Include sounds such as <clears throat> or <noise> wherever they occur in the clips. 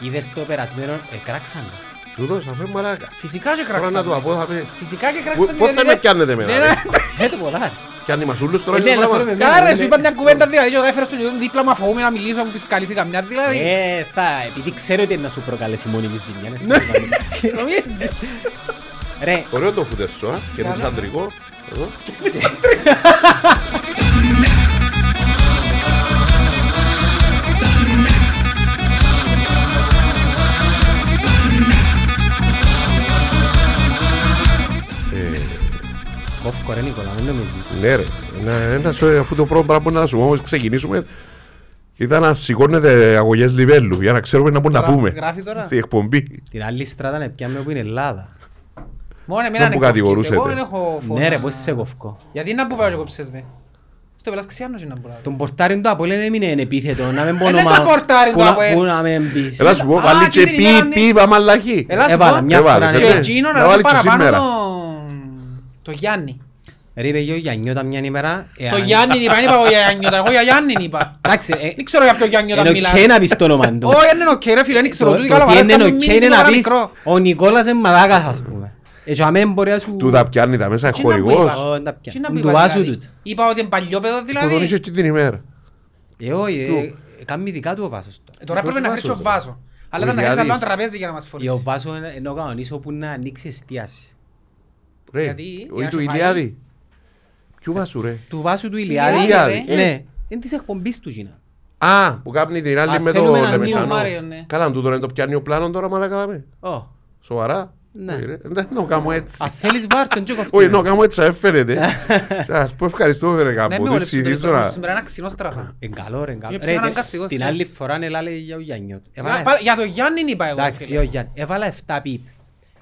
Είδες το περασμένο, εκράξαν το. Τούτος, αφού μαλάκα. Φυσικά και Τώρα να κράξαμε. του απώ θα πει. Φυσικά και Πού- κράξαμε. Πώς θα γιατί με δεν- πιάνετε εμένα, δεν- ρε; Ε, το πολλά. Πιάνει μασούλους τώρα. Ε, είναι ναι, να πράγμα. φέρουμε Καλά ρε, Ναι, σου ναι. είπα μια κουβέντα δηλαδή και τώρα έφερες τον ιδιότητα δίπλα μου αφού να μιλήσω, μου πεις καλή σε καμιά δηλαδή. Ε, θα, επειδή ξέρω ότι είναι να σου προκαλέσει μόνιμη ζημιά. ναι. <laughs> Νομίζεις. Ρε, Ωραίο το φούτερ σου, α. Και το σαντρικό. Κόφκο ρε Νικόλα, μην νομίζεις; Ναι ρε, ένα, ένα σου, αφού το πρώτο πράγμα που να σου πω όμως ξεκινήσουμε ήταν να σηκώνετε αγωγές λιβέλου για να ξέρουμε να μπορούμε να Γράφει- πούμε γράφει τώρα. στην εκπομπή. Την άλλη στράτα να πιάμε που είναι Ελλάδα. Μόνο εμένα Να είναι που κοφκής, κατηγορούσετε. εγώ δεν έχω φόνα. Ναι ρε, πώς σε κόφκω. Γιατί να που πάω και κόψες με. Στο πελάς ξιάνος είναι να μπορώ. Τον πορτάριν του Απόλλων έμεινε επίθετο, να μην πω Ε, δεν όνομα. το πορτάριν που του να- Απόλλων. Που να μην πεις. Έλα σου πω, Α, βάλει και εκείνη την πι, ημέρα είναι- πι, είπα μαλακή. Έλα σου Έβαλα πω. μια Έβαλες, φορά. ε, Και ναι. εκείνο Να να βάλει δω και παραπάνω σήμερα. τον... Το Γιάννη. Ρε είπε ο Γιάννιώτα μια ημέρα. ε, Το αν- Γιάννη είπα, δεν είπα εγώ για Γιάννιωτα, εγώ για Γιάννη είπα. Εντάξει, ε, Δεν ξέρω για ποιο Γιάννιωτα είναι μιλάς. οκ να πεις το όνομα του. Όχι, δεν είναι οκ ρε φίλε, δεν ξέρω. Το- Τούτοι το καλά τι μαλάς είναι κάνουν οκ μήνυση είναι να παρά πεις μικρό. ο Νικόλας είναι μαλάκας ας πούμε. Έτσι αμέν μπορεί να σου... Του τα πιάνει τα μέσα Τι να που χορηγός. είπα; Ω, τα Τι πιάνει. να Του πει πάλι, βάσου δηλαδή. τούτο. Είπα ότι είναι παλιόπαιδο Που τον δηλαδή. είχε και την ημέρα. Ε, όχι, Ποιο; ε, κάνει δικά του ο Βάσος. τώρα. Ε, Τώρα Ποιος πρέπει να Βάσος, χρήσει ο ρε. Βάσος. Αλλά Ο ήταν να χρήσει άλλο Ηλιάδης. ένα τραπέζι για να μας Ε, Ο φορήσει. Βάσος είναι είναι ο κανονής όπου να ανοίξει εστίαση. Ρε, Γιατί, όχι για να του σου φάει. Ηλιάδη. Ποιου βάσου ρε; Του Βάσου του Ηλιάδη, Ηλιάδη. ρε. Ναι, είναι της εκπομπής του Γίνα. Α, που κάνει την άλλη Α, με το θέλουμε να Λεμεσανό. δούμε Μάριο, ναι. Καλά, τούτο είναι το πιάνει ο πλάνο τώρα μαλακά με. Ω, Σοβαρά. Ναι. Όχι, ρε. Ναι, να κάνω έτσι. αν θέλεις βάρ' τον και κοφτεί. Όχι, να κάνω έτσι, έφερετε. Ας πω ευχαριστώ ρε Ναι, κάπου. με Δεν όρεψε το συνηθίζω τελευταίο να... σήμερα ένα ξινό στράφα. Είναι καλό ρε, είναι καλό. Είναι Ρε, ψυχαναγκαστικός, Την ξέρεις. άλλη φορά έλαλε για ο Γιάννιωτ. Α, Έβαλα- πάλι- Για το Γιάννη είπα εγώ. Εντάξει, φίλε. ο Γιάννη. Έβαλα 7 πίπ.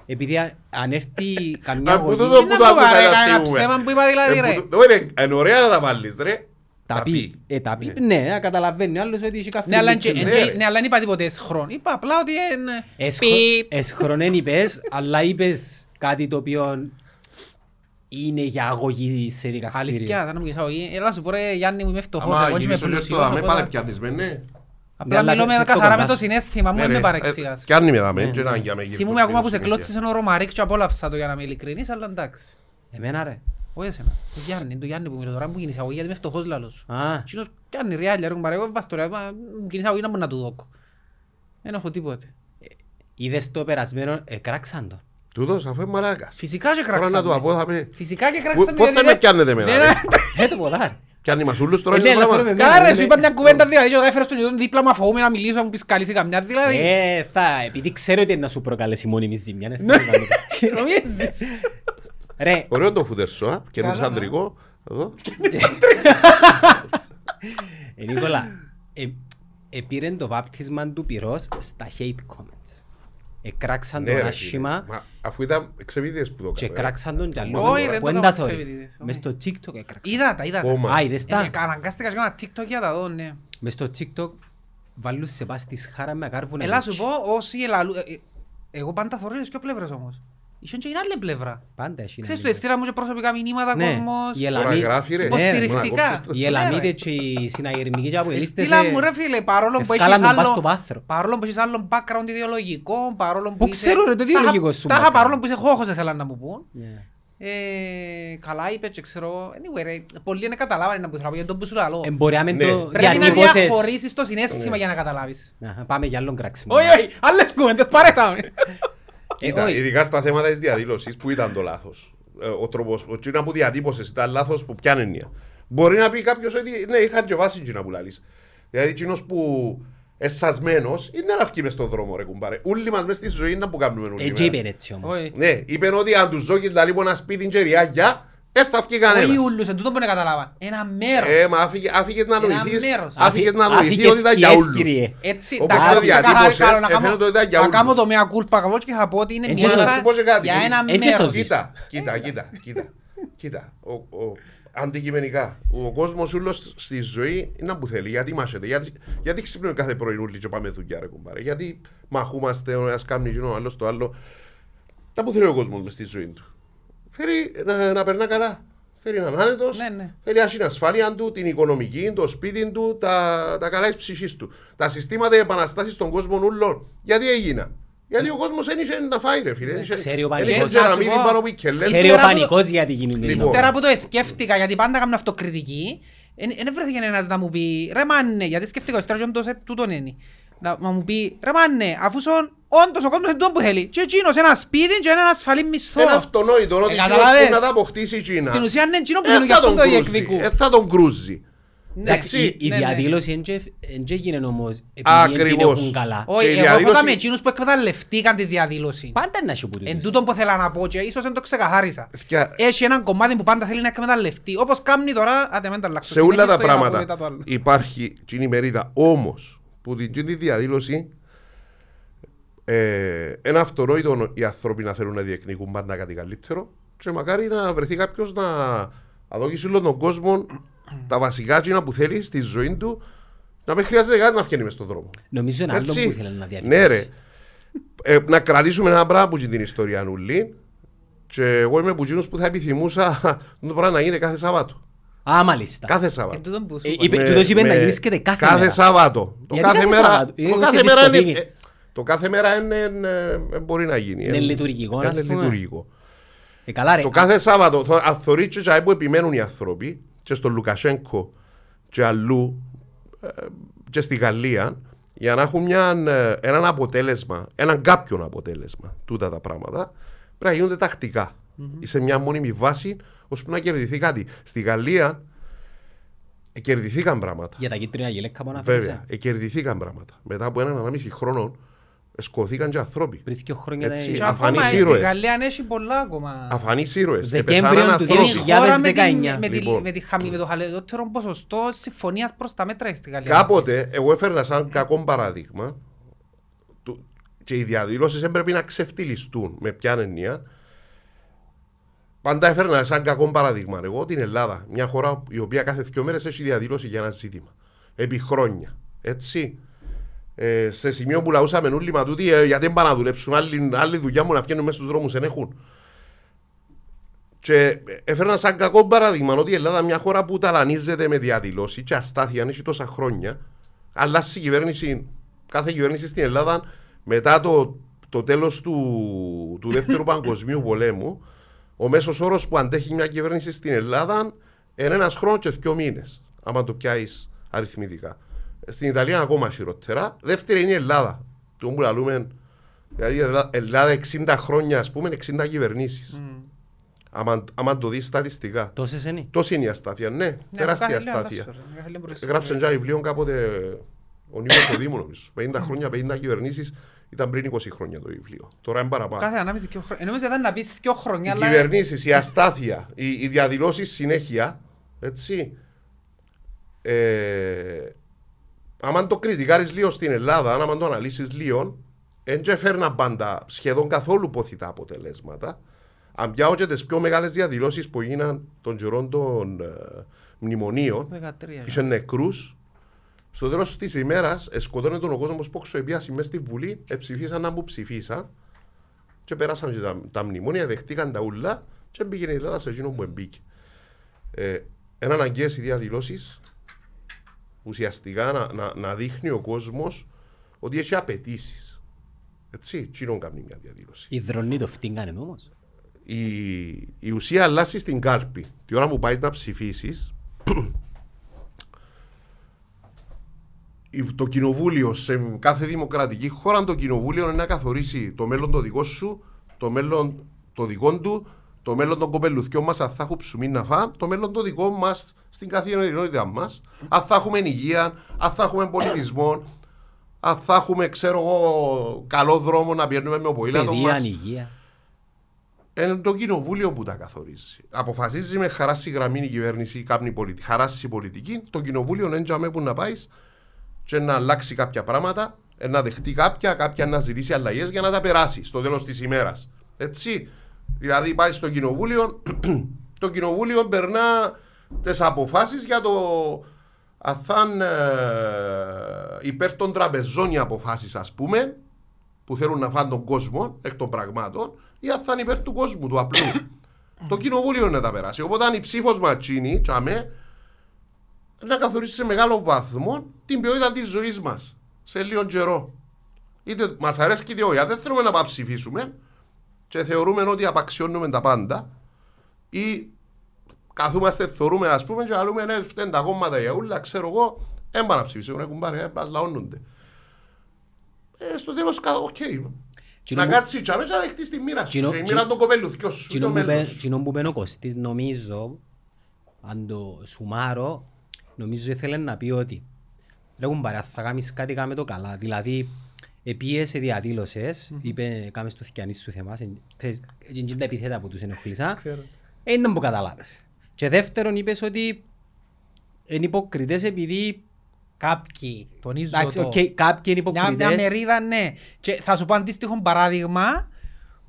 Επειδή α- αν έρθει καμιά Α, που αγωγή, το- Τι που να το πω, άκουσα ρε, να κανένα στείλουμε. ψέμα που είπα δηλαδή, Ε, ρε. που το- Όχι, ρε, είναι ωραία να τα βάλεις ρε. τα πίπ. Ε, τα πίπ, ναι, να καταλαβαίνει ο άλλος ότι έχει καφέ. Ναι, αλλά λίτρο. εν- εν- Ναι, ρε. ναι, αλλά δεν είπα τίποτε εσχρόν. Είπα απλά ότι είναι... Εσχρο- πιπ. Εσχρονέν είπες, αλλά είπες κάτι το οποίο είναι για αγωγή σε δικαστήριο. Αλήθεια, θα μου πεις αγωγή. Έλα σου πω ρε Γιάννη μου είμαι φτωχός, Άμα εγώ είμαι γυρίσω και στο πλούσιος. δαμέ, οπότε- πάλι πιάνεις με, ναι. Ναι, Απλά αλλά μιλώ με το- το καθαρά με κοντά το σου. συναίσθημα μου, Ναι, δεν με ρε, παρεξηγάς. ε, Πιάνει με δαμέ, και να για με γύρω Θυμούμαι στο ακόμα που σε συνέχεια. κλώτσισε ο Ρωμαρίκ και απόλαυσα το για να είμαι ειλικρινής, αλλά εντάξει. Εμένα ρε. Όχι εσένα, το Γιάννη, το Γιάννη που μιλώ τώρα, μου γίνεις αγωγή γιατί είμαι φτωχός λαλός. Α, Εκείνος κάνει ριάλια, ρε κουμπάρε, εγώ βάζω τώρα, μα, μου γίνεις αγωγή να μπορώ να του δώκω. Δεν έχω τίποτε. είδες το περασμένο, εκράξαν το. Τούτος, αφού είναι μαλάκας. Φυσικά και Τώρα να κράξαμε. του απώ θα πει. Φυσικά και Πού- κράξαμε. Πώς γιατί θα με δεν- πιάνετε εμένα δεν- ρε; Ε, το πολλά ρε. Πιάνει μασούλους τώρα Ε, είναι ναι, το αλλά πράγμα. φέρουμε Καλά ρε, Ναι, σου ναι. είπα μια κουβέντα δηλαδή και τώρα έφερες τον ιδιότητα δίπλα μου αφού να μιλήσω, μου πεις καλή σε καμιά δηλαδή. Ε, θα, επειδή ξέρω ότι είναι να σου προκαλέσει μόνιμη ζημιά. ναι, Ναι. θέλω να το- Νομίζεις. Ρε, Ωραίο το φούτερ σου, α. Και Καλά, το αντρικό. Εδώ. ε, Νίκολα, ε, επήρε το βάπτισμα του πυρός στα hate comments. Εκράξαν Ναι, τον ρε, άσχημα φίλε. Μα Αφού ήταν ξεβίδες που το και έκαμε. κράξαν τον κι άλλο. Όχι, ρε, Που το εν τα έκαμε θωρεί. ξεβίδιδες, Μες όχι. στο TikTok έκραξαν. Είδα τα, είδα τα. Κόμμα. Α, είδες τα. Ε, Αναγκάστηκα και ένα TikTok για τα δω, ναι. Μες στο TikTok βάλουν σε πας της χάρα με κάρβουνα. Έλα σου πω, όσοι ελαλού... ε, ε, Εγώ πάντα θωρώ τις πιο πλευρές όμως. Είχε και την άλλη πλευρά. Πάντα έχει. Ξέρεις, να του είναι. έστειλα μου και προσωπικά μηνύματα Ναι, κόσμος. η Τώρα Ελαμί- γράφει ρε. Υποστηρικτικά. Μπορεί να κόψεις το- Οι Ναι, Ελαμίδες ρε. και οι συναγερμικοί και από ελίστες Στείλα μου ρε φίλε, παρόλο που ευκάλαν έχεις τον πας άλλο, στο βάθρο. παρόλο που έχεις άλλο background ιδεολογικό, παρόλο που Πού ξέρω, ρε, το Τα ιδεολογικό είχα- σου Τα είχα background. παρόλο που είσαι χώχος δεν θέλαν να μου πούν. Ναι. Ε, καλά είπε και ξέρω, anyway ρε, πολλοί δεν καταλάβανε να που θέλω να πω, γιατί το που σου λαλώ. Ε, μπορεί να μην Ναι. το Πρέπει να διατύπωσες. διαχωρίσεις το συνέστημα Ναι. για να καταλάβεις. Να, Πάμε για άλλον κράξιμο. Όχι, όχι, άλλες κουβέντες παρέταμε. <laughs> Ε, Κοίτα, όχι. ειδικά στα θέματα της διαδήλωσης που ήταν το λάθος. Ε, Ο τρόπος, ο τσίνα που διατύπωσες ήταν λάθος που πιάνει εννοία. Μπορεί να πει κάποιος ότι ναι, είχαν και βάσης τσίνα που λαλείς. Δηλαδή τσίνος που εσασμένος είναι να βγει μες στον δρόμο ρε κουμπάρε. Ούλοι μας μες στη ζωή είναι να που κάνουμε ούλοι. Ε, και μέρα. είπεν έτσι όμως. Όχι. Ναι, είπεν ότι αν τους ζώκεις λαλεί που ένα σπίτι και ριάγια, δεν θα βγει Όχι κανένας. ούλους, εν τούτο που δεν καταλάβα. Ένα μέρος. Ε, μα άφηγε- άφηγες να Ένα νοηθείς, μέρος. άφηγες να Άφη- νοηθείς ότι άφηκες ήταν για σκιές, ούλους. κύριε. Έτσι, Όπως εντάξει, το θα ξεκαθαρίσω, διατύπωσες, καλό, να εφαίνεται κάνω- ότι ήταν για να ούλους. κάνω το mea culpa καβό και θα πω ότι είναι Ε, μια και Να σου πω και κάτι. για ένα Ε, και μέρος. σωστή. Κοίτα, κοίτα, κοίτα, κοίτα. Κοίτα, ο, ο, αντικειμενικά, ο κόσμος ούλος στη ζωή είναι που θέλει. Γιατί μάσεται, γιατί, γιατί ξυπνούμε κάθε πρωί ούλοι και πάμε δουλειά ρε κουμπάρε. Γιατί μαχούμαστε, ο ένας κάνει γίνο, ο άλλος το άλλο. Να που θέλει ο κόσμος μες στη ζωή του. Θέλει να, να περνά καλά. θέλει να είναι άνετος, Ναι, ναι. θέλει να έχει την ασφάλεια του, την οικονομική, το σπίτι του, τα, τα καλά της ψυχής του. Τα συστήματα επαναστάσεις στον κόσμο ούλων. Γιατί έγιναν. Γιατί ο κόσμος δεν είχε να φάει ρε φίλε. Δεν είχε- ξέρει ο δεν Παναγιώτης. είχε τζεραμίδι Να σου πω, πάνω από οι κελές. Ξέρει ο Ύστερα από το- πανικός γιατί γίνεται. Λοιπόν. Ύστερα που το σκέφτηκα, γιατί πάντα έκανα αυτοκριτική, δεν βρέθηκε ένας να μου πει «Ρε μάνε», γιατί σκέφτηκα ύστερα και το τούτον είναι. Να να μου πει «Ρε μάνε, αφού σον όντως ο κόσμος είναι τούτο που θέλει και εκείνος ένα σπίτι και έναν ασφαλή μισθό». Είναι αυτονόητο ότι Ε, εκείνος καταλάβες. που να τα αποκτήσει η Κίνα. Στην ουσία είναι εκείνο που ε, θέλουν γι' θα αυτό τον το κρούζει. διεκδικούν. Ε, θα τον κρούζει. Εντάξει, η- η ναι, ναι. διαδήλωση δεν έγινε όμως επειδή δεν την Ακριβώς. έχουν καλά. Όχι, Και η εγώ έχω διαδήλωση- τα με εκείνους που εκμεταλλευτήκαν τη διαδήλωση. Πάντα να έχει που Εν τούτος. τούτον που θέλω να πω και ίσως δεν το ξεκαθάρισα. Θκια- Έχει έναν κομμάτι που πάντα θέλει να εκμεταλλευτεί. Όπως κάνει τώρα, άντε μην τα αλλάξω. σε όλα τα Συνέχιστε για να πω πράγματα μετά το άλλο. υπάρχει κοινή μερίδα. Όμως, που την κοινή διαδήλωση ε, ένα αυτονόητο οι άνθρωποι να θέλουν να διεκνικούν πάντα κάτι καλύτερο και μακάρι να βρεθεί κάποιος να αδόκισει όλο τον κόσμο τα βασικά κοινά που θέλει στη ζωή του να μην χρειάζεται κάτι να βγαίνει μες στον δρόμο. Νομίζω ένα άλλο Έτσι. που ήθελε να διαδηλώσει. Ναι, ρε. Ε, να κρατήσουμε ένα πράγμα που την ιστορία νουλή. Και εγώ είμαι από εκείνους που θα επιθυμούσα το πράγμα να γίνει κάθε Σαββάτο. Α, μάλιστα. Κάθε Εν Σαββάτο. τούτον που σου Ε, είπα. είπε- τούτος είπε να γυρίσκεται κάθε μέρα. Σάββατο. Το Γιατί κάθε, κάθε μέρα, Σάββατο; το Εγώ κάθε σε μέρα είναι, δισκοθήκη. ε, το κάθε μέρα είναι, είναι- ε, μπορεί να γίνει. Είναι λειτουργικό, Είναι ας πούμε. λειτουργικό. Ε, καλά ρε. Το κάθε Σάββατο, θω- αν θωρείς και τζάι που επιμένουν οι άνθρωποι και στον Λουκασέγκο και αλλού ε, και στη Γαλλία για να έχουν μια, ε, έναν αποτέλεσμα, έναν κάποιον αποτέλεσμα τούτα τα πράγματα πρέπει να γίνονται τακτικά ή σε μια μόνιμη βάση ώστε να κερδιθεί κάτι. Στη Γαλλία ε, κερδιθήκαν πράγματα. Για τα κίτρινα γυλαίκα που Βέβαια, αναφέρεσαι. ε, κερδιθήκαν πράγματα. Μετά από έναν ανάμιση χρόνο ε, σκοθήκαν και άνθρωποι. Πριν δύο χρόνια Έτσι, Και ήταν... αφανείς ακόμα στη ήρωες. Γαλλία έχει πολλά ακόμα. Αφανείς ήρωες. Δεκέμβριο Επεθάναν του άνθρωποι. 2000. χώρα με, την, 2019. με, τη, Λοιπόν. με, τη χαμη, με το χαλαιότερο ποσοστό συμφωνίας προς τα μέτρα στη Γαλλία. Κάποτε, εγώ έφερνα σαν κακό παράδειγμα του- και οι διαδηλώσεις δεν πρέπει να ξεφτυλιστούν. Με ποια έννοια. Πάντα έφερνα σαν κακό παράδειγμα εγώ την Ελλάδα. Μια χώρα η οποία κάθε δύο μέρες έχει διαδήλωση για ένα ζήτημα. Επί χρόνια. Έτσι. Ε, σε σημείο που λαούσαμε όλοι μα τούτοι, ε, γιατί δεν πάνε να δουλέψουν. Άλλη, άλλη δουλειά μου να βγαίνουν μέσα στους δρόμους δεν έχουν. Και έφερνα σαν κακό παράδειγμα ότι η Ελλάδα μια χώρα που ταλανίζεται με διαδηλώσεις και αστάθεια αν έχει τόσα χρόνια. Αλλάζει η κυβέρνηση, κάθε κυβέρνηση στην Ελλάδα μετά το, το τέλος του, του δεύτερου παγκοσμίου πολέμου. Ο μέσος όρος που αντέχει μια κυβέρνηση στην Ελλάδα είναι ένας χρόνος και δύο μήνες. Άμα το πιάσεις αριθμητικά. Στην Ιταλία ακόμα χειρότερα. Δεύτερη είναι η Ελλάδα. Το που λαλούμε, δηλαδή η Ελλάδα- Ελλάδα 60 χρόνια, ας πούμε, 60 κυβερνήσεις. Άμα, άμα το δεις στατιστικά. Τόσες είναι; Τόση είναι η αστάθεια, ναι, τεράστια κάθε λίγο αστάθεια. αντάσσερα, κάθε λίγο μπροστά. Γράψε ένα βιβλίο κάποτε ο Νίκος Κοδήμου νομίζω. 50 χρόνια, 50 κυβερνήσεις ήταν πριν 20 χρόνια το βιβλίο. Τώρα είναι παραπάνω. Κάθε ανάμιση δύο χρόνια. Νόμιζα ήταν να πεις δύο χρόνια, Οι αλλά... κυβερνήσεις, η αστάθεια, οι, οι διαδηλώσεις συνέχεια, έτσι, ε, άμα το κριτικάρεις λίγο στην Ελλάδα, άμα το αναλύσεις λίγο, δεν και φέρναν πάντα σχεδόν καθόλου ποθητά αποτελέσματα. Αν πιάω και τις πιο μεγάλες διαδηλώσεις που έγιναν των καιρών των ε, μνημονίων, 13. είχε νεκρούς. Στο τέλος της ημέρας, σκοτώνε τον ο κόσμος που ξοεπίασε μέσα στη Βουλή, εψηφίσαν να μου ψηφίσαν και πέρασαν και τα, τα μνημόνια, δεχτήκαν τα ούλα και μπήκε η Ελλάδα σε εκείνο που μπήκε. Ε, είναι αναγκαίες οι διαδηλώσεις ουσιαστικά να, να, να δείχνει ο κόσμος ότι έχει απαιτήσεις. Έτσι, τσίνον κάνει μια διαδήλωση. Οι δρονοί το φτύγκανε όμως; Η, η ουσία αλλάζει στην κάλπη. Τη ώρα που πάεις να ψηφίσεις, το κοινοβούλιο σε κάθε δημοκρατική χώρα, το κοινοβούλιο είναι να καθορίσει το μέλλον το δικό σου, το μέλλον το δικό του, το μέλλον των κοπελουθιών μας, αν θα έχουν ψουμί να φάνε, το μέλλον το δικό μας στην καθημερινότητα μας, αν θα έχουμε υγεία, αν θα έχουμε πολιτισμό, αν θα έχουμε, ξέρω εγώ, καλό δρόμο να πηγαίνουμε με ο ποήλατο Παιδεία, μας. υγεία. Είναι το κοινοβούλιο που τα καθορίζει. Αποφασίζει με χαρά στη γραμμή η κυβέρνηση, κάνει πολιτική, χαρά στη πολιτική. Το κοινοβούλιο είναι τζαμέ που να πάεις και να αλλάξει κάποια πράγματα, ε, να δεχτεί κάποια, κάποια να ζητήσει αλλαγές για να τα περάσει στο τέλος της ημέρας. Έτσι. Δηλαδή πάει στο κοινοβούλιο, <clears throat> το κοινοβούλιο περνά τις αποφάσεις για το αν θα είναι ε, υπέρ των τραπεζών οι αποφάσεις, ας πούμε, που θέλουν να φάνε τον κόσμο εκ των πραγμάτων, ή αν θα είναι υπέρ του κόσμου, του απλού. <coughs> Το κοινοβούλιο να τα περάσει. Οπότε αν η ψήφος μας τσίνει, τσάμε, να καθορίσει σε μεγάλο βαθμό την ποιότητα της ζωής μας σε λίγο καιρό. Είτε μας αρέσει είτε όχι. Αν δεν θέλουμε να πάμε ψηφίσουμε και θεωρούμε ότι απαξιώνουμε τα πάντα ή καθούμαστε, θεωρούμε ας πούμε και λέμε ναι, φταίνουν τα κόμματα για ούλα, ξέρω εγώ, δεν πάνε να ψηφίσουν, έχουν πάρει, ε, μας λαώνονται. Ε, στο τέλος, κα- οκ. Κοινό Να που- κάτσει και να δεχτείς τη μοίρα σου. Κοινό- Και η μοίρα των κοπέλου, δυο σου, Κοινό το που είπε- μέλος σου. κοινό που είπε ο Κωστής, νομίζω, αν το σουμάρω, νομίζω ήθελε να πει ότι ρε κουμπάρε, αν θα κάνεις κάτι κάμε το καλά. Δηλαδή, επίεσαι διαδήλωσες, είπε κάμε στο θυκιανί σου θέμα, σε- ξέρεις, είναι τα επιθέτα που τους ενοχλήσα, ε, δεν μου καταλάβες. Και δεύτερον είπες ότι είναι υποκριτές επειδή Κάποιοι, τονίζω εντάξει, το. οκ, κάποιοι είναι Μια, μια υποκριτές. μερίδα, ναι. Και θα σου πω αντίστοιχο παράδειγμα,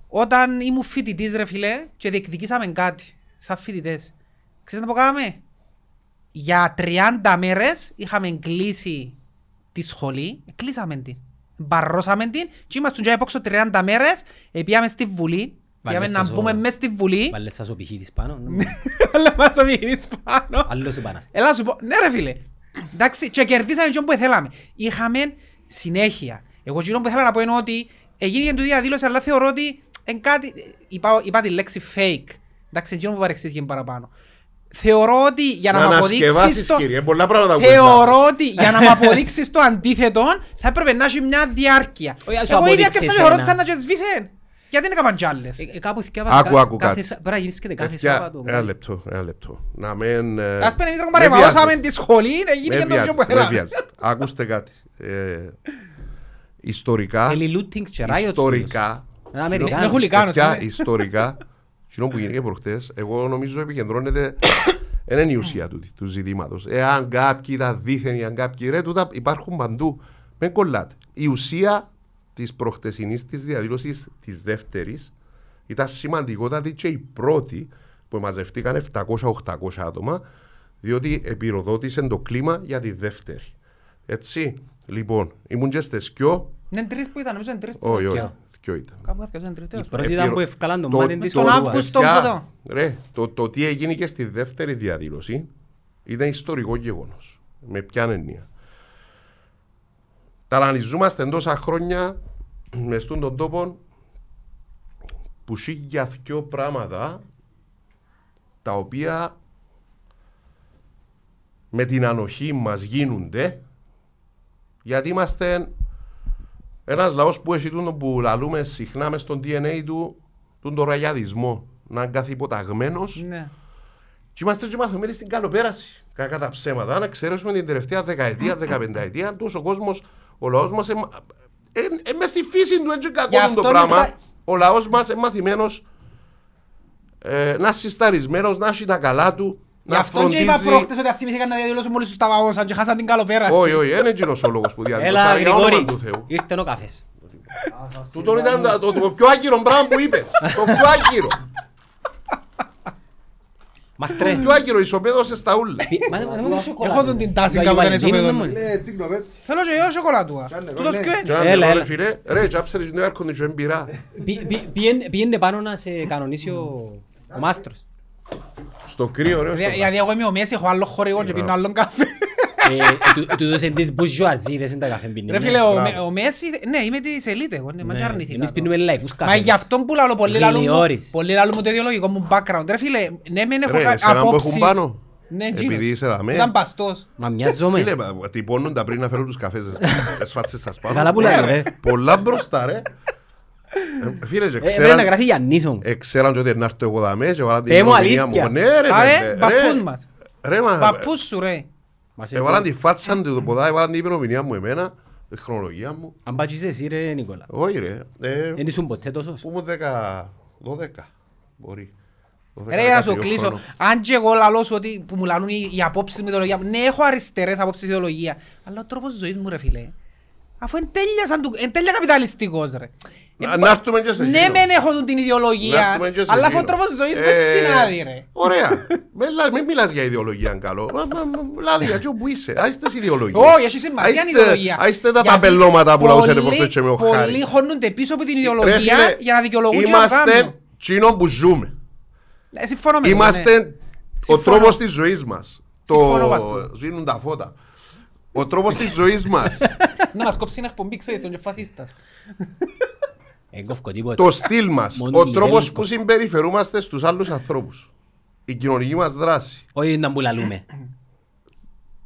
όταν ήμουν φοιτητής ρε φίλε και διεκδικήσαμε κάτι, σαν φοιτητές. Ξέρεις να πω κάναμε; Για 30 μέρες είχαμε κλείσει τη σχολή, κλείσαμε την. Μπαρρώσαμε την και ήμασταν και απόξω 30 μέρες, πήγαμε στη Βουλή, πήγαμε Βάλες να σας ο- μπούμε μέσα στη Βουλή. Βάλες σας ο πηχίδης πάνω. Αλλά μας ομιλείς πάνω. Άλλος επαναστάτης. Έλα σου πω, ναι ρε φίλε. Εντάξει, και κερδίσαμε και που θέλαμε. Είχαμε συνέχεια. Εγώ εκείνο που ήθελα να πω είναι ότι έγινε του διαδήλωση, αλλά θεωρώ ότι εν κάτι, είπα, είπα τη λέξη fake. Εντάξει, εκείνο που παρεξήθηκε παραπάνω. Θεωρώ ότι για να, Να μου αποδείξεις ανασκευάσεις, το... κύριε, πολλά πράγματα που Θεωρώ ότι για να μου αποδείξεις το αντίθετο θα έπρεπε να έχει μια διάρκεια. Όχι, ας σου Εγώ η αποδείξεις διάρκεια ένα. ρώτησα να και σβήσεν. Γιατί δεν έκαναν κι άλλες; Ε, ε, Κάπου θυκεύασα Άκου, κα- άκου κάθε κάτι. σα- Πρέπει να γυρίσκεται κάθε Παιδιά, Σάββατο. Ένα λεπτό, ένα λεπτό. Να μεν... ε, Ας πούμε, εμείς με παρεμβάσαμε βιάζεστε. τη σχολή, έγινε Με και το πιο που βιάζεστε, με θέλαμε. βιάζεστε. Ακούστε κάτι. Ε, Ιστορικά, Θέλει lootings και riots ιστορικά, τούτος. Ένα Αμερικάνος. Είναι χουλικάνος, παιδιά, ναι. ιστορικά, εκείνο που γίνηκε προχτές, εγώ νομίζω επικεντρώνεται δεν είναι η ουσία του, του ζητήματος. Εάν κάποιοι ήταν δίθεν, αν κάποιοι ρε, τούτα υπάρχουν παντού. Με κολλάτε. Η ουσία της προχτεσινής της διαδήλωσης της δεύτερης ήταν σημαντικότατη και η πρώτη που μαζευτήκαν 700-800 άτομα διότι επιρροδότησε το κλίμα για τη δεύτερη. Έτσι, λοιπόν, ήμουν και στις σκιό, Είναι τρεις που ήταν, νομίζω είναι τρεις που όχι, ήταν. Όχι, σκιό ήταν. Κάπου έφτιαξαν τρεις Η τέλος. πρώτη ήταν που ευκάλαν το το- μάτι της το- Στον Κορούας. Αύγουστο. παιδιά, που το- Ρε, το, το τι έγινε και στη δεύτερη διαδήλωση ήταν ιστορικό γεγονός. Με ποια έννοια. Ταλανιζόμαστε τόσα χρόνια με στον τον τόπο που έχει για δυο πράγματα τα οποία με την ανοχή μας γίνονται γιατί είμαστε ένας λαός που έχει τούτο που λαλούμε συχνά μες στον DNA του τον το ραγιαδισμό να είναι κάθε υποταγμένος Ναι. και είμαστε και μαθημένοι στην καλοπέραση κακά τα ψέματα αν εξαιρέσουμε την τελευταία δεκαετία, δεκαπενταετία τόσο ο κόσμος, ο λαός μας είναι ε, μες στη φύση του έτσι Γι' κακό αυτό το είναι πράγμα αυτά- ο λαός μας είναι μαθημένος ε, να είναι συσταρισμένος, να έχει τα καλά του Γι' να αυτό και είπα φροντίζει πρόχτες ότι θυμήθηκαν να διαδηλώσουν μόλις τους τα βαγώσαν και χάσαν την καλοπέραση. όχι, όχι, δεν είναι εκείνος ο λόγος που διαδηλώσα Έλα για όνομα Γρηγόρη, του Θεού ήρθε ο καφές. Τούτο ήταν το, το, το πιο άκυρο πράγμα που είπες. το πιο άκυρο. Μας τρέχει. το πιο άκυρο, ισοπαίδωσε στα ούλα. Μα δεν μου σοκολάτα. Έχω τον την τάση Για κάπου Αγίου ήταν Βαλεντίνου, ισοπαίδων. δεν μου. Ναι, τσίγνο, με. Θέλω και εγώ σοκολάτουα. Κάνε, Τούτος ναι. ποιο είναι; Και ένα Έλα, λεπτό, έλα. ρε φίλε, ρε, τσάψερες το air condition μπειρά. Πη- πη- πήγαινε- Πήγαινε πάνω να σε κανονίσει ο ο μάστρος. Στο κρύο, ρε, στο Δηλαδή γιατί εγώ είμαι ο Μέσης, έχω άλλο χορηγό και πίνω άλλον καφέ. Ε, του- Του δώσαν τις μπουζουαζίδες, δεν τα καφέ πίνει. Ρε ναι. φίλε, ο μπράβο. Με- ο Μέσης, ναι είμαι της ελίτ εγώ, ναι, μα Ναι, και αρνηθήκα Εμείς το. πίνουμε λαϊφούς Μα καφές. γι' αυτό που λαλώ πολύ λαλούν μου, Γλιόρης. πολύ λαλούν μου το ιδεολογικό μου background. Ρε φίλε, ναι μεν έχω Ρε, κα- εσένα που απόψεις. έχουν πάνω. Ναι, Επειδή εκείνος. είσαι δαμέ. Ήταν παστός. Μα μοιάζομαι. Φίλε, μα, τυπώνουν τα πριν να φέρουν τους καφές στις <laughs> φάτσες σας πάνω. Καλά που Ναι, λέτε ρε. ρε. Πολλά μπροστά, ρε. Ε, Φίλε, και Ε, Πρέπει να ξέραν- γράφει Γιαννής όμως. ε, ξέραν και ότι να έρθω εγώ δαμέ και βάλαν την Ε, μου ημερομηνία αλήθεια. μου. Ναι, ρε, Άρε, παιδί, παππούς ρε. μας. Ρε, μα, Παππούς σου ρε. Μας έβαλαν έχουν- τη φάτσα του το ποδά, έβαλαν την ημερομηνία μου εμένα, τη χρονολογία μου. Αν πάτσεις εσύ ρε Νικόλα. Όχι ρε, ε, Δεν ήσουν ποτέ τόσος; που ήμουν 10, 12, μπορεί. 12, Ρε για να σου 13 κλείσω, χρόνο. αν και εγώ λαλώ σου ότι που μου λαλούν οι, οι απόψεις μου ιδεολογία, ναι έχω αριστερές απόψεις ιδεολογία, αλλά ο τρόπος ζωής μου ρε φίλε, αφού εν τέλειας, σαν του, εν τέλεια καπιταλιστικός ρε. Να- Ε, Να έρθουμε και σε Ναι εκείνο. μεν έχω την Να ιδεολογία, έρθουμε και σε αλλά αφού ο εκείνο. τρόπος ζωής μες Ε, συνάδει ρε. Ωραία. <laughs> Μην λα- Μην μιλάς για ιδεολογία αν καλό. Μα- μα- μα- Λάλη για τσιό που είσαι. Άιστε τις ιδεολογίες. Όχι, έχει σημασία η Άιστε- ιδεολογία. Άιστε τα Γιατί ταπελώματα που λαούσατε πολλοί- προχτές και με ο Χάρη. Πολλοί χώνονται πίσω από την Ρε ιδεολογία φίλε, για να δικαιολογούν και να Είμαστε κάνουν. τσίνο που ζούμε. Ε, συμφωνώ με το, ναι. Είμαστε ο Συμφωνώ. τρόπος της ζωής μας. Συμφωνώ Το βαστού. σβήνουν τα φώτα. Ο τρόπος της ζωής μας. Να μας κόψει ένα εκπομπή, ξέρεις, τον και φασίστας. Εγκόφκω τίποτα. το στυλ μας. Μόνο Ο οι τρόπος Έλληνες που συμπεριφερούμαστε στους άλλους ανθρώπους. Η κοινωνική μας δράση. Όχι να μπουλαλούμε.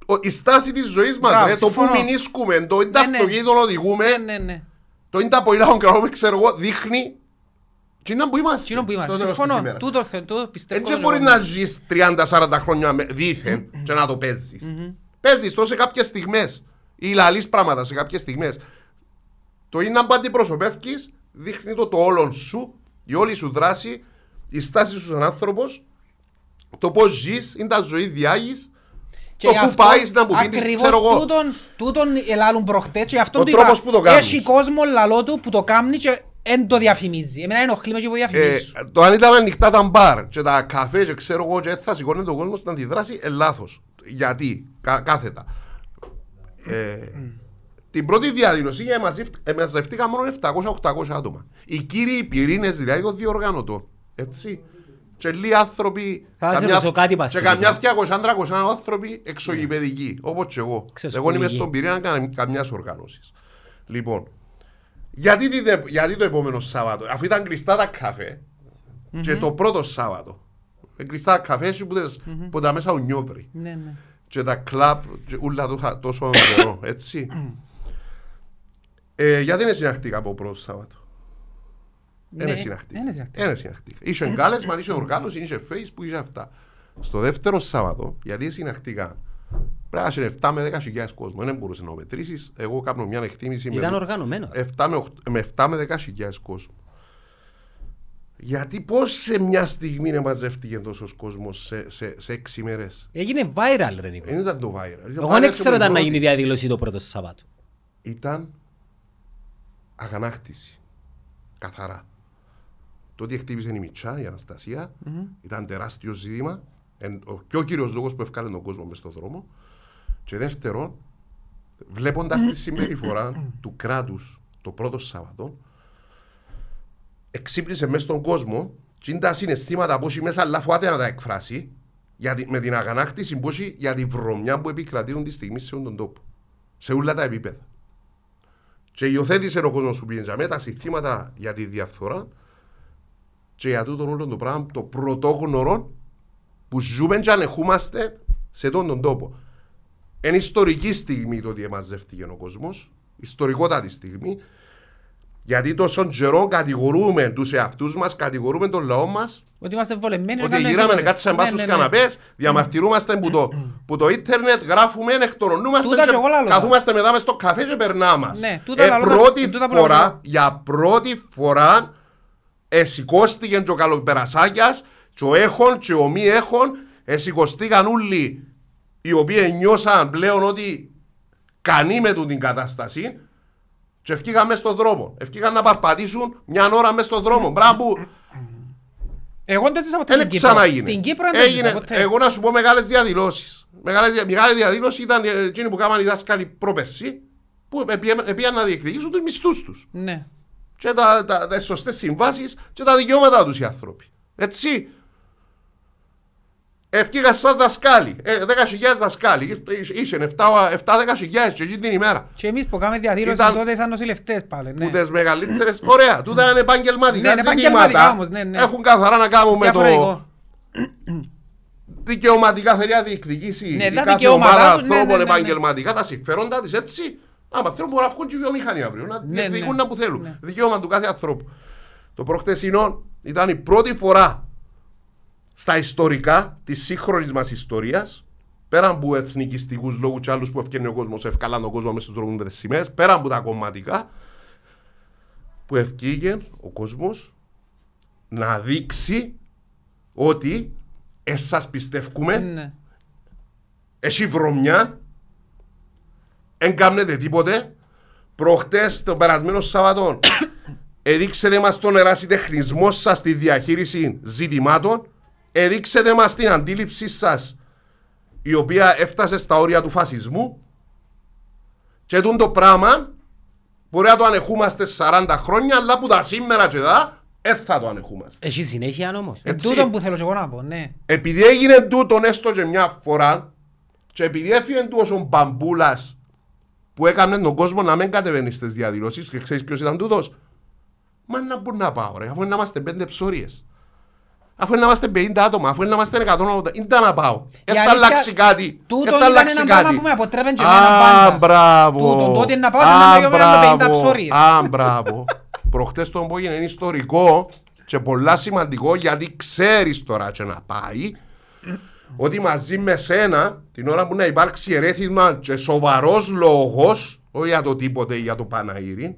Ο- Η στάση της ζωής μας. Μπράβο, Το που συμφωνώ. μηνίσκουμε, το είναι τα Ναι, ναι. αυτοκίνητο να οδηγούμε, Ναι, ναι, ναι. το είναι τα ποηλά που κάνουμε, ξέρω εγώ, δείχνει. Τι είναι που είμαστε. Τι είναι που είμαστε. στο τέλος της Συμφωνώ. ημέρας. Τούτο θε- τούτο πιστεύω. Δεν το μπορεί λόγο. να ζεις 30-40 χρόνια με- δήθεν και να το παίζεις. Παίζεις το σε κάποιες στιγμές ή λαλείς πράγματα σε κάποιες στιγμές. Το είναι που αντιπροσωπεύκεις δείχνει το το όλον σου, η όλη σου δράση, η στάση σου σαν άνθρωπος, το πώς ζεις, είναι τα ζωή διάγεις, Και το γι' που αυτό πάεις να μου πίνεις, ακριβώς ξέρω εγώ. Τούτον, τούτον ελάλουν προχτές και γι' αυτό Ο του τρόπος είπα, που το κάνεις. Έχει κόσμο λαλό του που το κάνει και δεν το διαφημίζει. Εμένα ενοχλεί με και που Ε, διαφημίζει. το αν ήταν ανοιχτά τα μπαρ και τα καφέ και ξέρω εγώ και θα σηκώνει τον κόσμος στην αντιδράση, ε, λάθος. Γιατί, κα, κάθετα. Ε, την πρώτη διαδήλωση ε, μαζευ- ε, μαζευτήκαν μόνο 700-800 άτομα. Οι κύριοι πυρήνες δηλαδή των διοργανωτών. Έτσι. Και λίγοι άνθρωποι. Θα σε καμιά- ρωτήσω κάτι, και Βασίλη. καμιά 200-300 άνθρωποι εξωγηπαιδικοί. Όπως και εγώ. Ξεσχολικοί. Εγώ είμαι στον πυρήνα καμιάς οργάνωση. Λοιπόν, γιατί, τη- γιατί το επόμενο Σάββατο, αφού ήταν κλειστά τα καφέ, και το πρώτο Σάββατο, ε, κλειστά τα καφέ έτσι που, τες- που τα μέσα ο νιόβρι Ναι, ναι. και τα κλαπ και ούλα τόσα- τόσο καιρό, <coughs> έτσι. ε, γιατί είναι συναχτήκα από πρώτο Σάββατο; Ναι, Είναι συναχτήκα. είναι συναχτήκα. Είναι συναχτήκα. Είχε κάλεσμα, είχε οργάνωση, είχε facebook, είχε αυτά. Στο δεύτερο Σάββατο, γιατί συναχτήκα, πρέπει να είσαι 7 με 10 χιλιάδες κόσμο. Δεν μπορούσες να μετρήσεις. Εγώ κάνω μια εκτίμηση Ήταν με, οργανωμένο. 7 με, 8, με 7 με 10 χιλιάδες κόσμο. Γιατί πώς σε μια στιγμή να μαζεύτηκε τόσος κόσμος σε, σε, σε 6 μέρες; Έγινε viral ρε Νίκο. Δεν ήταν το viral. Εγώ δεν ξέρω όταν να γίνει διαδήλωση το πρώτο Σαββάτο. ήταν αγανάκτηση. Καθαρά. Το ότι χτύπησε η Μιτσά, η αναστασια ήταν τεράστιο ζήτημα. Εν, ο πιο κύριος λόγος που έφκαλε τον κόσμο μες στον δρόμο. Και δεύτερον, βλέποντας τη <coughs> συμπεριφορά του κράτους το πρώτο Σάββατο, εξύπνησε μέσα στον κόσμο και είναι τα συναισθήματα που έχει μέσα, αλλά φοβάται να τα εκφράσει για τη- με την αγανάκτηση που έχει για τη βρωμιά που επικρατούν τη στιγμή σε όλον τον τόπο. Σε όλα τα επίπεδα. Και υιοθέτησε ο κόσμος που πήγαινε με τα συστήματα για τη διαφθορά και για τούτον όλο το πράγμα το πρωτόγνωρο που ζούμε και ανεχούμαστε σε τον τον τόπο. Είναι ιστορική στιγμή το ότι εμαζεύτηκε ο κόσμος, ιστορικότατη στιγμή, γιατί τόσο καιρό κατηγορούμε τους εαυτούς μας, κατηγορούμε τον λαό μας Ότι είμαστε βολεμένοι. ότι να κάνουμε γύραμε, τίποτε. κάτσαμε πάνω Ναι, στους ναι, ναι. καναπές, διαμαρτυρούμαστε που το, που το ίντερνετ, γράφουμε, εκτορωνούμαστε Τούτα και και εγώ λαλώ. καθούμαστε μετά μες στο καφέ και περνά μας. Ναι, τούτα ε, λαλώ, πρώτη τούτα που λαλώ. φορά, για πρώτη φορά, εσηκώστηκε και ο καλοπερασάκιας, και ο έχων και ο μη έχων, εσηκωστήκαν όλοι οι οποίοι νιώσαν πλέον ότι κανεί με του την κατάσταση και ευκήγαν μες στον δρόμο. Ευκήγαν να παρπατήσουν μια ώρα μες στον δρόμο. Μπράβο, Εγώ δεν το έζησα ποτέ δεν στην Κύπρο. ξαναγίνει. Στην Κύπρο δεν το έζησα Έγινε, ποτέ. εγώ να σου πω μεγάλες διαδηλώσεις. Μεγάλη, δια- μεγάλη διαδήλωση ήταν ε, εκείνοι που κάναν οι δάσκαλοι πρόπερση που πήγαν να διεκδικήσουν τους μισθούς τους. Ναι. Και τα, τα, τα σωστές συμβάσεις και τα δικαιώματά τους οι άνθρωποι. Έτσι. Ευκήγαν σαν δασκάλοι. Ε, 10.000 δασκάλοι. Είχε 7-10 χιλιάδες και εκείνη την ημέρα. Και εμείς που κάνουμε διαδήλωση Ήταν- τότε σαν νοσηλευτές πάλι. Ναι. Που τις μεγαλύτερες, ωραία, τούτα είναι επαγγελματικά Ναι, είναι επαγγελματικά ζητήματα. όμως, ναι, ναι. Έχουν καθαρά να κάνουν με το, Διαφορετικό. δικαιωματικά θέλει να διεκδικήσει Ναι, η τα κάθε δικαιώματά ομάδα τους, ναι, ανθρώπων ναι, ναι, ναι. επαγγελματικά τα συμφέροντα της έτσι. Άμα θέλουν μπορούν να βγουν και οι βιομηχανοί αύριο, να Ναι, διεκδικούν ναι. να που θέλουν. Ναι. Δικαίωμα του κάθε ανθρώπου. Το προχτεσινό ήταν η πρώτη φορά στα ιστορικά της σύγχρονης μας ιστορίας, πέραν από εθνικιστικούς λόγους και άλλους που ευκαιρνεί ο κόσμος, ευκαλάν τον κόσμο μέσα στους δρόμους με τις σημαίες, πέραν από τα κομματικά, που ευκήγε ο κόσμος να δείξει ότι εσάς πιστεύουμε, Ναι. έχει βρωμιά, δεν κάνετε τίποτε. Προχτές, τον περασμένο Σαββατό, εδείξετε <coughs> μας τον ερασιτεχνισμό σας στη διαχείριση ζητημάτων, εδείξετε μας την αντίληψή σας η οποία έφτασε στα όρια του φασισμού και τούτο το πράγμα μπορεί να το ανεχούμαστε 40 χρόνια αλλά που τα σήμερα και δά δεν θα το ανεχούμαστε. Έχει συνέχεια όμως. Εν Έτσι. τούτον που θέλω και εγώ να πω, ναι. Επειδή έγινε τούτον έστω και μια φορά και επειδή έφυγε τούτος ο μπαμπούλας που έκανε τον κόσμο να μην κατεβαίνει στις διαδηλώσεις και ξέρεις ποιος ήταν τούτος; Μα να πού να πάω ρε, αφού είναι να είμαστε πέντε ψωρίες. Αφού είναι να είμαστε 50 άτομα, αφού είναι να είμαστε 180, ήταν να πάω. Δεν θα αλήθεια, αλλάξει κάτι. τούτον Δεν θα ήταν αλλάξει ένα πράγμα κάτι. που με αποτρέπεν και εμένα Α, πάντα. μπράβο. Τούτον, τότε να πάω και Α, να είμαι με 50 μπράβο. ψωρίες. Α, μπράβο. Προχτές το που έγινε είναι ιστορικό και πολλά σημαντικό γιατί ξέρεις τώρα και να πάει ότι μαζί με σένα την ώρα που να υπάρξει ερέθισμα και σοβαρός λόγος όχι για το τίποτε ή για το Παναήρι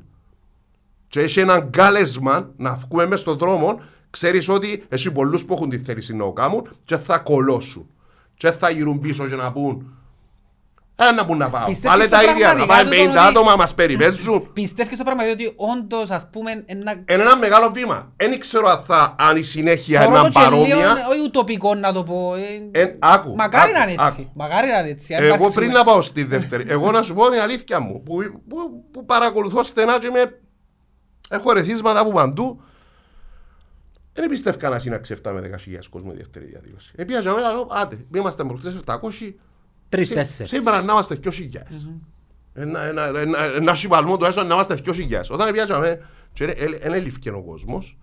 και έχει έναν κάλεσμα να βγούμε μες στον δρόμο ξέρεις ότι έχει πολλούς που έχουν τη θέληση να το κάνουν και θα κολώσουν και θα γυρούν πίσω και να πούν ε, να πούν να πάω. Πιστεύεις Πάλι το τα ίδια, να πραγματικά πάμε τούτο 50 ότι- άτομα μας περιπέζουν. <laughs> Πιστεύεις στο πράγμα ότι όντως ας πούμε ένα... Είναι ένα μεγάλο βήμα. Δεν ξέρω αν, θα, αν η συνέχεια Θωρώ είναι το και λίγο, παρόμοια. όχι ουτοπικό να το πω. ε, Ε, άκου, Μακάρι άκου, να είναι έτσι. άκου. Μακάρι να είναι έτσι. αν Εγώ υπάρξει πριν σίγουρα. να πάω στη δεύτερη, εγώ να σου πω την αλήθεια μου, που, που, που παρακολουθώ στενά και με, έχω ρεθίσματα από παντού, δεν πιστεύω να συνάξει 7 με 10.000 κόσμο η δεύτερη διαδήλωση. Επειδή για μένα, λέω, άντε, είμαστε προχτές 700, Τρεις, σή- τέσσερις. σήμερα να είμαστε 2.000. Ένα- ένα- ένα- Ένα σιβαλμό του έστω να είμαστε 2.000. Όταν πιάσαμε, και δεν έλειφε ο κόσμος,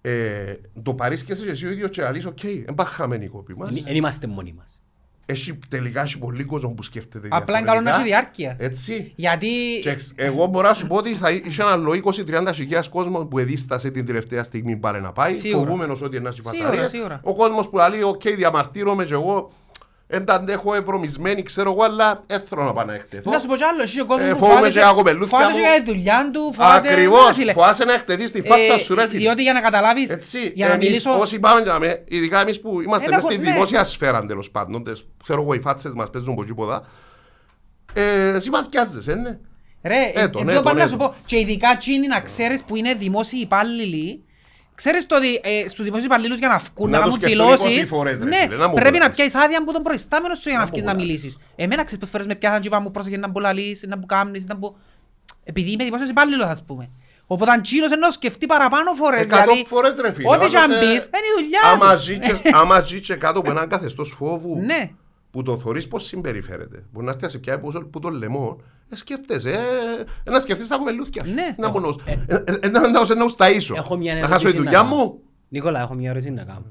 ε, το παρήσκεσαι και εσύ ο ίδιος και αλείς, οκ, δεν πάμε χαμένοι οι κόποι μας. Δεν είμαστε μόνοι μας. Έχει τελικά έχει πολύ κόσμο που σκέφτεται Απλά είναι καλό να έχει διάρκεια. Έτσι. Γιατί Και εξ- εγώ μπορώ να σου πω ότι θα είχε ένα άλλο 20-30 χιλιάδες κόσμος που εδίστασε την τελευταία στιγμή πάρε να πάει. Σίγουρα. Φοβούμενος ότι είναι να Σίγουρα, φασαρίες. σίγουρα. Ο κόσμος που λέει, οκ, διαμαρτύρομαι και εγώ δεν τα αντέχω ευρωμισμένη, ξέρω εγώ, αλλά δεν θέλω να πάω να εκτεθώ. να σου πω κι άλλο, εσύ ο κόσμος Ε, που φοβούμαι φοβάται και τα κοπελούθια φοβάται μου. και για τη δουλειά του, φοβάται... Ακριβώς, Ναι, φίλε. φοβάσαι να εκτεθείς στη φάτσα Ε, σου ρε φίλε. Διότι για να καταλάβεις, Έτσι, για να εμείς μιλήσω... όσοι πάμε για με, ειδικά εμείς που είμαστε Ένα μέσα στη χω- ναι. δημόσια σφαίρα τέλος πάντων, τες- ξέρω εγώ οι φάτσες μας παίζουν από εκεί ποδά, ε, συμπαθιάζεσαι, ναι. Ρε, Έτον, ε, έτον, εδώ πάνε να σου έτον. πω, και ειδικά τσίνοι να ξέρεις που είναι δημόσιοι υπάλληλοι, Ξέρεις το ότι ε, στους δημόσιους υπαλλήλους για να βγουν Να να το κάνουν σκεφτούν 20 δηλώσεις, φορές, ρε ναι, φίλε, να μου πρέπει να βολεύεις. πιάσεις άδεια από τον προϊστάμενος σου για να Να βγεις μου να βολεύεις. μιλήσεις. Εμένα ξέρεις που φορές με πιάσαν και είπα μου πρόσεχε να μπω λαλείς, να μπω κάμνεις, να μπω... Επειδή είμαι δημόσιος υπάλληλος ας πούμε. Οπότε αν τσίνος ενώ σκεφτεί παραπάνω φορές, Εκατό γιατί φορές ρε φίλε. ό,τι και αν Πάντως, ε, πεις, είναι η δουλειά άμα του. ζει και- <laughs> Άμα ζει και κάτω από έναν καθεστώς φόβου Ναι. που το θωρείς πώς συμπεριφέρεται. Μπορεί να έρθει να σε πιάει που- που το λαιμό, ε, σκέφτεσαι, ε, να σκεφτείς τα κομμελούθια σου. Ναι. Να μονός. Ε, ε, ε, Να να- να ουσταΐσω. Έχω μια Να χάσω τη ερώτηση δουλειά να κάνω. μου. Νίκολα, έχω μια ερώτηση να κάνω.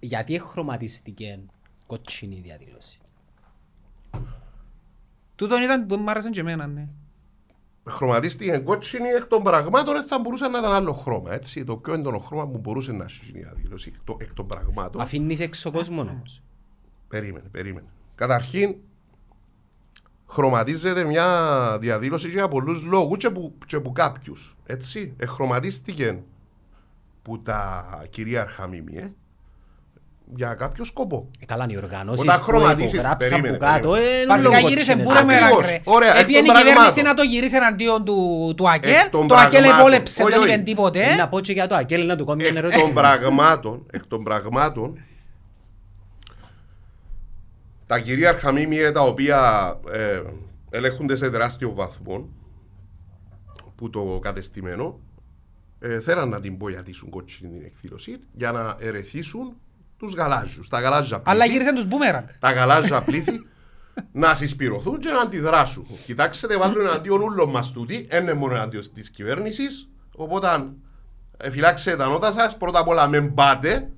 Γιατί εχρωματιστήκε κοτσινή η διαδήλωση; Τούτον ήταν που μου άρεσαν και εμένα, ναι. χρωματίστηκε κότσινη εκ των πραγμάτων δεν θα μπορούσε να ήταν άλλο χρώμα. Έτσι. Το πιο έντονο χρώμα που μπορούσε να έχει η διαδήλωση εκ, το- εκ των πραγμάτων. Αφήνεις έξω κόσμος όμως. Περίμενε, περίμενε. Καταρχήν, χρωματίζεται μια διαδήλωση για πολλούς λόγους και που, και που κάποιους. Έτσι. Εχρωματίστηκε που τα κυρίαρχα μήμυε για κάποιο σκοπό. Ε, Καλά, οι οργανώσεις Όταν που χρωματίσεις, υπογράψαν περίμενε, που κάτω, περίμενε. ε, είναι Βασικά λόγω γύρισε κοτσινές. μπούρα με Ακριβώς. ρακρέ. Ωραία, εκ Έπιανε η των κυβέρνηση πραγμάτων. να το γυρίσει εναντίον του, του ΑΚΕΛ. Εκ των Το ΑΚΕΛ πραγμάτων. εβόλεψε, Όχι, δεν όχι. είπε τίποτε. Ε, Να πω και για το Ακέλ να του κάνω μια Εκ των ερώτηση. πραγμάτων, εκ των πραγμάτων, τα κυρίαρχα μήμυε τα οποία ε, ελέγχονται σε τεράστιο βαθμό που το κατεστημένο ε, θέλαν να την ποιατήσουν κότσινη την εκδήλωση για να ερεθίσουν τους γαλάζιους. Τα γαλάζια Αλλά πλήθη, γύρισαν τους μπούμεραγκ. τα γαλάζια πλήθη <laughs> να συσπηρωθούν και να αντιδράσουν. Κοιτάξτε, βάλουν εναντίον ούλων μας τούτοι, δεν είναι μόνο εναντίον της κυβέρνησης, οπότε ε, φυλάξτε τα νότα σας, πρώτα απ' όλα με πάτε,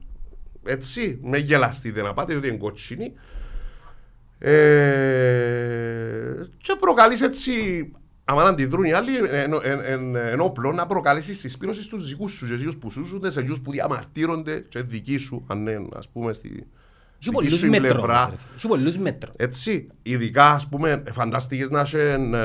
έτσι, με γελαστείτε να πάτε, διότι είναι κότσινη, ε, και προκαλείς έτσι, άμα να αντιδρούν οι άλλοι, εν, εν, εν, εν όπλο να προκαλέσεις συσπήρωση στους δικούς σου, και εκείνους που σούζονται, σε εκείνους που διαμαρτύρονται και δικοί σου, αν είναι, ας πούμε, στη Έχει δική πολλούς σου η μέτρων. πλευρά. όμως, ρε φίλε. Έχει πολλούς μέτρων. Έτσι, ειδικά ας πούμε, φαντάστηκες να έχουν, ε,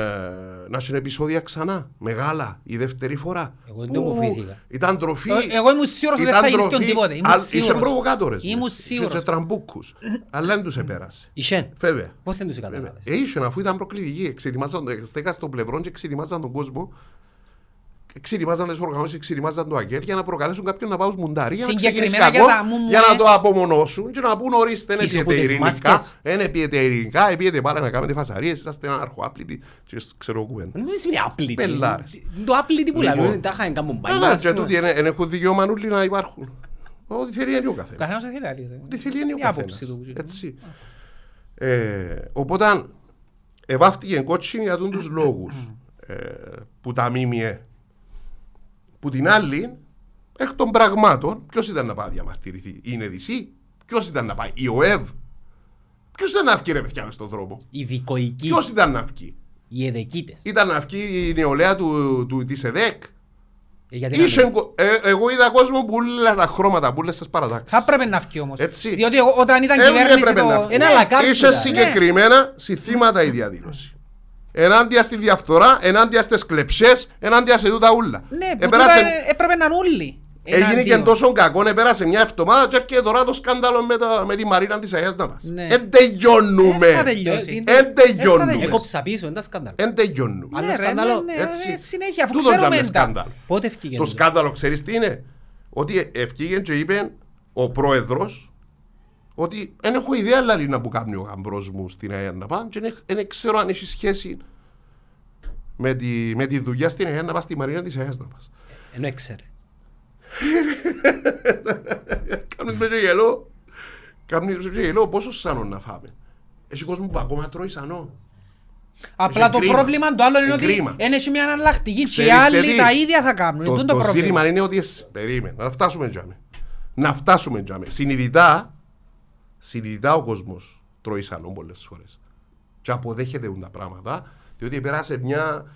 να έχουν επεισόδια ξανά, μεγάλα, η δεύτερη φορά. Εγώ δεν Που το φοβήθηκα. Ήταν τροφή. Ε, εγώ ήμουν σίγουρος ότι δεν ήταν θα γυριστεί τροφή, τίποτε. Ήμουν αλ- σίγουρος. Είχε προβοκάτορες. Ήμουν μέσα, είχε σίγουρος. και τραμπούκους. Αλλά δεν τους επέρασε. Ισέν. Βέβαια. Πώς δεν τους Βέβαια. καταλάβες; Ε, είχε, αφού ήταν προκλητική. Εξετοιμάζαν, στέκα στο πλευρό και εξετοιμάζαν τον κόσμο. Ξυριμάζαν τις οργανώσεις, ξυριμάζαν το ΑΚΕΛ για να προκαλέσουν κάποιον να πάω μουντάρι για να Συγκεκριμένα ξεκινήσει για κακό, τα μου- για να το απομονώσουν και να πούν ορίστε, δεν Πίσω από πιέτε τις ειρηνικά, μάσκες. δεν πιέτε ειρηνικά, πιέτε πάρα να κάνετε φασαρίες, είσαστε ένα αρχοάπλητη και ξέρω κουβέντα. Δεν σημαίνει άπλητη. Πελάρες. Το άπλητη που Λοιπόν. λαλούν, τα είχαν κάνουν Αλλά μπάλα. και τούτοι δεν έχουν δικαίωμα όλοι να υπάρχουν. Ό,τι θέλει είναι ο Ο καθένας καθένας. δεν θέλει άλλη, ρε. Ό,τι θέλει είναι ο Η άποψη καθένας. του. Έτσι. Ε, οπότε, εβάφτηκε κότσινη για τούν τους <clears throat> λόγους ε, που τα ΜΜΕ. Που την άλλη, εκ των πραγμάτων, ποιος ήταν να πάει να διαμαρτυρηθεί; Η Νεδισή, ποιος ήταν να πάει; Η ΟΕΒ. Ποιος ήταν να βγει ρε παιδιά μες στον δρόμο; Οι δικοικοί, Ποιος ήταν να βγει; οι εδεκίτες. Ήταν να βγει η νεολαία του, του, της ΕΔΕΚ. Ε, γιατί να Είχε, μην- κο- ε, εγώ είδα κόσμο που όλα τα χρώματα που λες στις παρατάξεις. Θα έπρεπε να βγει όμως. Έτσι. Διότι εγώ- όταν ήταν Ε, κυβέρνηση έπρεπε να το... βγει. Ένα λακάρτ Είχε ήταν. συγκεκριμένα συνθήματα η διαδήλωση. Ενάντια στη διαφθορά, ενάντια στις κλεψές, ενάντια σε τούτα ούλα. Ναι, που Επέρασε- τούτα, ε, έπρεπε να είναι όλοι. Έγινε και εναντίον. τόσο κακό, επέρασε μια εβδομάδα και έρχεται τώρα το σκάνδαλο με, το, με τη Μαρίνα της Αγίας Ναβάς. Ναι. Εν τελειώνουμε. Ε, θα τελειώσει. Ε, Εν τελειώνουμε. Ε, Έκοψα πίσω, είναι τα σκάνδαλα. Εν τελειώνουμε. Άλλο Ναι, ρε, σκάνδαλο. ναι, ναι, Έτσι. ε, Συνέχεια, αφού Τούτο ήταν ξέρουμε το τα. σκάνδαλο. Πότε ευκήγε Το τούτο; σκάνδαλο ξέρεις τι είναι; Ότι ευκήγε και είπε ο πρόεδρος ότι δεν έχω ιδέα λαλή να που κάνει ο γαμπρός μου στην Αγία Ναπά και δεν ξέρω αν έχει σχέση με τη, με τη δουλειά στην Αγία Ναπά στη Μαρίνα της Αγίας Ναπάς. Ενώ έξερε. <laughs> Κάνεις με και γελό. Κάνεις με και γελό πόσο σανό να φάμε. Έχει κόσμο που ακόμα τρώει σανό. Απλά Έχει το κρίμα. πρόβλημα το άλλο είναι Είναι ότι κρίμα. δεν έχει μια αναλλακτική και οι Ξέρεις άλλοι γιατί; τα ίδια θα κάνουν. Το, Είναι το, το πρόβλημα. ζήτημα είναι ότι εσ- περίμενε, να φτάσουμε τζάμε. Να φτάσουμε τζάμε. Συνειδητά, συνειδητά ο κόσμος τρώει σανό πολλές φορές. Και αποδέχεται τα πράγματα, διότι πέρασε μια.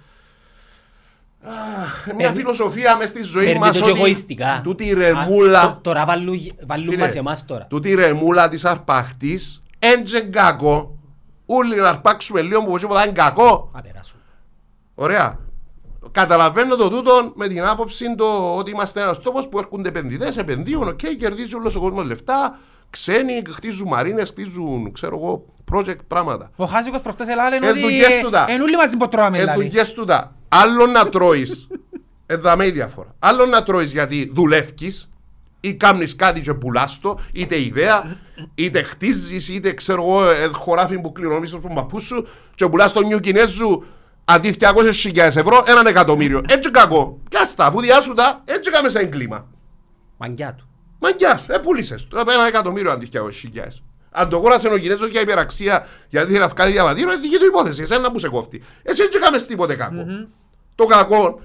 Αχ, μια Παίρνει- φιλοσοφία μες στη ζωή Παίρνει μας το και εγωιστικά. τούτη η Α, ρεμούλα, τω- Τώρα βάλουν βάλουν Φίλε, μας εμάς τώρα. τούτη η ρεμούλα της αρπαχτή, έντζεν κακό. Όλοι να αρπάξουμε λίγο που τίποτα είναι κακό. Α, περάσουν. Ωραία. Καταλαβαίνω το τούτο με την άποψη το ότι είμαστε ένας τόπος που έρχονται επενδυτές, επενδύουν, οκ, κερδίζει όλος ο κόσμος λεφτά, ξένοι χτίζουν μαρίνες, χτίζουν ξέρω εγώ, project πράγματα. Ο Χάζικος προχτές ελάλε Ε, ότι δουλειές του τα. εν όλοι μαζί που τρώμε Ε, λάλη. δουλειές του τα. Άλλο να τρώεις, εδάμε η διαφορά. Άλλο να τρώεις γιατί δουλεύει ή κάνεις κάτι και πουλάς το, είτε ιδέα, είτε χτίζεις, είτε ξέρω εγώ, ε, χωράφι που κληρονομείς στον παππούς σου και πουλάς το νιου Κινέζου αντί 200.000 ευρώ, έναν εκατομμύριο. Έτσι κακό. Πιάστα, αφού διάσου τα, έτσι κάμε σαν κλίμα. Μαγκιά του. Μαγκιάς σου, ε, πούλησες το. Ένα εκατομμύριο αντί 200.000. Αν το αγόρασε ο Κινέζο για υπεραξία γιατί θέλει να βγάλει διαβατήριο, είναι δική του υπόθεση. Εσένα που σε κόφτει. Εσύ δεν κάμε τίποτε κακό. Το κακό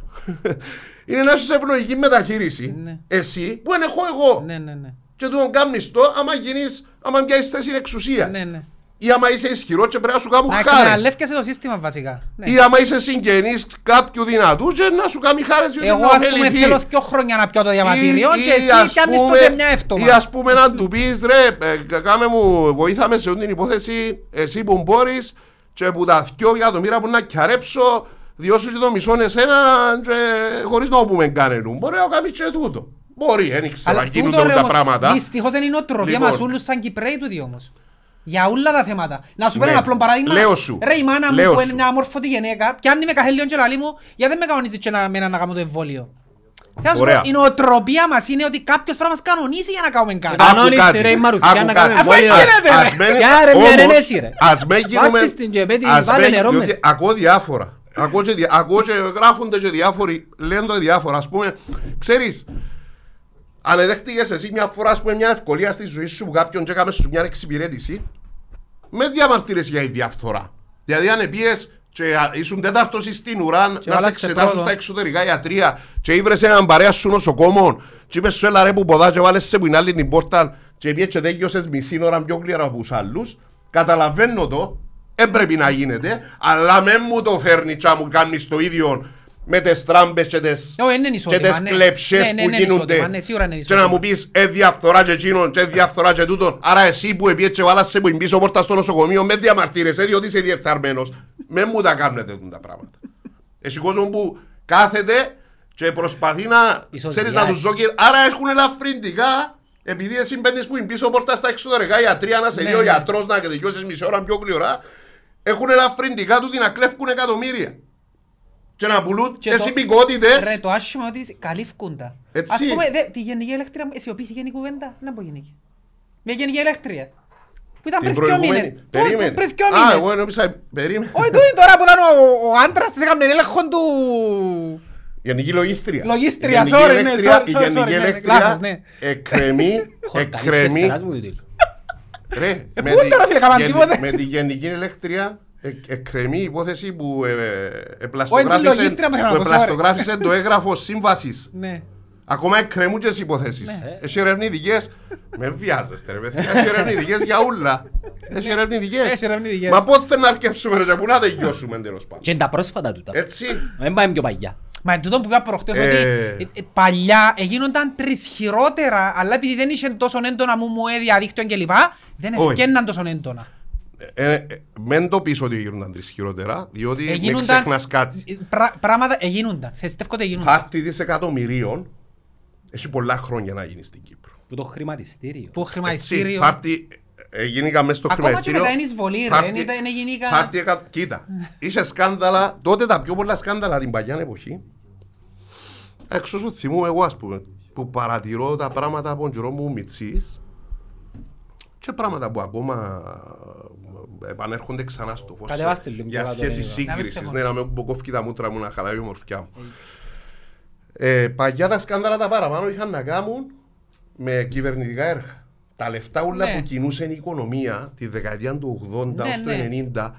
<laughs> είναι να σου ευνοϊκή μεταχείριση. Ναι. Εσύ που δεν έχω εγώ. Ναι, ναι, ναι. Και του τον κάνει το άμα γίνεις, άμα πιάσεις θέση εξουσίας. Ναι, ναι. Ή άμα είσαι ισχυρός και πρέπει να σου κάνουν Να χάρες. εκμεταλλεύκεσαι το σύστημα βασικά. Ναι. Ή άμα είσαι συγγενής κάποιου δυνατού και να σου κάνει χάρες γιατί Εγώ να ας πούμε ωφεληθεί. θέλω δύο χρόνια να πιω το διαβατήριο Ή- και ή εσύ ας πιάνεις το πούμε- σε μια εύτομα. Ή ας πούμε να του πεις ρε, ε, κάμε μου, βοήθαμε σε αυτή την υπόθεση, εσύ που μπορείς και που τα δυο εκατομμύρια που να κιαρέψω, διώσου και το μισό εσένα και χωρίς να πούμε κανέναν. Μπορεί να κάνεις και τούτο. Μπορεί, δεν ξέρω, να Αλλά γίνονται τούτο, ρε, τα όμως, πράγματα. Δυστυχώς δεν είναι οτροπία Λοιπόν. μας όλους σαν Κυπρέοι τούτοι όμως. Για όλα τα θέματα. Να σου πω Ναι. ένα απλό παράδειγμα. Λέω σου. Ρε η μάνα μου Λέω που σου. είναι μια αμόρφωτη γυναίκα, πιάνει με καθέλιον και λαλεί μου, γιατί δεν με κανονίζεις και να, μένα να κάνω το εμβόλιο; Θέλω να σου Ωραία. πω, η νοοτροπία μας είναι ότι κάποιος πρέπει να μας κανονίσει για να κάνουμε κάτι. Άκου Κανόνιστε, κάτι. ρε, η Μαρουσιά, Άκου να κάτι. κάνουμε Αφού εμβόλιο. έτσι γίνεται, Ας- ρε. ας μένει- Ποια ρε, μια όμως, ρενέση, ρε. Ας με γίνουμε... Βάφτεις την και πέτει, ας βάλε με- νερό διότι μες. Ακούω διάφορα. Ακούω και, δια- ακούω και γράφονται και διάφοροι, λένε το διάφορα. Ας πούμε, ξέρεις, αν εδέχτηκες εσύ μια φορά ας πούμε, μια ευκολία στη ζωή σου που κάποιον και έκαμε σου μια εξυπηρέτηση, με διαμαρτύρεσαι για η διαφθορά. Δηλαδή αν επίες και α, ήσουν τέταρτος στην ουρά να σε βάλας εξετάσουν πρώτο. στα εξωτερικά ιατρία και ήβρες έναν παρέα σου νοσοκόμων και είπες σου έλα ρε που ποδά και βάλες σε που είναι άλλη την πόρτα και πήγες και τέλειωσες μισή ώρα πιο κλειέρα από τους άλλους καταλαβαίνω το δεν πρέπει να γίνεται αλλά με μου το φέρνει και μου κάνεις το ίδιο με τις τράμπες και τις, Όχι, είναι και ισότιμα, τις ναι. κλεψές Ναι, ναι, που ναι, γίνονται ισότιμα, ναι, σίγουρα είναι και να μου ισότιμα. πεις ε διαφθορά και εκείνον και διαφθορά και τούτον άρα εσύ που επίες και βάλας σε που είναι πίσω πόρτα στο νοσοκομείο μες διαμαρτύρεσαι διότι είσαι διεφθαρμένος με μου τα κάνετε τούτα τα πράγματα έχει κόσμο που κάθεται και προσπαθεί να ξέρεις να τους ζώκει άρα έχουν ελαφρυντικά επειδή εσύ μπαίνεις που είναι πίσω πόρτα στα εξωτερικά ιατρία να σε Ναι, δει ο ναι. γιατρός να τελειώσεις μισή ώρα πιο γλυωρά έχουν ελαφρυντικά του να κλέφκουν εκατομμύρια και να πουλούν Και τις το- υπηκότητες. Ρε, το άσχημο είναι ότι καλύφκουν τα. Έτσι. Ας πούμε, δε, τη γενική ηλεκτρία, αισιοποιήθηκε η κουβέντα. Να πω γενική. Μια γενική ηλεκτρία. Που ήταν Την πριν δυο προηγούμενη. μήνες. Περίμενε. Πριν δυο Α, εγώ μήνες. νόμιζα, περίμενε. Όχι, τούτη τώρα που ήταν ο- ο άντρας της έκαμε έλεγχο του... Γενική λογίστρια. Λογίστρια, Η γενική sorry, ναι, ηλεκτρία- sorry, Η sorry, γενική sorry, ναι, ηλεκτρία λάθος, ναι. εκκρεμεί, <laughs> Χορταλής εκκρεμεί, πεθεράς μου τούτο. ρε, με πού τη- τώρα, φίλε, καμάν γεν- τίποτε. με τη γενική ηλεκτρία εκ- εκκρεμεί η υπόθεση που ε, ε, Όχι, τη λογίστρια επλαστογράφησε μου θέλω να που πω, sorry. επλαστογράφησε το έγγραφο <laughs> σύμβασης. Ναι. Ακόμα εκκρεμούν και τις υποθέσεις. Ναι. Έχει ερευνητικές. Με βιάζεστε ρε παιδιά. Έχει ερευνητικές για ούλα. Έχει ερευνητικές. Έχει ερευνητικές. Μα πότε θέλει να αρκεύσουμε ρε και πού να τελειώσουμε τέλος πάντων. Και είναι τα πρόσφατα τούτα. Έτσι. Δεν πάμε πιο παγιά. Μα εν τούτο που είπα προχτές Ε. ότι ε, ε, παλιά έγινονταν τρισχυρότερα, αλλά επειδή δεν είχε τόσο έντονα μου μου ε, διαδίκτυο κλπ. Δεν Όχι. ευκαιναν τόσο έντονα. Ε, ε, Μεν το πεις ότι γίνονταν τρεις χειρότερα, διότι με Εγίνονταν- ξεχνάς κάτι. ε, πρά- Πράγματα εγίνονταν. Θεστεύω ότι εγίνονταν. Χάρτη δισεκατομμυρίων έχει πολλά χρόνια να γίνεις στην Κύπρο. Που το χρηματιστήριο. Που Έτσι, χρηματιστήριο. Πάρτι έγινα μέσα στο Ακόμα και χρηματιστήριο. μετά είναι εισβολή, ρε, Πάρτι- είναι- είναι γενικά- πάρτι εκα- Κοίτα, είχε σκάνδαλα, τότε τα πιο πολλά σκάνδαλα την παλιά εποχή. Εξ όσου θυμούμαι εγώ ας πούμε, που παρατηρώ τα πράγματα από τον καιρό μου μητσής και πράγματα που ακόμα ε, επανέρχονται ξανά στο φως. Κατεβάστε λίγο Για πιο κάτω, σχέσεις λίγο. Να μην σύγκρισης, σε ναι, να με μποκόφει τα μούτρα μου, να χαλάει η ομορφιά μου. Ε, παλιά τα σκάνδαλα τα παραπάνω είχαν να κάνουν με κυβερνητικά έργα. Τα λεφτά όλα Ναι. που κινούσε η οικονομία τη δεκαετία του 80 Ναι, ως το ναι. 90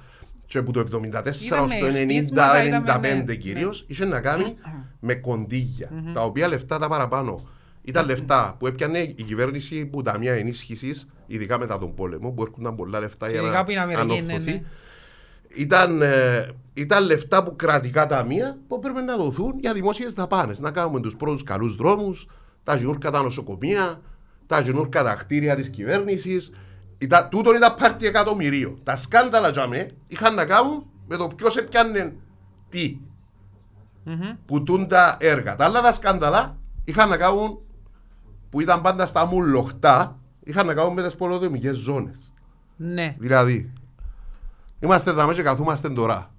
και από το 74 Είδαμε ως το χτίσματα, είδαμε, 90-95 ναι. κυρίως είχε να κάνει με κοντίγια. Τα οποία λεφτά τα παραπάνω ήταν λεφτά που έπιανε η κυβέρνηση που ταμεία ενίσχυσης, ειδικά μετά τον πόλεμο, που έρχονταν πολλά λεφτά για ειδικά που είναι να Αμερική, ναι, ανορθωθεί. ναι. Ήταν, ε, ήταν λεφτά που κρατικά ταμεία που έπρεπε να δοθούν για δημόσιες δαπάνες. Να κάνουμε τους πρώτους καλούς δρόμους, τα γινούρκα τα νοσοκομεία, τα γινούρκα τα κτίρια της κυβέρνησης. Τούτο ήταν πάρτι εκατομμυρίο. Τα σκάνδαλα για με είχαν να κάνουν με το ποιος έπιανε τι. Που τούν τα έργα. Τα άλλα τα σκάνδαλα είχαν να κάνουν που ήταν πάντα στα μουλοχτά, είχαν να κάνουν με τι πολεοδομικές ζώνες. Ναι. Δηλαδή, είμαστε εδώ και καθούμαστε τώρα.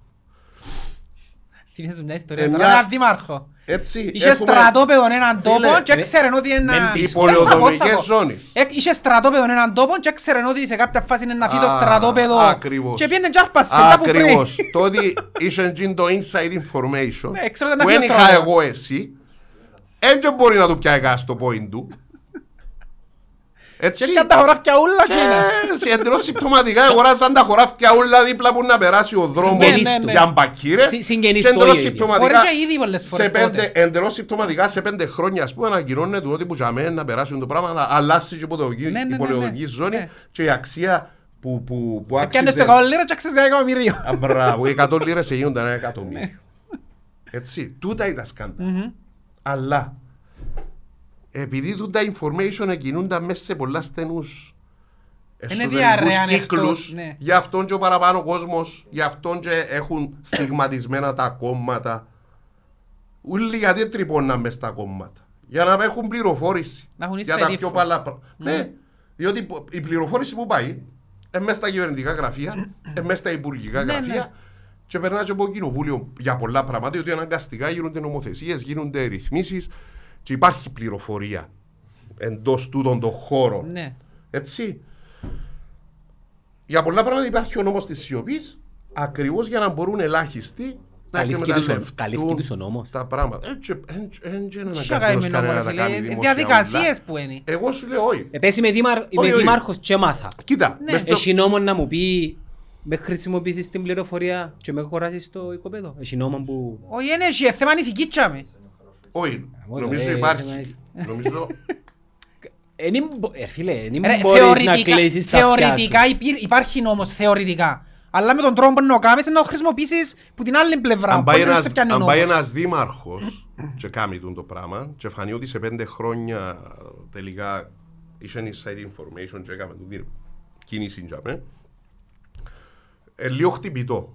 Θυμίζουν μια ιστορία. Ε, Τώρα μια- ένα δήμαρχο. Έτσι, Είχε έχουμε στρατόπεδο έναν τόπο Φίλε, και με- ξέρουν ότι είναι μεν ένα... τις οι Ε, θα πω, θα πολεοδομικές πω. ζώνες. Ε, Είχε στρατόπεδο έναν τόπο και ξέρουν ότι σε κάποια φάση είναι ένα φύτο Α, στρατόπεδο. ακριβώς. Και πήγαινε και άρπασε τα που πριν. Ακριβώς. Το ότι είσαι εκείνο το inside information Ναι, ξέρω ότι που είναι δεν αφιεστρώνε. είχα εγώ εσύ, έτσι μπορεί να το πιάει κάτι στο point του. Έτσι. Και έκανε τα χωράφια ούλα και είναι. Και σε εντελώς συμπτωματικά αγοράζαν τα χωράφια όλα δίπλα που να περάσει ο δρόμος Συγγενείς Ναι, του. για μπακύρες Συ- συγγενείς και του εντελώς ο ίδιος. συμπτωματικά Μπορεί και ήδη πολλές φορές σε πέντε, τότε. εντελώς συμπτωματικά σε πέντε χρόνια ας πούμε ανακοινώνεται ότι που για μένα να περάσουν το πράγμα να αλλάσει και η πολεοδομική- Ναι, ναι, ναι, η πολεοδομική ναι. ζώνη Ναι. και η αξία που, που, που Πιάνε στο άξιζε 100 λίρα και ξέρεις ένα εκατομμύριο. Α, Μπράβο, οι 100 λίρες γίνονταν ένα <laughs> Ναι. εκατομμύριο. Έτσι, τούτα ήταν σκάνδαλα. Αλλά, επειδή τούτα information κινούνταν μέσα σε πολλά στενούς εσωτερικούς διαρρέα κύκλους, ανοιχτός, ναι. γι' αυτόν και ο παραπάνω κόσμος, γι' αυτόν και έχουν στιγματισμένα τα κόμματα. Ούλοι γιατί τρυπώναν μες στα κόμματα; Για να έχουν πληροφόρηση. Να έχουν για inside τα πιο info. παλά πράγματα. Ναι, διότι πο- η πληροφόρηση που πάει, είναι μέσα στα κυβερνητικά γραφεία, είναι μέσα στα υπουργικά Ναι, γραφεία ναι. και περνά και από κοινοβούλιο για πολλά πράγματα, διότι αναγκαστικά γίνονται νομοθεσίες, γίνονται ρυθμίσεις και υπάρχει πληροφορία εντός τούτων των χώρων. Ναι. Έτσι. Για πολλά πράγματα υπάρχει ο νόμος της σιωπής ακριβώς για να μπορούν ελάχιστοι να Καλύφκει τους ο- εκμεταλλευτούν καλύφκει τους ο νόμος. Τα πράγματα. Έτσι, έτσι είναι Τι να κάνουμε αναγκασμένος νόμο, κανένας ρε να τα φίλε. κάνει Ε, δημόσια Διαδικασίες ούλα. που είναι. Εγώ σου λέω όχι. Ε, πες είμαι δήμαρ- είμαι Όχι, όχι. δήμαρχος και μάθα. Κοίτα, Ναι. μες στο- Έχει νόμο να μου πει με χρησιμοποιήσεις την πληροφορία και με χωράσεις το οικοπαίδο. Έχει νόμο που... Όχι, είναι εσύ, θέμα είναι ηθική τσάμε. Όχι. Εγώ, Νομίζω ε, υπάρχει. Νομίζω Εν είναι μπο- Ε, φίλε, εν Ρε, είναι μπορείς να θεωρητικά- κλείσεις τα αυτιά Θεωρητικά σου. υπήρ- υπάρχει νόμος, θεωρητικά. Αλλά με τον τρόπο που να το κάνεις είναι να το χρησιμοποιήσεις που την άλλη πλευρά. αν πάει Πότε να ένας- σε πιάνει ο αν πάει νόμος. ένας δήμαρχος και κάνει τούτο το πράγμα και φανεί ότι σε πέντε χρόνια τελικά είχε inside information και έκαμε την κίνηση για μέ, ε, λίγο χτυπητό.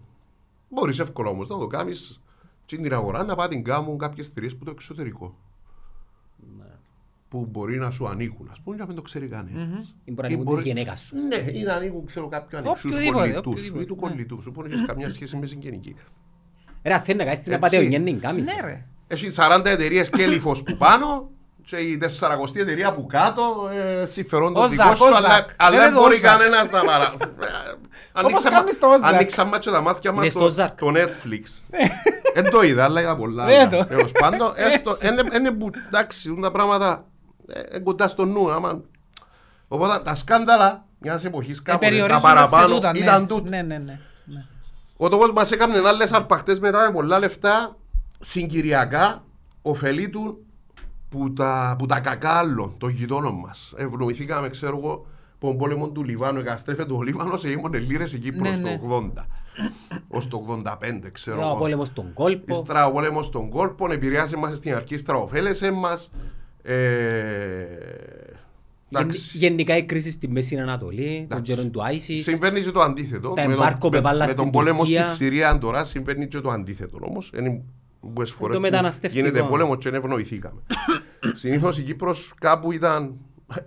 Μπορείς εύκολα όμως να το κάνεις και την αγορά να πάει την κάνουν κάποιες εταιρείες που το εξωτερικό. Που μπορεί να σου ανήκουν, ας πούμε, και να μην το ξέρει κανένας. Ή μπορεί να Ή ανήκουν της γενέκας σου. Ναι, ή να ανήκουν, ξέρω, κάποιου ανεξούς Οποιοδήποτε, κολλητούς σου ή οποιοδήποτε, του κολλητού σου, που δεν έχεις καμιά σχέση με συγγενική. Ρε, αν θέλει να κάνεις την Έτσι. απαταιωνία, είναι κάμιση. Ναι ρε. Έχει 40 εταιρείες και λιφος που πάνω και η 40 εταιρεία που κάτω ε, συμφερόν το Ο δικό Ζακ, σου, ο αλλά, Ζακ. αλλά Δεν δεν είναι μπορεί ο Ζακ. κανένας να παρά... <laughs> Ανοίξαμε- κάνεις το ο Ζακ. Ανοίξαμε και τα μάτια Είναι μας στο το, Ζακ. το Netflix. Δεν το είδα, αλλά είδα πολλά. Δεν άλλα. το. Τέλος πάντων, <laughs> έστω, Έτσι. είναι- είναι που, εντάξει, τα πράγματα ε, είναι κοντά στο νου. άμα- Οπότε τα σκάνδαλα μιας εποχής Ε, κάποτε, τα περιορίζονται σε παραπάνω, τούτα, ναι. ήταν τούτα. Ναι, ναι, ναι. ναι. Ο τόπος μας έκανε άλλες αρπακτές μετά με πολλά λεφτά συγκυριακά ωφελεί του που τα, που τα κακά άλλων των γειτόνων μας. Ευνοηθήκαμε, ξέρω εγώ, από τον πόλεμο του Λιβάνου. Εγκαστρέφεται ο Λίβανος, έγιναν λίρες εκεί προς Ναι, ναι. το 80. Ως το 85, ξέρω Ο εγώ. πόλεμος στον κόλπο. Ύστερα ο πόλεμος των κόλπων επηρεάσε μας στην αρχή, ύστερα ωφέλεσε μας. Ε, εντάξει. Γενι- Γενικά η κρίση στη Μέση Ανατολή, τον Εντάξει. καιρόν του ISIS. Συμβαίνει και το αντίθετο. Τα Με τον- εμπάρκο που με, έβαλα με στην τον πόλεμο Τουρκία. στη Συρία τώρα συμβαίνει και το αντίθετο όμως. Είναι πολλές φορές Το που μεταναστευτικό. γίνεται πόλεμο και δεν ευνοηθήκαμε. Συνήθως η Κύπρος κάπου ήταν.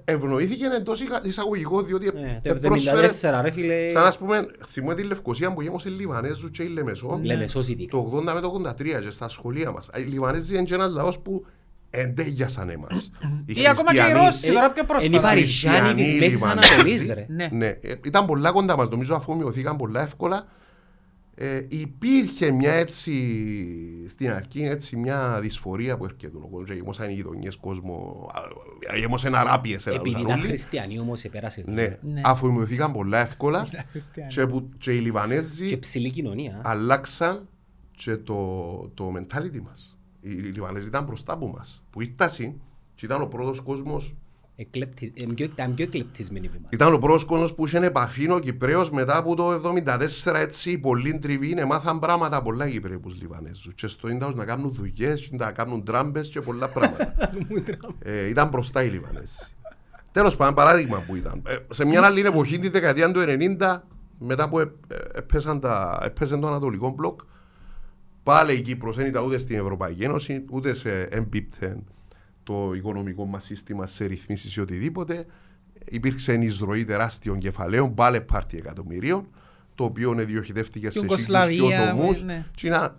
Ευνοήθηκε εντός εισαγωγικό διότι Ε, ε, Το πρόσφερε. 1974 ρε φίλε. Σαν να πούμε, θυμούμε τη Λευκοσία που γέμωσε Λιβανέζου και η Λεμεσό. Λεμεσός ειδικά. Το 80 με το 83 και στα σχολεία μας. Οι Λιβανέζοι είναι και ένας λαός που εντέγιασαν εμάς. Ή ακόμα και οι Ρώσοι τώρα πιο Ε, Είναι οι πρόσφατα. Παρισιάνοι της Χριστιανοί, Μέσης Λιβανέζοι. Ανατολής ρε. Ναι. Ναι, ε, ήταν πολλά κοντά μας, νομίζω αφού μειωθήκαν πολλά εύκολα. Ε, υπήρχε μια έτσι, στην αρχή, έτσι μια δυσφορία που έρχεται ο κόσμος, γεμώσαν οι γειτονιές κόσμο, α, γεμώσαν αράπιες, Επειδή έλεγαν ήταν όλοι. χριστιανοί όμως επέρασε. Ναι, Ναι. αφού μειωθήκαν πολλά εύκολα Ήταν χριστιανοί. και, που, και οι Λιβανέζοι Και ψηλή κοινωνία. αλλάξαν και το, το mentality μας. Οι Λιβανέζοι ήταν μπροστά από μας, που ήρθαν και ήταν ο πρώτος κόσμος Εκλεπτι- ε, πιο- Ήταν πιο εκλεπτισμένοι από εμάς. Ήταν ο πρώτος κόσμος που είχε επαφή ο Κυπρέος μετά από το 1974 έτσι πολύ τριβή μάθαν πράγματα πολλά οι Κυπρέοι που Λιβανέζους και στο ίντα να κάνουν δουλειές και να κάνουν τράμπες και πολλά πράγματα. <laughs> ε, ήταν μπροστά οι Λιβανέζοι. Τέλος πάντων παράδειγμα που ήταν. Ε, σε μια άλλη εποχή τη δεκαετία του 90 μετά που ε, ε, έπεσαν τα, έπεσε το Ανατολικό μπλοκ πάλι η Κύπρος δεν ήταν ούτε στην Ευρωπαϊκή Ένωση ούτε σε εμπίπτεν το οικονομικό μας σύστημα σε ρυθμίσεις ή οτιδήποτε. Υπήρξε εισρωή τεράστιων κεφαλαίων, πάλι πάρτι εκατομμυρίων, το οποίο διοχετεύτηκε σε σύγκρουση και Ιουγκοσλαβία, οτομούς. ναι. Και είναι,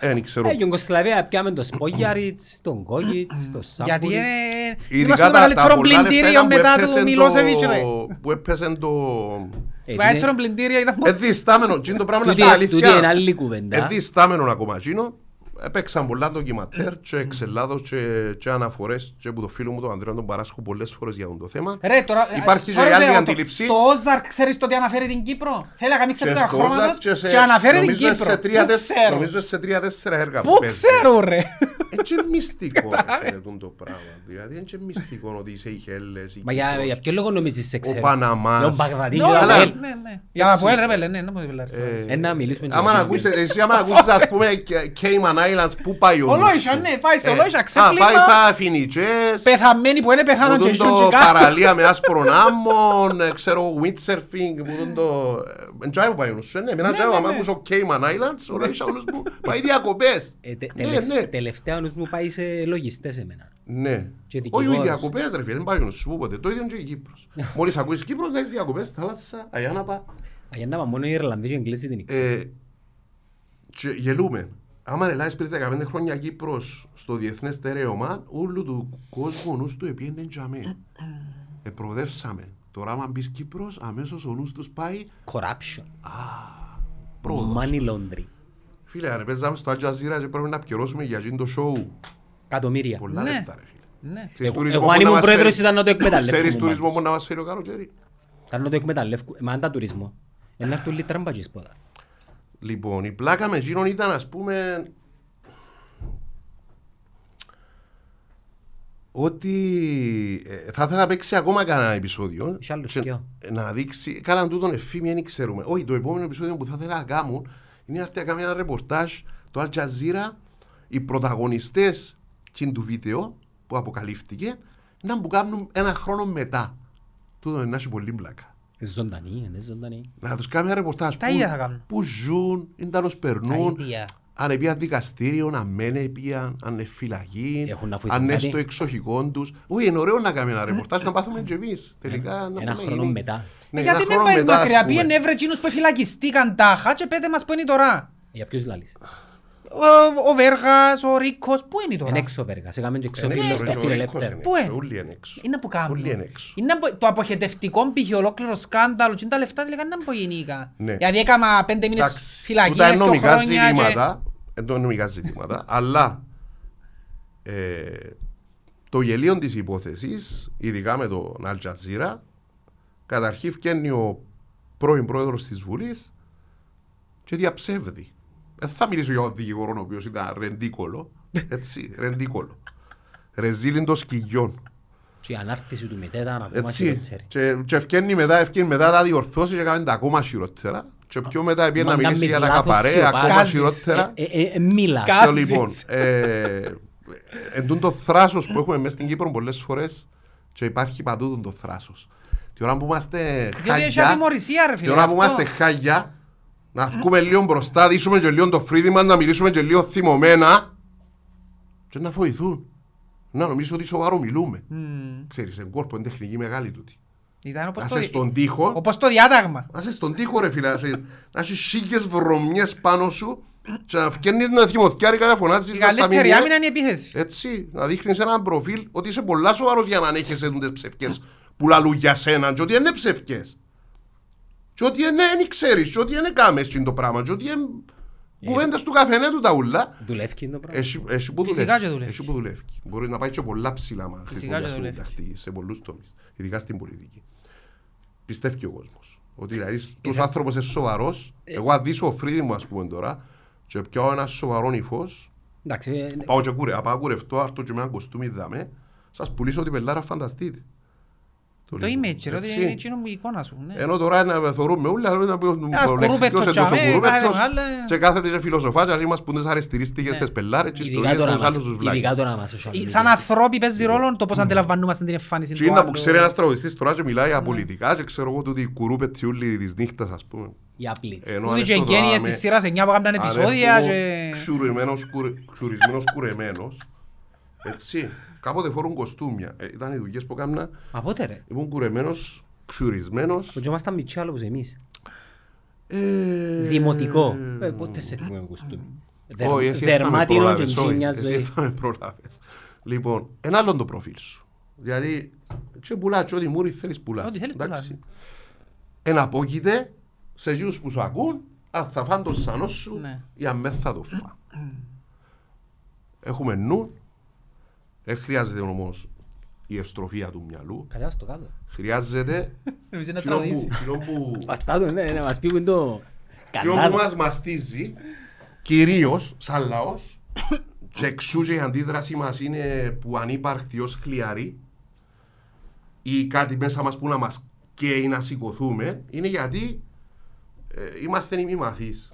δεν ξέρω, Ε, η Ιουγκοσλαβία πιάμε το Σπόγιαριτς, τον Κόγιτς, το Γιατί Σάμπουρι. είναι... ειδικά Είμαστε το τα, τα μεγαλύτερο πολλά λεφτά πλυντήριο ήταν που μετά έπαιζε του Μιλόσεβιτς ρε. το, που έπαιζε το... Ε, Το μεγαλύτερο είναι- πλυντήριο ήταν Ε, διστάμενο, τι είναι το πράγμα να Τούτη- είναι αλήθεια. τούτη είναι άλλη κουβέντα. Ε, διστάμενο ακόμα εκείνο. Έπαιξαν πολλά ντοκιματέρ και εξελάδος και, και αναφορές και από το φίλο μου τον Ανδρέα τον Παράσκο πολλές φορές για αυτό το θέμα. Ρε, τώρα, Υπάρχει και sorry, η άλλη λέγω, αντίληψη. Το Όζαρκ ξέρεις το ότι αναφέρει την Κύπρο; Θέλει να κάνει Και ξεπέρα στο χρώματος Ozark και σε- και αναφέρει την νομίζω Κύπρο. σε τρία Πού τεσ- ξέρω; Νομίζω σε τρία-τέσσερα έργα Πού παίζεις. ξέρω ρε; Έτσι είναι <laughs> μυστικό ρε, φίλε, τούτο το πράγμα. Δηλαδή είναι και μυστικό ότι είσαι οι Χέλλες, η Μα για, Κύπρος. για ποιο λόγο νομίζεις σε Ο ξέρω; Παναμάς. Λέω Μπαγδατή Ναι, και ο αλλά- Αποέλ. ναι, ναι. Για να πω ρε πέλε, ναι, να πω ρε. Ε, Ε, να μιλήσουμε και Άμα για να το ακούσεις, βίντεο. εσύ άμα να ακούσεις ας πούμε και- Cayman Islands, πού πάει ο νους Ολόισα, σου; ναι, πάει σε Ε, ολόισα, Α, ξέπλυμα. πάει σαν φινιτσές, Πεθαμένοι που είναι πεθάναν που και τούν ζουν το και κάτω. παραλία με άσπρον άμμον, ε, ξέρω, windsurfing, που τούν το... ε, Εν τζάι που πάει ο νους σου, ε, ναι, εμένα τζάι ναι, άμα ναι. ακούσω Cayman Islands, ολόισα ο νους μου πάει διακοπές. Ε, τε- Ναι, τελευ- ναι. Τελευταία ο νους μου πάει σε λογιστές εμένα. Ναι. Και Όχι, οι δικηγόρος. διακοπές ρε φίλε, δεν πάει ο νους σου ποτέ. Το ίδιο είναι και η Κύπρος. <laughs> Μόλις ακούεις Κύπρο, να έχεις διακοπές, θάλασσα, Αγιάνναπα. Α, Για να πάμε μόνο οι Ιρλανδοί και οι Εγγλέζοι την ήξεραν. Ε, και γελούμε. Άμα ελάεις πριν 15 χρόνια Κύπρος στο διεθνές στερέωμα, όλου του κόσμου ο νους του επίενε τζαμέ. Επροδεύσαμε. Τώρα άμα μπεις Κύπρος, αμέσως ο νους τους πάει Corruption. πρόοδος. Money laundering. Φίλε, αν παίζαμε στο Al Jazeera και πρέπει να πληρώσουμε για εκείνο το show. Εκατομμύρια. Πολλά Ναι. λεφτά ρε φίλε. Ναι. Ξέρεις Εγώ- τουρισμό εγώ αν που να ήμουν μας πρόεδρος φέρει- ήταν να το εκμεταλλευτούμε <laughs> Ξέρεις μάλλον. τουρισμό που να μας φέρει ο καλοκαίρι. Ήταν να το εκμεταλλεύκου. Μα αν τα τουρισμό. Ένα έρθουν λίτρα μπατζής πόδα. Λοιπόν, η πλάκα με εκείνον ήταν ας πούμε ότι ε, θα ήθελα να παίξει ακόμα κανένα επεισόδιο Έχει άλλος και σκιό. να δείξει, κάναν τούτον εφήμι, δεν ξέρουμε. Όχι, το επόμενο επεισόδιο που θα ήθελα να κάνουν είναι να έρθει να κάνει ένα ρεπορτάζ το Al Jazeera, οι πρωταγωνιστές και του βίντεο που αποκαλύφθηκε να που κάνουν ένα χρόνο μετά. Τούτο είναι να έχει πολύ πλάκα. Ε, Ζωντανή, είναι ζωντανή. Να τους κάνει ένα ρεπορτάζ Τα που, ίδια θα κάνουν. που ζουν, ήταν ως περνούν, Τα ίδια. αν επίαν δικαστήριο, αν μένε επίαν, αν είναι φυλακή, Έχουν να βοηθούν αν είναι κάτι. στο εξοχικό τους. Όχι, είναι ωραίο να κάνουμε ένα ρεπορτάζ, να πάθουμε και εμείς. Τελικά, να Ένα πούμε, χρόνο είναι- μετά. Ναι, Ε, ένα Γιατί μην χρόνο πάει μετά, ας μακριά, πούμε. πήγαινε έβρε εκείνους που φυλακιστήκαν τάχα και πέτε μας που είναι τώρα. Για ποιους λάλεις. Ο- Ο Βέργας, ο Ρίκος, πού είναι τώρα; Είναι έξω βέργας. Σε κάνουμε και έξω Είναι φίλος έξω, και και ο φίλε Ρίκος ελεύθερ. είναι Πού έξω, είναι; όλοι είναι έξω. Είναι που κάνουν. Όλοι είναι έξω. Είναι απο- το αποχετευτικό π.χ. ολόκληρο σκάνδαλο και είναι τα λεφτά τελικά να πω γενικά. Ναι. Δηλαδή έκαμα πέντε μήνες Εντάξει, φυλακή, τούτα είναι δύο νομικά χρόνια και... ζητήματα, εν το νομικά ζητήματα, <laughs> αλλά ε, το γελίο της υπόθεσης, ειδικά με τον Al Jazeera, καταρχήν βγαίνει ο πρώην πρόεδρος της Βουλής και διαψεύδει. Δεν θα μιλήσω για τον δικηγόρο ο οποίος ήταν ρεντίκολο, έτσι, ρεντίκολο. Ρεζίλιν των σκυγιών. Και η ανάρτηση του μετά ήταν ακόμα Έτσι. χειρότερη. Και, και ευκαινεί μετά, ευκαινεί μετά τα διορθώσεις και έκαμε τα ακόμα χειρότερα. Και πιο μετά πήγε να Μα μιλήσει κάνεις για τα λάθος, καπαρέ, σιωπάς. ακόμα Σκάζεις. χειρότερα. Ε, ε, ε, Μίλας. Σκα- Και Κάτσεις. λοιπόν, ε, εν τούτο το θράσος που έχουμε μέσα στην Κύπρο πολλές φορές και υπάρχει παντού το θράσος. Τη ώρα που είμαστε Διότι έχει χάγια, ατιμωρησία ρε τη φίλε. ώρα που αυτό. είμαστε χάγια, να βγούμε λίγο μπροστά, δείσουμε και λίγο το φρύδι μας, να μιλήσουμε και λίγο θυμωμένα και να βοηθούν. Να νομίζω ότι σοβαρό μιλούμε. Μμμ. Ξέρεις, εν κόρπο είναι τεχνική μεγάλη τούτη. Ήταν όπως Να το, είσαι στον τοίχο, όπως το διάταγμα. να είσαι στον τοίχο ρε φίλε, να είσαι- να έχεις σίγες βρωμιές πάνω σου και να βγαίνεις να θυμωθιάρει να φωνάζεις Η μες στα καλύτερη μήνυα. άμυνα είναι η επίθεση. Έτσι, να δείχνεις ένα προφίλ ότι είσαι πολλά σοβαρός για να ανέχεσαι τις ψευκές που λαλούν για σένα και ότι είναι ψευκές. Και ότι είναι, δεν ξέρεις, και ότι είναι κάμες και το πράγμα, και ότι είναι κουβέντες του καφενέ του τα ούλα. Δουλεύει το πράγμα. Έχει, έχει που Φυσικά δουλεύει. και δουλεύει. Έχει που δουλεύει. Μπορείς να πάει και πολλά ψηλά μα Φυσικά χρησιμοποιάς και την δουλεύει. τακτική σε πολλούς τομείς, ειδικά στην πολιτική. Πιστεύει ο κόσμος. Ότι δηλαδή τους Είσαι- άνθρωπος είναι σοβαρός, εγώ αν δεις ο Φρίδι μου ας πούμε τώρα και πιάω ένα σοβαρό ύφος, Εντάξει, ε, πάω και κουρε, πάω κουρευτώ, άρτω και με ένα κοστούμι δαμέ, σας πουλήσω την πελάρα φανταστείτε. Το image ρε, ότι Έτσι. είναι εκείνο που η εικόνα σου. ναι. Ενώ τώρα να θεωρούμε όλοι, αλλά να πούμε Ένας ο κουρούπετος Λεκτικός είναι τόσο τσαμέ, κουρούπετος κάθεται μεγάλο. και κάθεται και φιλοσοφάζει, αλλά μας πούν τις αρεστηρίστικες Ναι. τις πελάρες και ειδικά ιστορίες τώρα τους μας- άλλους τους ειδικά βλάκες. τώρα μας social media. Σαν ανθρώποι παίζει ρόλο το πώς αντιλαμβανόμαστε την εμφάνιση Και του είναι που άλλου. ξέρει ένας τραγουδιστής τώρα και μιλάει Ναι. για πολιτικά και ξέρω εγώ τούτοι κουρούπετοι όλοι της νύχτας ας πούμε. Η απλή. Ενώ Ούτε αν και έρθω τώρα εγγένειες με- της σειράς 9 που έκαναν αν επεισόδια έρθω και... ξουρεμένος, κουρε- ξουρισμένος κουρεμένος, έτσι, κάποτε φορούν κοστούμια. Ε, Ήταν οι δουλειές που έκανα, Μα πότε ρε; ήμουν κουρεμένος, ξουρισμένος. Που και ήμασταν μητσί άλλο όπως εμείς. ε, Δημοτικό. Ε, Πότε σε θυμούμε κουστούμι. Δερ- Όχι, εσύ θα με Δερμάτινο και προλάβεις, όχι, τζίνιας εσύ ζωή. θα με προλάβεις. Λοιπόν, ένα άλλο το προφίλ σου. Δηλαδή, και πουλάς, και ό,τι μούρι θέλεις πουλάς. Ό,τι θέλεις πουλάς, ναι. Εναπόκειται σε εκείνους που σου ακούν, αν θα φάνε το σανό σου Ναι. ή αν δεν θα το φάνε. Έχουμε νου, δεν χρειάζεται όμως η ευστροφία του μυαλού. Καλά στο κάτω. Χρειάζεται <laughs> Εμείς είναι εκείνο που, τραγουδήσει. εκείνο που, Βαστάτο, ναι, να μας πει που είναι το... εκείνο που Καλά. μας μαστίζει, κυρίως σαν λαός, και εξού και η αντίδραση μας είναι που ανύπαρκτη ως χλιαρή ή κάτι μέσα μας που να μας καίει να σηκωθούμε, είναι γιατί ε, είμαστε οι μη μαθείς.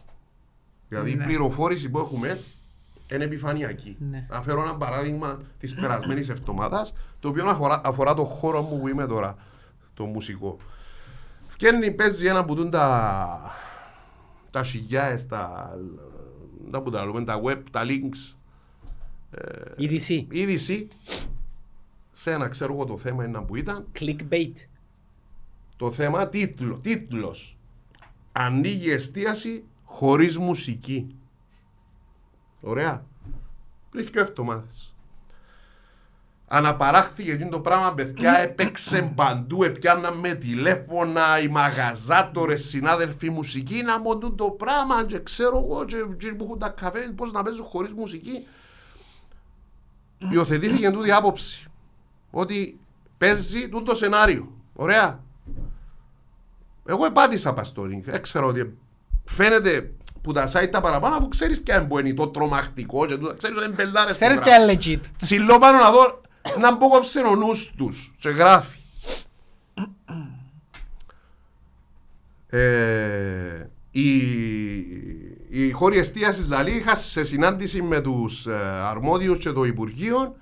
Δηλαδή Ναι. η πληροφόρηση που έχουμε είναι επιφανειακή. Ναι. Να φέρω ένα παράδειγμα της περασμένης εβδομάδας, το οποίο αφορά, αφορά το χώρο μου που είμαι τώρα, το μουσικό. Φκένει, παίζει ένα που τούν τα, τα σιγιάες, τα, τα που τα λέμε, τα web, τα links, Είδηση. είδηση, σε ένα ξέρω εγώ το θέμα είναι που ήταν, Clickbait. το θέμα τίτλο, τίτλος. Ανοίγει εστίαση χωρίς μουσική. Ωραία. Πριν και εβδομάδες. Αναπαράχθηκε εκείνο το πράγμα, παιδιά, έπαιξε παντού, έπιαναμε τηλέφωνα, οι μαγαζάτορες, συνάδελφοι μουσική, να μοντούν το πράγμα και ξέρω εγώ και εκείνοι που έχουν τα καφέ, πώς να παίζουν χωρίς μουσική. Υιοθετήθηκε τούτη άποψη, ότι παίζει τούτο σενάριο. Ωραία. Εγώ επάτησα παστόρινγκ. Έξερα ότι φαίνεται που τα site τα παραπάνω αφού ξέρεις ποια είναι που είναι το τρομακτικό και τούτα. Ξέρεις ότι είναι μπελάρες που Ξέρεις γράφουν. και είναι legit. Τσιλώ πάνω να δω να μπω κόψε ο νους τους και γράφει. Ε, η, η χώρη εστίασης δηλαδή είχα σε συνάντηση με τους ε, αρμόδιους και το Υπουργείο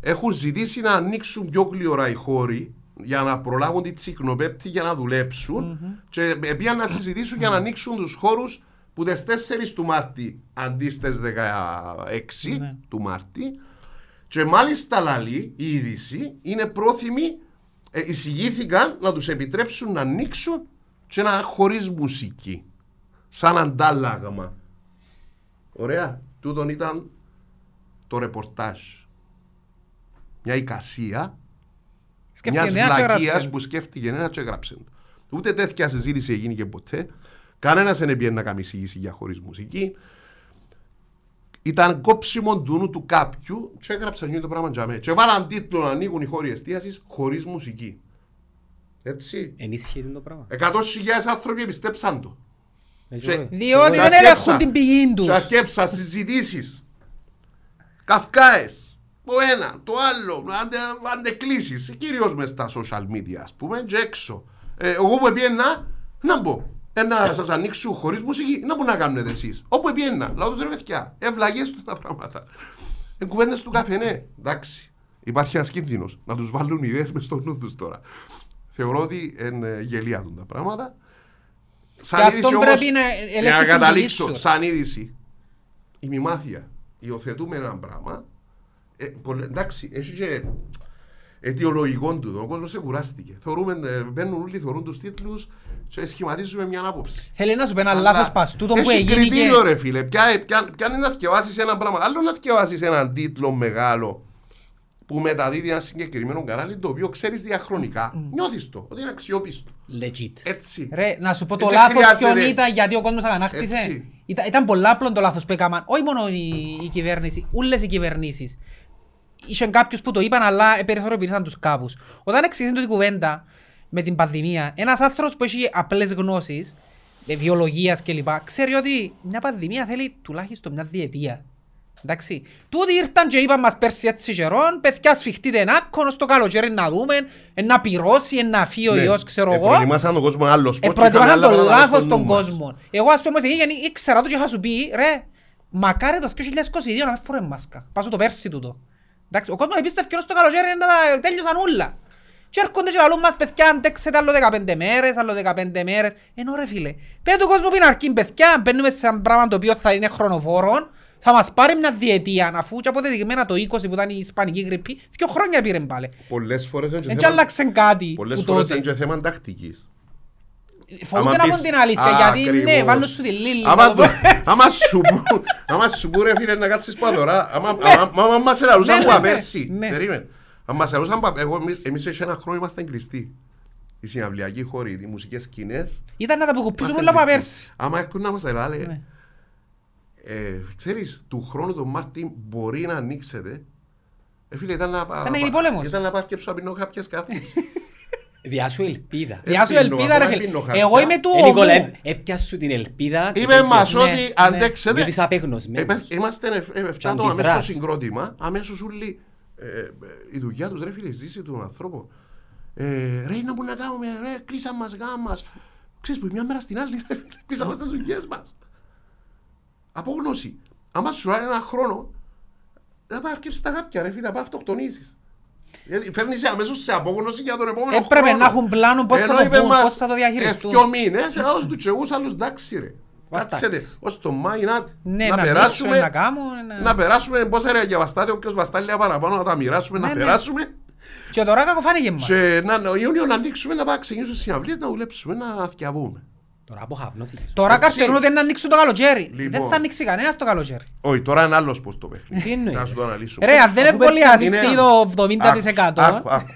έχουν ζητήσει να ανοίξουν πιο γλυόρα οι χώροι για να προλάβουν τη τσικνοπέπτη για να δουλεψουν και πήγαν να συζητήσουν για να ανοίξουν τους χώρους που τις 4 του Μάρτη αντί στις 16 Ναι. του Μάρτη και μάλιστα λαλή η είδηση είναι πρόθυμοι ε, εισηγήθηκαν να τους επιτρέψουν να ανοίξουν και να χωρίς μουσική σαν αντάλλαγμα Ωραία. Τούτον ήταν το ρεπορτάζ. Μια εικασία Σκέφτηκε μιας νέα και βλακία έγραψε. που σκέφτηκε ένα και έγραψε. το. Ούτε τέτοια συζήτηση έγινε και ποτέ. Κανένας δεν πήγε να κάνει εισηγήση για χωρίς μουσική. Ήταν κόψιμο του νου του κάποιου και έγραψαν γίνει το πράγμα για μέ. Και βάλαν τίτλο να ανοίγουν οι χώροι εστίασης χωρίς μουσική. Έτσι. Ενίσχυε το πράγμα. Εκατόσχιλιάδες άνθρωποι πιστέψαν το. Έτσι, Και- ωραία. Διότι Και δεν αρκέψα. ελέγχουν την πηγή τους. Και αρκέψα συζητήσεις. Καυκάες. Το ένα, το άλλο, αντε, αντεκλήσεις, κυρίως μες στα social media, ας πούμε, και έξω. Ε, εγώ που επιένα, να μπω. Ε, να σας ανοίξω χωρίς μουσική, να μπω να κάνετε εσείς. Όπου επιένα, λαό τους ρε παιδιά, ευλαγές τους τα πράγματα. Ε, κουβέντες του καφέ, ναι, εντάξει. Υπάρχει ένας κίνδυνος να τους βάλουν ιδέες μες στο νου τους τώρα. Θεωρώ ότι είναι γελία του τα πράγματα. Σαν Και αυτό είδηση όμως, πρέπει να για ελέγχεις να την καταλήξω, πηγή σου. σαν είδηση, η μημάθεια υιοθετούμε ένα πράγμα. Ε, πολλε- εντάξει, έχει και αιτιολογικό του. Ο κόσμος σε κουράστηκε. Θεωρούμε, ε, μπαίνουν όλοι, θεωρούν τους τίτλους και σχηματίζουμε μια άποψη. Θέλει να σου πει ένα Αλλά λάθος πας. Τούτο που έχει έγινε κριτήριο, και... ρε φίλε. Ποια, ποια, ποια είναι να θυκευάσεις ένα πράγμα. Άλλο να θυκευάσεις έναν τίτλο μεγάλο που μεταδίδει ένα συγκεκριμένο κανάλι το οποίο ξέρεις διαχρονικά. Νιώθεις το, ότι είναι αξιόπιστο. Legit. Έτσι. Ρε, να σου πω το Έτσι λάθος χρειάζεται. ποιον ήταν γιατί ο κόσμος αγανάκτησε. Έτσι. Ήταν, ήταν πολλά απλό το λάθος που έκαναν. Όχι μόνο η, η κυβέρνηση, όλες οι κυβερνήσεις. Είχαν κάποιους που το είπαν αλλά περιθωριοποιήσαν τους κάπους. Όταν εξηγήσαν την κουβέντα με την πανδημία, ένας άνθρωπος που έχει απλές γνώσεις, ε, βιολογίας κλπ. ξέρει ότι μια πανδημία θέλει τουλάχιστον μια διετία. Εντάξει. Τούτοι ήρθαν και είπαν μας πέρσι έτσι καιρόν, παιδιά σφιχτείτε ένα άκονο στο καλοκαίρι να δούμε, ε, να πυρώσει, ε, να φύγει ο Ναι. ιός, ξέρω Ε, εγώ. Προετοιμάσαν τον κόσμο άλλο σπορ Ε, και είχαμε προετοιμάσαν άλλα το πράγματα λάθος στο των νου μας. κόσμων. Εγώ ας πούμε γιατί ήξερα το και είχα σου πει, ρε, μακάρι το 2022 να μην φορέ μάσκα. Πάσω το πέρσι τούτο. Εντάξει, ο κόσμος επίστευκε ως το καλοκαίρι να τα τέλειωσαν όλα. Και έρχονται και λαλούν μας παιδιά αντέξετε άλλο 15 μέρες, άλλο 15 μέρες. Ενώ ρε φίλε, πέρα του κόσμου που είναι αρκεί παιδιά, μπαίνουμε σε ένα πράγμα το οποίο θα είναι χρονοβόρο, θα μας πάρει μια διετία, αφού και αποδεδειγμένα το 20 που ήταν η Ισπανική γρήπη, δύο χρόνια πήρε πάλι. Πολλές φορές είναι και Δεν θέμα- άλλαξε κάτι πολλές που φορές τότε. είναι και θέμα τακτικής. Φοβούνται Άμα να πεις- πούν την αλήθεια, Α, γιατί ναι, ακριβώς. βάλουν σου τη λίλη. Άμα να το το- πω έτσι. άμα σου πού- άμα σου πού ρε φίλε να κάτσεις παδωρά, άμα- άμα- άμα μας σε λαλούσαν Ναι, που ναι, απέρσι, ναι. περίμενε. Αν μας λαλούσαν που- εγώ- εμείς- εμείς σε ένα χρόνο είμαστε κλειστοί. Οι συναυλιακοί χώροι, οι μουσικές σκηνές, Ήταν να τα αποκοπήσουν είμαστε όλα από κλειστοί. πέρσι. Άμα έρχονται να μας τα λάλε, Ναι. ε, ξέρεις, του χρόνου τον Μάρτιν μπορεί να ανοίξετε. Ε, φίλε, ήταν να, να γίνει πόλεμος. Ήταν να πάρκεψω να πίνω κάποιες κάθιψεις. <laughs> Διά σου ελπίδα. Ε, Γεια σου πίνω, ελπίδα ρε ακόμα φίλε. πίνω χαρτιά. Εγώ είμαι του Ε, Νικόλα, ομού. ε, έπιασου σου την ελπίδα. και Είπε τέτοιο. μας Ναι, ότι ναι. αντέξετε. Διότι είσαι απεγνωσμένος. Επε- Είμαστε ε, ε, Και άτομα μέσα στο αντιδράς. συγκρότημα, αμέσως όλοι ε, ε, η δουλειά τους ρε φίλε, ζήσει του ανθρώπου. Ε, ρε, να που να κάνουμε, ρε, κλείσαν μας γάμας. Ξέρεις που μια μέρα στην άλλη, ρε φίλε, κλείσαν μας τις δουλειές μας. Απόγνωση. Άμα σου άρεσε ένα χρόνο, θα πάει αρκέψεις τα γάπια, ρε φίλε, να πάει αυτοκτονήσεις. Γιατί φέρνεις αμέσως σε απόγνωση για τον επόμενο Έπρεπε χρόνο. να έχουν πλάνο πώς θα Ενώ το είπε πούν, μας, πώς θα το διαχειριστούν. Ε, δυο μήνες, να δώσουν τους τσεγούς άλλους εντάξει ρε. Βαστάξ. Κάτσετε, ως το Μάη να, Ναι, να να περάσουμε, ανοίξουμε, να κάνουμε, να- να περάσουμε πόσα ρε για βαστάτε, όποιος βαστάλια παραπάνω να τα μοιράσουμε, Ναι, να ναι. περάσουμε Και τώρα κακοφάνηκε μας. και να, ο Ιούνιο να ανοίξουμε, να πάμε να ξεκινήσουμε συναυλίες, να δουλέψουμε, να θυκιαβούμε. Τώρα αποχαυνώθηκες. Τώρα Έτσι. καρτερούν ότι να ανοίξουν το καλοκαίρι. Λοιπόν. Δεν θα ανοίξει κανένας το καλοκαίρι. Όχι, τώρα είναι άλλος πως το παιχνίδι. Τι εννοείς, Να σου το ρε. αναλύσουμε. Ρε, αν δεν Αφού πέρσι εμβολιαστεί είναι- το 70%. Άκου, άκου.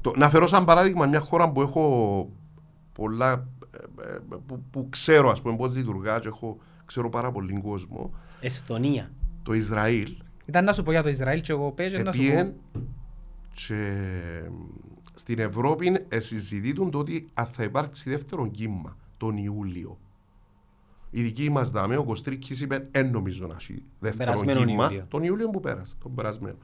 Το- Να φέρω σαν παράδειγμα μια χώρα που έχω πολλά, ε, ε, που, που ξέρω ας πούμε πώς λειτουργά και έχω, ξέρω πάρα πολύ κόσμο. Εστονία. Το Ισραήλ Ήταν να σου πω για το Ισραήλ και εγώ παίζω να σου επίεν πω. και στην Ευρώπη ε, συζητούν το ότι αν θα υπάρξει δεύτερο κύμα τον Ιούλιο. Η δική μας δάμε, ο Κωστρίκης είπε, εν νομίζω να έχει δεύτερο περασμένο κύμα. Ιούλιο. Τον Ιούλιο που πέρασε, τον περασμένο.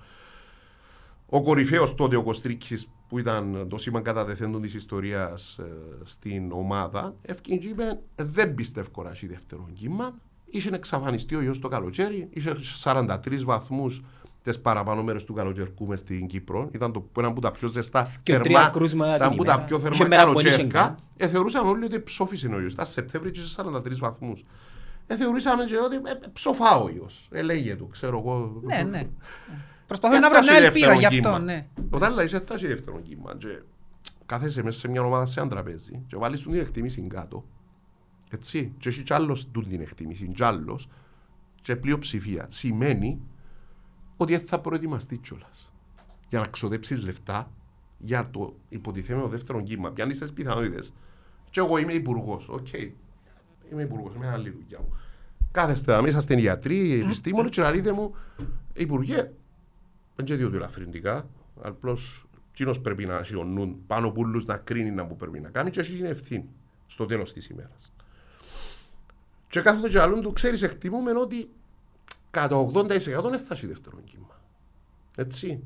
Ο κορυφαίος τότε ο Κωστρίκης που ήταν το σήμα κατά δεθέντων της ιστορίας ε, στην ομάδα, ευκαιρία και είπε δεν πιστεύω να έχει δεύτερο κύμα. Είχε εξαφανιστεί ο ιός το καλοκαίρι, είχε 43 βαθμούς τις παραπάνω μέρες του καλοκαιρικού μες στην Κύπρο. Ήταν το, ένα από τα πιο ζεστά Και τρία κρούσματα ήταν την από τα ημέρα. πιο Είχε θερμά μέρα που δεν είχε καλοκαίρικα. καν. Ε, θεωρούσαν όλοι ότι ψόφισε ο ιός. Ήταν Σεπτέμβρη και σε 43 βαθμούς. Ε, θεωρούσαμε και ότι ε, ε, ψοφά ο ιός. Ε, λέγε του, ξέρω εγώ. Ναι, ναι. <laughs> Προσπαθώ Δεν να θα βρω μια έχει ελπίδα δεύτερο γι' αυτό, κύμα. ναι. Όταν λέει θα έχει δεύτερο κύμα και κάθεσαι μέσα σε μια ομάδα σε ένα τραπέζι και βάλεις του την εκτίμηση κάτω έτσι και έχει κι άλλος του την εκτίμηση κι άλλος και πλειοψηφία σημαίνει ότι δεν θα προετοιμαστεί κιόλας. Για να ξοδέψεις λεφτά για το υποτιθέμενο δεύτερο κύμα. Πιάνεις τις πιθανότητες. Και εγώ είμαι υπουργός. Οκ. Είμαι υπουργός. Είμαι άλλη δουλειά μου. Κάθεστε να μέσα είστε γιατροί, επιστήμονες, και να λέτε μου, Υπουργέ, δεν και διότι ελαφρυντικά, απλώς κοινός πρέπει να σιωνούν πάνω πουλού να κρίνει να που πρέπει να κάνει και έχει την ευθύνη στο τέλος της ημέρας. Και κάθονται και αλλούν του, ξέρεις, εκτιμούμε ότι κατά 80% δεν θα έχει δεύτερο κύμα. Έτσι.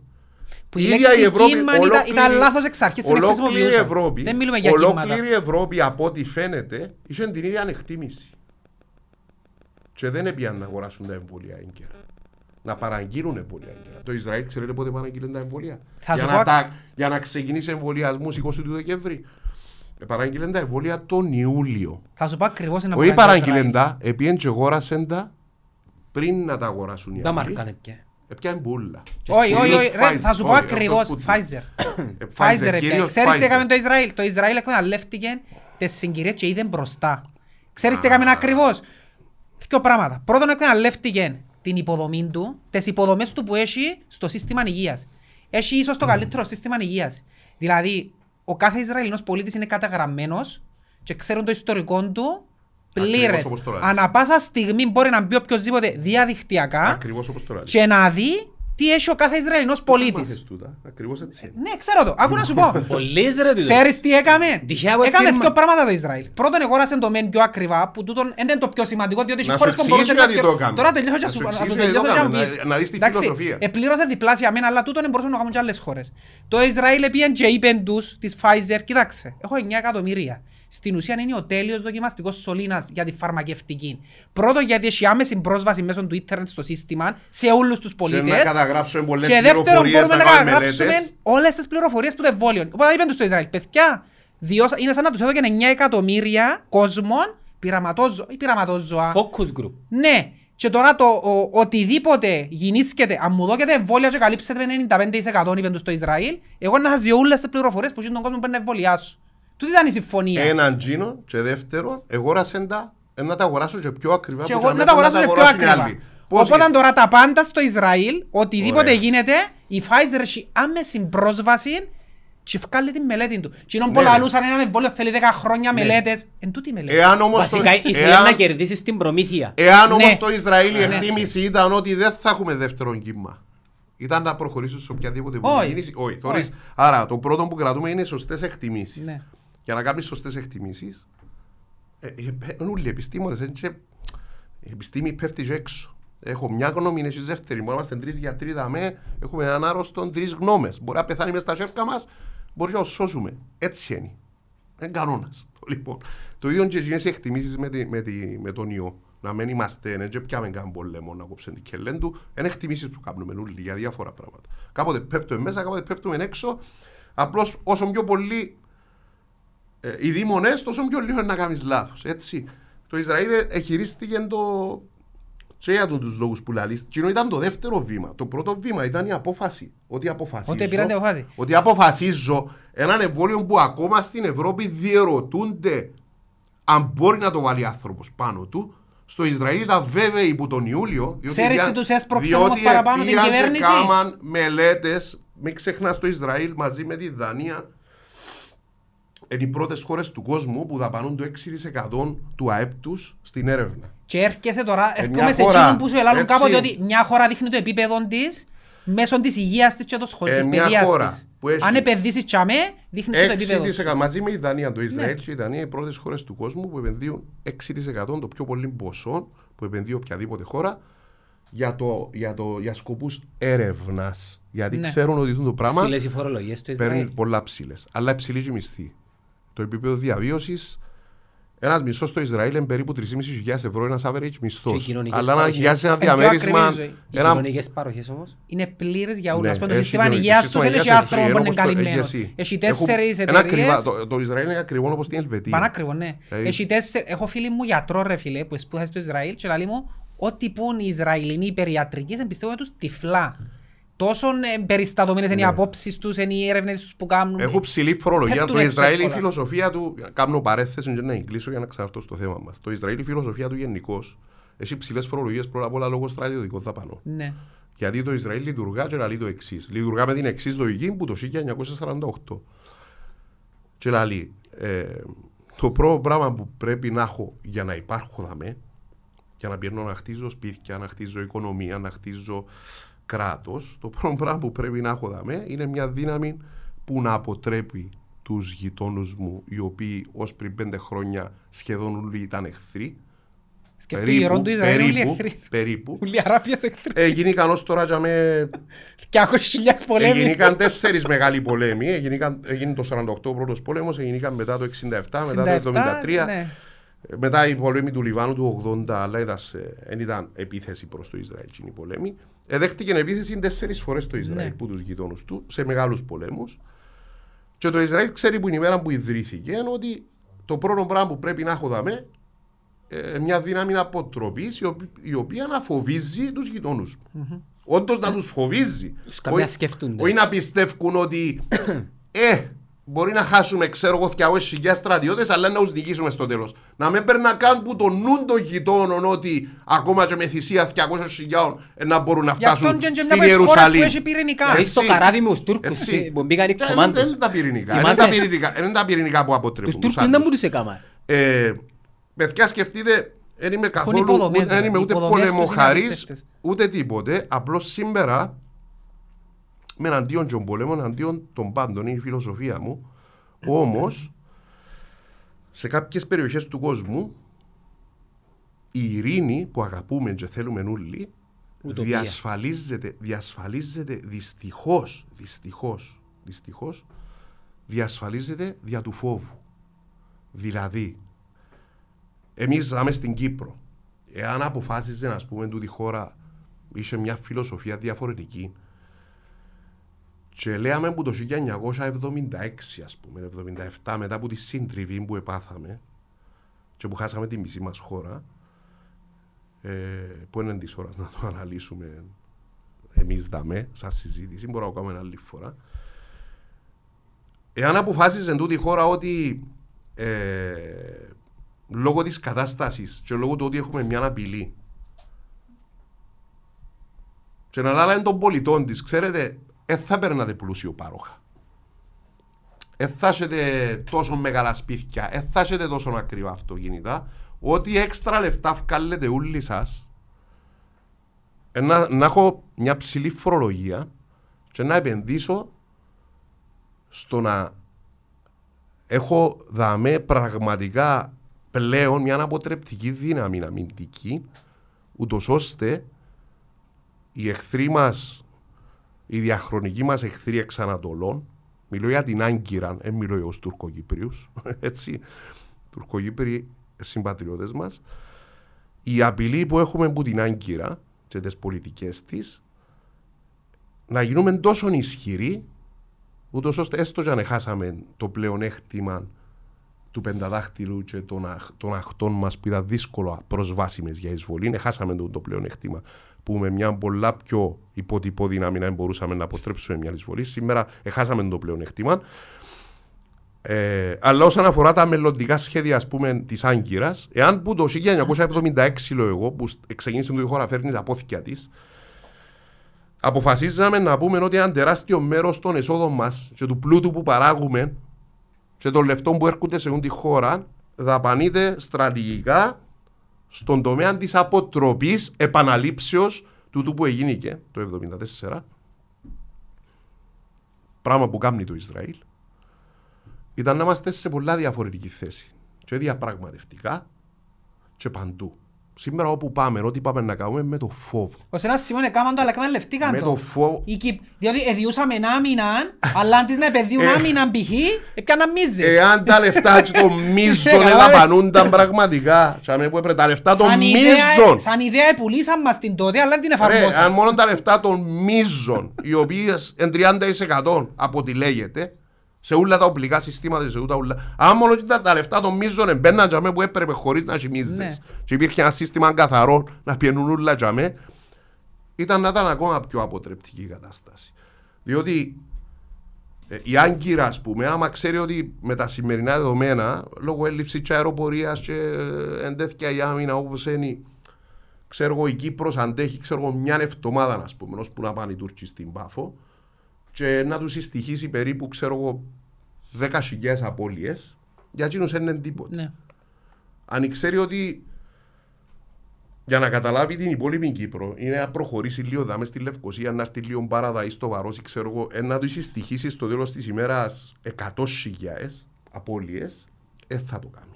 Που η Η ίδια λέξη η Ευρώπη, κύμα ήταν- ολόκληρη- ήταν λάθος εξ αρχής που την Ολόκληρη η χρησιμοποιούσαν. Ευρώπη, Δεν μιλούμε για κύματα. ολόκληρη η Ευρώπη από ό,τι φαίνεται είχε την ίδια ανεκτήμηση. Και δεν έπιαν να αγοράσουν τα εμβόλια έγκαιρα. Να παραγγείλουν εμβόλια έγκαιρα. Το Ισραήλ ξέρετε πότε παραγγείλουν τα εμβόλια; Θα Για σου να, πω- τα, για να ξεκινήσει εμβολιασμού 20 του Δεκέμβρη. Ε, Παραγγείλουν τα εμβόλια τον Ιούλιο. Θα σου πω ακριβώς ένα Όχι πράγμα στο παραγγείλουν Ισραήλ. τα, επίεν και αγόρασαν τα πριν να τα αγοράσουν οι Τα άλλοι. μάρκανε πια. Έπιαν πουλά. Όχι, όχι, όχι, Κυρίως ρε, θα σου πω Pfizer, όχι, ακριβώς, αυτό Sputnik. Pfizer. Ε, Pfizer, ρε, κυρίως Ξέρεις τι Pfizer. έκαμε το Ισραήλ; Το Ισραήλ εκμεταλλεύτηκε τις συγκυρίες και είδε μπροστά. Ξέρεις τι έκαμε ακριβώς; Δύο πράγματα. Πρώτον εκμεταλλεύτηκε την υποδομή του, τις υποδομές του που έχει στο σύστημα υγείας. Έχει ίσως το καλύτερο σύστημα υγείας. Δηλαδή, ο κάθε Ισραηλινός πολίτης είναι καταγραμμένος και ξέρουν το ιστορικό του Ακριβώς πλήρες. όπως το λες. Ανά πάσα στιγμή μπορεί να μπει οποιοσδήποτε διαδικτυακά Ακριβώς όπως το λέει. και να δει τι έχει ο κάθε Ισραηλινός πολίτης; Μάθες τούτα; Ακριβώς έτσι είναι. Ναι, ξέρω το. Άκου να σου πω. <laughs> Πολλές ρε τούτο. Ξέρεις τι έκαμε; Τυχαία που Έκαμε εφήρμα. δύο πράγματα το Ισραήλ. Πρώτον, αγόρασε το μεν πιο ακριβά, που τούτον δεν είναι το πιο σημαντικό, διότι Να έχει χώρες σου που μπορούσε εξηγήσω να... γιατί το έκαμε. Τώρα τελειώσω και Να σου σου να εξηγήσω το γιατί το τελειώσω και να έκαμε, πεις. να- να δεις τη Εντάξει, φιλοσοφία. Επλήρωσε διπλάσια μένα, αλλά τούτον δεν μπορούσαν να το κάνουν και άλλες χώρες. Το Ισραήλ επίεν και είπεν τους, της Pfizer, κοιτάξτε, έχω 9 εκατομμύρια. Στην ουσία είναι ο τέλειος δοκιμαστικός σωλήνας για τη φαρμακευτική. Πρώτον γιατί έχει άμεση πρόσβαση μέσω του ίντερνετ στο σύστημα σε όλους τους Και πολίτες. να καταγράψουμε πολλές Και δεύτερον πληροφορίες, μπορούμε να κάνουμε καταγράψουμε μελέτες. όλες τις πληροφορίες που το εμβόλιο. Οπότε είπαν τους στο Ισραήλ, παιδιά, διόσα- είναι σαν να τους έδωκαν 9 εκατομμύρια κόσμων πειραματόζω, ή πειραματόζωα. Focus group. Ναι. Και τώρα το ο, οτιδήποτε γινήσκεται, αν μου δώκετε εμβόλια και καλύψετε με 95% είπαν τους στο Ισραήλ, εγώ να σας διώ όλες τις πληροφορίες που έχει τον κόσμο που να εμβολιάσω. Τούτη ήταν η συμφωνία. Έναν τζίνο και δεύτερον, αγόρασαν τα, ε, να τα αγοράσουν και πιο ακριβά. Και που εγώ για να τα μένα αγοράσω και πιο αγοράσουν οι ακριβά. άλλοι. Πώς Οπότε γίνεται. τώρα τα πάντα στο Ισραήλ, οτιδήποτε Ωραία. γίνεται, η Pfizer έχει άμεση πρόσβαση και βγάλει τη μελέτη του. Και είναι Ναι, που ρε. λαλούσαν ένα εμβόλιο θέλει 10 χρόνια Ναι. μελέτες. Εν τούτη η μελέτη. Εάν όμως Βασικά το, ήθελε εάν, να κερδίσεις την προμήθεια. εάν όμως Ναι. το Ισραήλ η Ναι. εκτίμηση ήταν ότι δεν θα έχουμε δεύτερο κύμα. Ήταν να προχωρήσουν σε οποιαδήποτε Όχι. κίνηση; Όχι, Όχι. θωρείς. Άρα το πρώτο που κρατούμε είναι σωστές εκτιμήσεις. Ναι. Για να κάνεις σωστές εκτιμήσεις, ε, ε, ε, όλοι οι επιστήμονες, ε, και- η επιστήμη πέφτει και έξω. Έχω μια γνώμη, είναι και δεύτερη. Μπορεί να είμαστε τρεις γιατροί, δαμέ, έχουμε έναν άρρωστο, τρεις γνώμες. Μπορεί να πεθάνει μέσα στα χέρια μας, μπορεί να το σώσουμε. Έτσι είναι. Είναι κανόνας. Λοιπόν, το ίδιο και γίνεσαι εκτιμήσεις με, τη- με, τη- με τον ιό. Να μην είμαστε, δεν και πιάμε καν πολέμο να κόψουν την κελέν του. Είναι εκτιμήσεις που κάνουμε όλοι για διάφορα πράγματα. Κάποτε πέφτουμε μέσα, κάποτε πέφτουμε έξω. Απλώς όσο πιο πολύ ε, οι δήμονες, τόσο πιο λίγο είναι να κάνεις λάθος. Έτσι. Το Ισραήλ εχειρίστηκε το. Και για τους λόγους που λαλείς. Και ήταν το δεύτερο βήμα. Το πρώτο βήμα ήταν η απόφαση. Ότι αποφασίζω. Ότι πήραν την απόφαση. Ότι αποφασίζω έναν εμβόλιο που ακόμα στην Ευρώπη διερωτούνται αν μπορεί να το βάλει άνθρωπος πάνω του. Στο Ισραήλ ήταν βέβαιοι που τον Ιούλιο. διότι Ξέρεις δια- τι τους έσπρωξε όμως διότι παραπάνω την πήγαν και κυβέρνηση; Κάμαν μελέτες. Μην ξεχνάς το Ισραήλ μαζί με τη Δανία είναι οι πρώτες χώρες του κόσμου που δαπανούν το 6% του ΑΕΠ τους στην έρευνα. Και έρχεσαι τώρα, Ε, έρχομαι μια σε χώρα, εκείνον που σου ελάλουν έτσι. κάποτε ότι μια χώρα δείχνει το επίπεδο της μέσω της υγείας της και το σχολείο Ε, της μια παιδείας χώρα της. που έχει Αν επενδύσεις τσαμέ, δείχνει και το επίπεδο σου. 6% μαζί με η Δανία. Το Ισραήλ Ναι. και η Δανία είναι οι πρώτες χώρες του κόσμου που επενδύουν 6% το πιο πολύ ποσό που επενδύει οποιαδήποτε χώρα για, το, για, το, για σκοπούς έρευνας. Γιατί Ναι. ξέρουν ότι αυτό το πράγμα Ψηλές οι φορολογίες του παίρνει Ισραήλ. πολλά ψηλές. Αλλά υψηλή και η μισθή. Το επίπεδο διαβίωσης. Ένας μισθός στο Ισραήλ είναι περίπου 3.500 ευρώ ένας average μισθός. Και οι κοινωνικές Αλλά να παροχές. νοικιάσει ένα Είναι πιο διαμέρισμα. ακριβής η ζωή. Οι Ένα... κοινωνικές παροχές όμως. Είναι πλήρες για όλους. Ναι, Ας πούμε το έχει σύστημα κοινωνική- υγείας το τους δεν έχει σύστημα άνθρωπο που είναι υγείας όπως το- καλυμμένος. έχει εσύ. Έχει Έχουν- τέσσερις ένα ακριβά- εταιρείες. Το, το Ισραήλ είναι ακριβό όπως την Ελβετία. Πανάκριβο, ναι. Δηλαδή- Έχει τέσσερ... Έχω φίλοι μου γιατρό ρε φίλε που σπούδασε στο Ισραήλ και λέει μου ό,τι πούν οι Ισραηλινοί περιατρικοί εμπιστεύονται τους τυφλά. Τόσο ε, περιστατωμένες είναι οι Ναι. απόψεις τους, είναι οι έρευνες τους που κάνουν. Έχουν ψηλή φορολογία. Πέφτουν Το έξω Ισραήλ, η εύκολα. φιλοσοφία του. Κάνω παρέθεση για να κλείσω για να ξαρτώ στο θέμα μας. Το Ισραήλ, η φιλοσοφία του γενικώς έχει ψηλές φορολογίες πρώτα απ' όλα λόγω στρατιωτικών δαπανών. Ναι. Γιατί το Ισραήλ λειτουργά και λέει το εξής. Λειτουργά με την εξής λογική που το 1948. Και λέει, ε, το πρώτο πράγμα που πρέπει να έχω για να υπάρχω δαμέ, για να πιέρνω να χτίζω σπίτια, να χτίζω οικονομία, να χτίζω κράτος, το πρώτο πράγμα που πρέπει να έχω δαμέ είναι μια δύναμη που να αποτρέπει τους γειτόνους μου, οι οποίοι ως πριν πέντε χρόνια σχεδόν όλοι ήταν εχθροί. Σκεφτεί γερόν του Ισραήλ όλοι εχθροί. περίπου. <laughs> Όλοι Αράπιας εχθροί. Έγινε ικανός τώρα για με... 200.000 πολέμοι. Έγιναν τέσσερις μεγάλοι πολέμοι. Έγιναν- Έγινε το 48 ο πρώτος πόλεμος, έγιναν μετά το 67, μετά το 73. ναι. Μετά οι πολέμοι του Λιβάνου του 80, αλλά ήταν σε- δεν ήταν επίθεση προς το Ισραήλ εκείνη η πολέμη. Εδέχτηκε επίθεση τέσσερις φορές το Ισραήλ Ναι. που τους γειτόνους του σε μεγάλους πολέμους. Και το Ισραήλ ξέρει που είναι η μέρα που ιδρύθηκε ότι το πρώτο πράγμα που πρέπει να έχω δαμέ ε, μια δύναμη αποτροπής η οποία να φοβίζει τους γειτόνους. Όντως να τους φοβίζει. Τους κάνει να Όχι- σκέφτονται. Όχι να πιστεύουν ότι <coughs> ε, μπορεί να χάσουμε ξέρω εγώ 200.000 στρατιώτες, αλλά να του νικήσουμε στο τέλος. Να μην περνά καν που το νου των γειτόνων ότι ακόμα και με θυσία 200.000 ε, να μπορούν να Γι' αυτόν φτάσουν και είναι στην μια από τις χώρες που Ιερουσαλήμ. έχει πυρηνικά. Δηλαδή στο Έτσι. καράβι με τους Τούρκους Έτσι. που μπήκαν οι Ε, κομμάντους. Δεν είναι τα πυρηνικά. Δεν είναι Θυμάσαι; τα πυρηνικά- δεν είναι τα πυρηνικά που αποτρέπουν. Τους τους Τούρκους δεν άλλους. μπορούσε κάμα. Ε, παιδιά, σκεφτείτε, δεν είμαι καθόλου υποδομές, ούτε, δεν ρε. είμαι Οι ούτε υποδομές τους είναι πολεμοχαρής, απίστευτες. ούτε τίποτε. Απλώς σήμερα, με εναντίον των πολέμων, εναντίον των πάντων, είναι η φιλοσοφία μου. Όμως, σε κάποιες περιοχές του κόσμου, η ειρήνη που αγαπούμε και θέλουμε όλοι, Ουτοπία. διασφαλίζεται, διασφαλίζεται δυστυχώς, δυστυχώς, δυστυχώς, διασφαλίζεται δια του φόβου. Δηλαδή, εμείς ζάμε στην Κύπρο. Εάν αποφάσιζε, να πούμε, τούτη χώρα είχε μια φιλοσοφία διαφορετική και λέμε που το 1976, ας πούμε, 77, μετά από τη σύντριβη που επάθαμε και που χάσαμε τη μισή μας χώρα, ε, που είναι της ώρας να το αναλύσουμε εμείς δαμέ, σαν συζήτηση, μπορούμε να το κάνουμε άλλη φορά. Εάν αποφάσιζε τούτη η χώρα ότι ε, λόγω της κατάστασης και λόγω του ότι έχουμε μια απειλή και να λάλα είναι των πολιτών της, ξέρετε, δεν θα περνάτε πλούσιο πάροχα. Δεν θα έχετε τόσο μεγάλα σπίτια, δεν θα έχετε τόσο ακριβά αυτοκίνητα, ότι έξτρα λεφτά βγάλετε όλοι σας ε, να, να έχω μια ψηλή φορολογία και να επενδύσω στο να έχω δαμέ πραγματικά πλέον μια αποτρεπτική δύναμη αμυντική ούτως ώστε οι εχθροί μας οι διαχρονικοί μας εχθροί εξ Ανατολών μιλώ για την Άγκυρα, δεν μιλώ για τους Τουρκοκυπρίους <laughs> έτσι, Τουρκοκύπριοι συμπατριώτες μας. Η απειλή που έχουμε από την Άγκυρα και τις πολιτικές της να γίνουμε τόσο ισχυροί ούτως ώστε έστω και αν χάσαμε το πλεονέκτημα του πενταδάχτυλου και των, αχ, των αχτών μας που ήταν δύσκολο προσβάσιμε για εισβολή, ναι, χάσαμε το, το πλεονέκτημα που με μια πολλά πιο υποτυπώ δύναμη να μπορούσαμε να αποτρέψουμε μια εισβολή. Σήμερα χάσαμε το πλεονέκτημα. Ε, αλλά όσον αφορά τα μελλοντικά σχέδια ας πούμε, της Άγκυρας, εάν που το 1976 λέω εγώ, που ξεκίνησε η χώρα φέρνει τα πόθηκια της, αποφασίζαμε να πούμε ότι ένα τεράστιο μέρος των εσόδων μας και του πλούτου που παράγουμε και των λεφτών που έρχονται σε τη χώρα δαπανείται στρατηγικά στον τομέα της αποτροπής επαναλήψεως του που έγινε το 1974 πράγμα που κάνει το Ισραήλ. Ήταν να είμαστε σε πολλά διαφορετική θέση. Και διαπραγματευτικά και παντού. Σήμερα όπου πάμε, ό,τι πάμε να κάνουμε με το φόβο. Ως ένα σημείο έκαναν το, αλλά εκμεταλλευτήκαν Με το. το φόβο. Η Κυπ- Διότι εδιούσαμε άμυναν, αλλά αντί να επενδύουν Ε. άμυναν π.χ. έκαναν μίζες. Εάν τα λεφτά και το <laughs> μίζον Καταλάβες. εδαπανούνταν πραγματικά, σαν που έπρεπε τα λεφτά των Σαν ιδέα- μίζων. Σαν ιδέα επουλήσαν μας την τότε, αλλά δεν την Ρε, αν εφαρμόσαν. μόνο τα λεφτά των μίζων, οι οποίες εν 30% από ό,τι λέγεται, σε όλα τα οπλικά συστήματα, σε όλα, όλα. Αν μόνο ήταν τα λεφτά των μίζων εμπαίναν τζαμέ που έπρεπε χωρίς να έχει μίζες Ναι. και υπήρχε ένα σύστημα καθαρό να πιένουν όλα τζαμέ, ήταν να ήταν ακόμα πιο αποτρεπτική η κατάσταση. Διότι ε, η Άγκυρα, ας πούμε, άμα ξέρει ότι με τα σημερινά δεδομένα, λόγω έλλειψης τη αεροπορίας και ε, εν τέτοια η άμυνα όπως είναι, ξέρω εγώ, η Κύπρος αντέχει ξέρω εγώ, μια εβδομάδα, ας πούμε, ώσπου να πάνε οι Τούρκοι στην Πάφο και να τους συστοιχίσει περίπου, ξέρω εγώ, 10.000 απώλειες, για εκείνους δεν είναι τίποτα. Ναι. Αν ξέρει ότι για να καταλάβει την υπόλοιπη Κύπρο είναι να προχωρήσει λίγο δάμε στη Λευκοσία, να έρθει λίγο παραδαή στο Βαρόσι, ξέρω εγώ, ε, να τους συστοιχίσει στο τέλος της ημέρας 100.000 απώλειες, ε, θα το κάνει.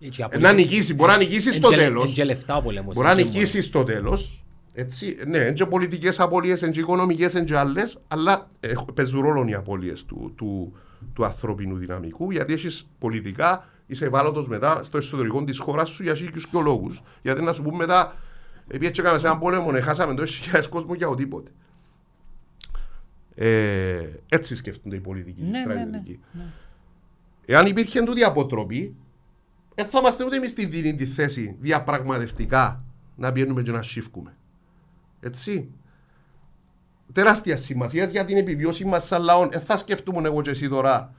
Έτσι, Ε, από- να νικήσει, μπορεί να νικήσει στο Εν και- τέλος. εν και λεφτά ο πόλεμος. Μπορεί να εν και νικήσει στο τέλος. Έτσι, ναι, είναι και πολιτικές απώλειες, είναι και οικονομικές, είναι και άλλες, αλλά ε, παίζουν ρόλο οι απώλειες του, του, του ανθρώπινου δυναμικού, γιατί έχεις πολιτικά, είσαι ευάλωτος μετά στο εσωτερικό της χώρας σου για χίλιους και λόγους. Γιατί να σου πούμε μετά, επειδή έτσι έκαμε σε έναν πόλεμο, ναι, χάσαμε τόσοι χιλιάδες κόσμο για οτιδήποτε. Ε, έτσι σκέφτονται οι πολιτικοί, οι Ναι, ναι, ναι, στρατιωτικοί. Εάν υπήρχε τούτη αποτροπή, δεν θα είμαστε ούτε εμείς στη δίνη τη θέση διαπραγματευτικά να πιένουμε και να σιφκούμε. Έτσι. Τεράστια σημασία για την επιβίωση μας σαν λαό. Δεν θα σκεφτούμε εγώ και εσύ τώρα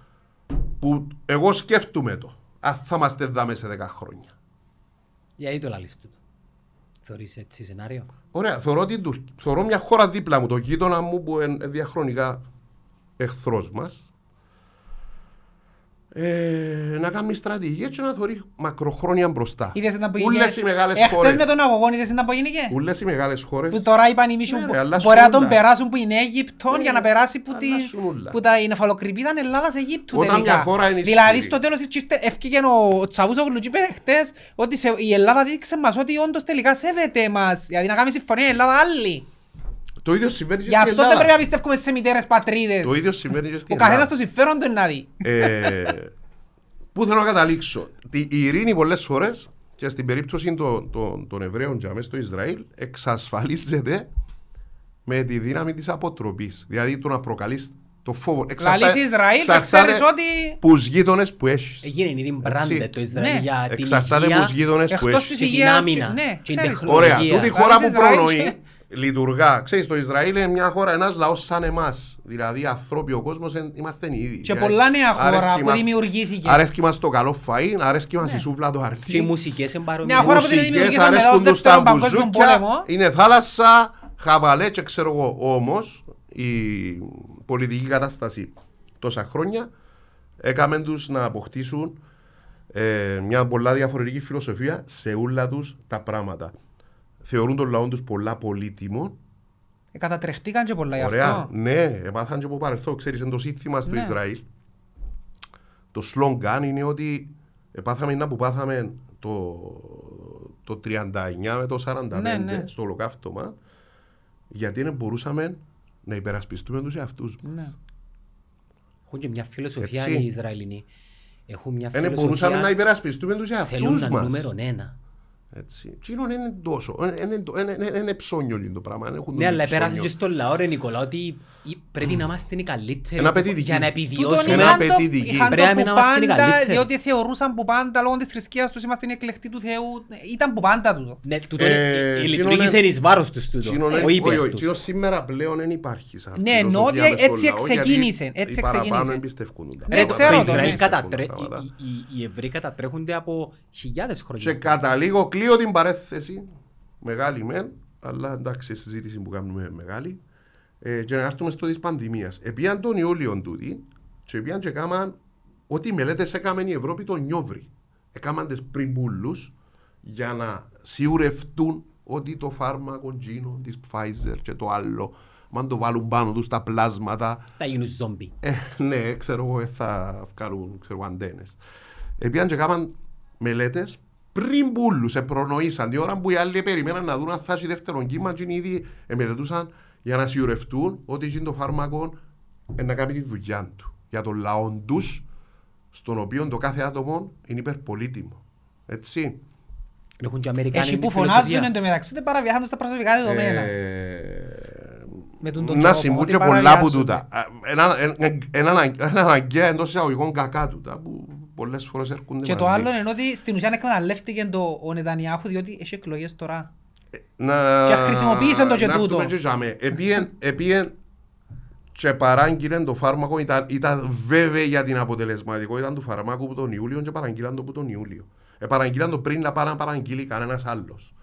που εγώ σκέφτομαι το. Αν θα είμαστε δάμε σε 10 χρόνια. Γιατί το λαλείς τούτο; Θεωρείς έτσι σενάριο; Ωραία, θεωρώ, την, Τουρκ- θεωρώ μια χώρα δίπλα μου, το γείτονα μου που είναι διαχρονικά εχθρός μας. Ε, να κάνει στρατηγία και να θεωρεί μακροχρόνια μπροστά. Είδες να που Ούλες γίνηκε. οι μεγάλες Εχθές χώρες. με τον αγωγόν είδες να που γίνηκε; Ούλες οι μεγάλες χώρες. Που τώρα είπαν οι μίσου Ναι, που ρε, αλλά μπορεί να τον σούλα. περάσουν που είναι Αίγυπτον Ναι, για να περάσει που, αλλά τη, σούλα. που τα νεφαλοκρηπίδα Ελλάδας-Αιγύπτου Όταν τελικά. μια χώρα είναι δηλαδή ισχυρή. στο τέλος ήρθε- ευκήγε ο Τσαβούσογλου και είπε χτες ότι σε- η Ελλάδα δείξε μας ότι όντως τελικά σέβεται μας. Δηλαδή να κάνει συμφωνία η Ελλάδα άλλη. Το ίδιο συμβαίνει και Γι' στην αυτό δεν Ελλάδα. πρέπει να πιστεύουμε σε μητέρες πατρίδες. Το ίδιο συμβαίνει και Ο στην καθένας Ελλάδα. το συμφέρον του είναι να δει. Ε, Πού θέλω να καταλήξω. Τη- Η ειρήνη πολλές φορές και στην περίπτωση των, των, των Εβραίων και αμέσως στο Ισραήλ εξασφαλίζεται με τη δύναμη της αποτροπής. Δηλαδή το να προκαλείς το φόβο. Λαλείς Ισραήλ και εξαρτάται ξέρεις ότι πους τους γείτονες που έχεις. Έγινε ήδη μπράντε το Ισραήλ Ναι. για την Εξαρτάται υγεία πους τους γείτονες που εκτός έχεις. της και την υγείας... άμυνα Ναι, και την ξέρεις. τεχνολογία. Ωραία, τούτη Λαλείς χώρα που Ισραήλ προνοεί και- λειτουργά. Ξέρεις, το Ισραήλ είναι μια χώρα, ένας λαός σαν εμάς. Δηλαδή, ανθρώποι, ο κόσμος, εν- είμαστε οι ίδιοι. Και Δηλαδή, πολλά νέα χώρα αρέσκει που μας- δημιουργήθηκε. Αρέσκει μας το καλό φαΐν, αρέσκει μας Ναι. η σούβλα το Και οι αρνί. μουσικές είναι Μια παρόμοιες. χώρα που την Μουσικές, δημιουργήσαμε μετά αρέσκουν τον τους τα δεύτερο παγκόσμιο μπουζούκια, πόλεμο. Είναι θάλασσα, χαβαλέ και ξέρω εγώ. Όμως, η πολιτική κατάσταση τόσα χρόνια έκαμε τους να αποκτήσουν ε, μια πολλά διαφορετική φιλοσοφία σε όλα τους τα πράγματα. Θεωρούν τον λαό τους πολλά πολύτιμο Ε, Κατατρεχτήκαν και πολλά γι' Ωραία. αυτό. Ναι, έμαθαν και από παρελθόν. Ξέρεις, είναι το σύνθημα στο Ναι. Ισραήλ. Το σλόγκαν είναι ότι επάθαμε να που πάθαμε το, το 39 με το 45 Ναι, ναι. στο ολοκαύτωμα γιατί δεν μπορούσαμε να υπερασπιστούμε τους εαυτούς μας. Ναι. Έχουν και μια φιλοσοφία Έτσι. οι Ισραηλινοί. Έχουν μια Δεν μπορούσαμε να φιλοσοφία υπερασπιστούμε τους θέλουν εαυτούς να μας. νούμερο ένα. Έτσι. Τι είναι είναι τόσο. Είναι- είναι- είναι- είναι- Είναι ψώνιο το πράγμα. δεν έχουν Ναι, αλλά ψώνιο. πέρασε και στον λαό ρε Νικόλα ότι ή- πρέπει να είμαστε οι καλύτεροι Ένα απαιτεί δική. για να Τούτον επιβιώσουμε. Ένα είχαν το- απαιτεί δική. είχαν το Πρέπει που να είμαστε οι πάντα, καλύτεροι. διότι θεωρούσαν που πάντα λόγω της θρησκείας τους είμαστε οι εκλεκτοί του Θεού. Ήταν που πάντα τούτο. Ναι, τούτο Ε, ε, ε, εκείνο λειτουργήσε είναι- εις βάρος τους τούτο, Εκείνο είναι- όχι όχι, υπέρ όχι, τους. εκείνο σήμερα πλέον δεν υπάρχει σαν Ναι, εννοώ φιλοσοφία ότι μες στον έτσι λαό, εξεκίνησε, γιατί έτσι οι παραπάνω εξεκίνησε. εμπιστευκούν τα Ναι, Ρε, πράγματα. το- ξέρω το το, Ισραήλ ναι. κατατρέ- Εμπιστευκούν τα οι- πράγματα. οι- οι Εβραίοι κατατρέχονται από χιλιάδες Και χρόνια. καταλήγω, κλείω την παρέθεση, μεγάλη μεν, αλλά εντάξει, η συζήτηση που κάνουμε είναι μεγάλη, ε, και να έρθουμε στο της πανδημίας. Επίαν τον Ιούλιο τούτη, και επίαν και κάμαν ό,τι μελέτες έκαμε η Ευρώπη τον Νιόβρη. Έκαναν τις πριν πουλούς για να σιουρευτούν ότι το φάρμακο τζίνο της Pfizer και το άλλο, αν το βάλουν πάνω τους τα πλάσματα, Θα γίνουν ζόμπι. ε, ναι, ξέρω εγώ, ε, θα βγάλουν ξέρω, αντένες. Επίαν και κάμαν μελέτες πριν πουλούς, επρονοήσαν την ώρα που οι άλλοι περιμέναν να δουν αν θα έχει δεύτερον κύμα και ήδη μελετούσαν για να σιουρευτούν ότι εκείνο το φάρμακο ε, να κάνει τη δουλειά του για τον λαό τους, στον οποίο το κάθε άτομο είναι υπερπολίτημο. Έτσι. Έχουν και Αμερικάνοι Εσύ που τη φιλοσοφία. φωνάζουν εν τω μεταξύ ούτε παραβιάζουν τους τα προσωπικά δεδομένα. Ε, Με τον τον να τρόπο, συμβούν ότι και πολλά που παραβιάζονται. τούτα. Α, Ένα, ένα, ένα, ένα αναγκαία εντός εισαγωγικών κακά τούτα που πολλές φορές έρχονται Και το μαζί. άλλο είναι ότι στην ουσία εκμεταλλεύτηκε το ο Νετανιάχου διότι έχει εκλογές τώρα. να... Και χρησιμοποίησαν το και να τούτο. έρθουμε και τζάμε. Επίεν, επίεν και παράγγειλε το φάρμακο, ήταν, ήταν βέβαιη για την αποτελεσματικότητα του φαρμάκου που τον Ιούλιο και παραγγείλαν το που τον Ιούλιο. Ε, παραγγείλαν το πριν να πάει να παραγγείλει κανένας άλλος.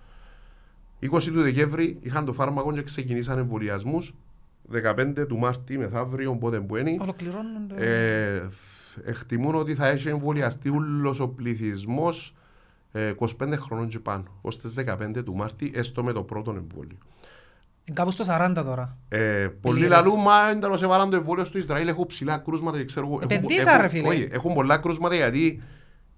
20 του Δεκέμβρη είχαν το φάρμακο και ξεκινήσαν εμβολιασμούς. 15 του Μάρτη μεθαύριο, οπότε που είναι. Ολοκληρώνονται. Ε, εκτιμούν ότι θα έχει εμβολιαστεί όλο ο πληθυσμός 25 χρονών και πάνω, ως τις 15 του Μάρτη, έστω με το πρώτο εμβόλιο. Είναι κάπου στο 40 τώρα. Ε, πολλοί Λίγες. λαλούν, μα εντάλλως έβαλαν το εμβόλιο στο Ισραήλ, έχουν ψηλά κρούσματα και ξέρω εγώ. Έχουν- Επενδύσα, έχουν- ρε φίλε. όχι, έχουν πολλά κρούσματα γιατί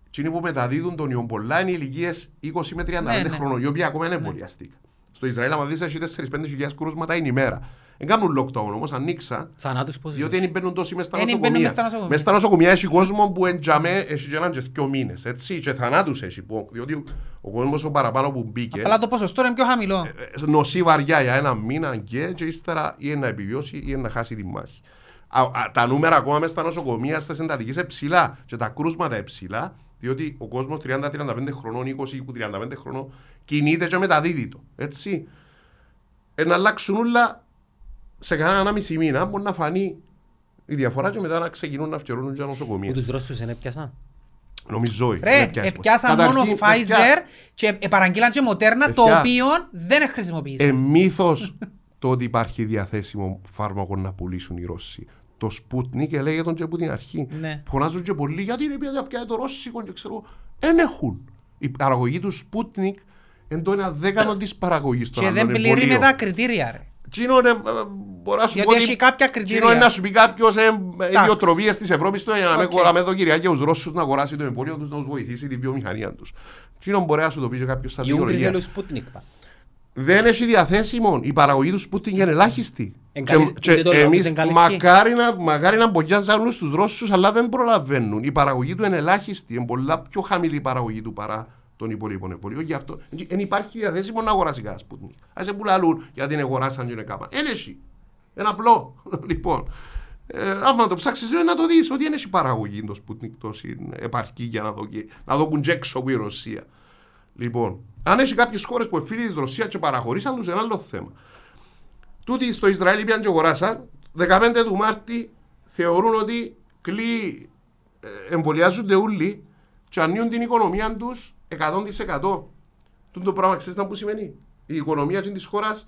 εκείνοι που μεταδίδουν τον ιόν πολλά είναι ηλικίες 20 με 35 Ναι, ναι. χρόνων, οι οποίοι ακόμα είναι εμβολιαστικά. Στο Ισραήλ, άμα δεις, έχει 4-5 χιλιάδες κρούσματα την ημέρα. Δεν κάνουν lockdown όμως, ανοίξαν, Θανάτους πόσους διότι δεν μπαίνουν τόσοι μες στα Δεν μπαίνουν νοσοκομεία. μες στα νοσοκομεία. Μες στα νοσοκομεία έχει κόσμο που εντιαμέ έχει και έναν και δυο μήνες, έτσι, και θανάτους έχει, που- διότι ο κόσμος ο παραπάνω που μπήκε, Αλλά το ποσοστό είναι πιο χαμηλό. ε, νοσεί βαριά για ένα μήνα και, και ύστερα ή να επιβιώσει ή να χάσει τη μάχη. Α, α, τα νούμερα ακόμα μες στα νοσοκομεία, στις εντατικές είναι ψηλά και τα κρούσματα είναι ψηλά, διότι ο κόσμος 30-35 χρονών, 20-35 χρονών κινείται και μεταδίδει το. Έτσι. Ε, να αλλάξουν όλα σε κανένα ένα μισή μήνα, μπορεί να φανεί η διαφορά και μετά να ξεκινούν να φτιαρούν και Που νοσοκομεία. τους Ρώσους δεν έπιασαν. Νομίζω όχι. Ρε, δεν πιάσει. επιάσαν μόνο Καταρχήν, Pfizer και παραγγείλαν και Moderna, το Παιδιά. οποίο δεν χρησιμοποιήσει. Ε, μύθος το ότι υπάρχει διαθέσιμο φάρμακο να πουλήσουν οι Ρώσοι. Το Sputnik έλεγε τον και από την αρχή. Ναι. Φωνάζουν και πολλοί γιατί είναι πια πια το Ρώσικο και ξέρω. Δεν έχουν. Η παραγωγή του Sputnik είναι το ένα δέκατο της παραγωγής των Και δεν άλλων πληρεί με εμβολίων. τα κριτήρια, ρε. Τσίνο είναι, ε, μπορεί να σου Γιατί πω ότι- έχει κάποια Τσίνο κριτήρια. είναι να σου πει κάποιος ε, ε, Εντάξει. ιδιοτροπίες της Ευρώπης του για να με Οκ. κοράμε εδώ κυρία και τους Ρώσους να αγοράσει το εμβόλιο τους να τους βοηθήσει τη βιομηχανία τους. Τσίνο μπορεί να σου το πει και κάποιος στα Οι Ούγγροι δικαιολογία. θέλουν Sputnik. πα. Δεν έχει διαθέσιμο. Η παραγωγή του Sputnik είναι ελάχιστη. Εν Και, καλύ- και ούτε το λόγο εμείς εν καλυφθεί. μακάρι να, μακάρι να μπογιάζαν όλους τους Ρώσους, αλλά δεν προλαβαίνουν. Η παραγωγή του είναι ελάχιστη. Είναι πολλά πιο χαμηλή η παραγωγή του παρά των υπολείπων εμβολίων. Γι' αυτό δεν υπάρχει διαθέσιμο να αγοράσει κανένα Sputnik. Ας σε πουλαλούν γιατί είναι αγοράσαν και είναι κάπα. Εν έχει. Είναι απλό. <laughs> λοιπόν, ε, άμα το ψάξεις λίγο να το δεις ότι δεν έχει παραγωγή το Sputnik τόση επαρκή για να δω και- να δω κουντζέξω που η Ρωσία. Λοιπόν, αν έχει κάποιες χώρες που φίλοι τη Ρωσία και παραχωρήσαν τους, είναι άλλο θέμα. Τούτοι στο Ισραήλ πήγαν και αγοράσαν. 15 του Μάρτη θεωρούν ότι κλεί, ε, εμβολιάζονται όλοι και ανοίγουν την οικονομία τους 100%. Τούτο το πράγμα ξέρετε να που σημαίνει; Η οικονομία της χώρας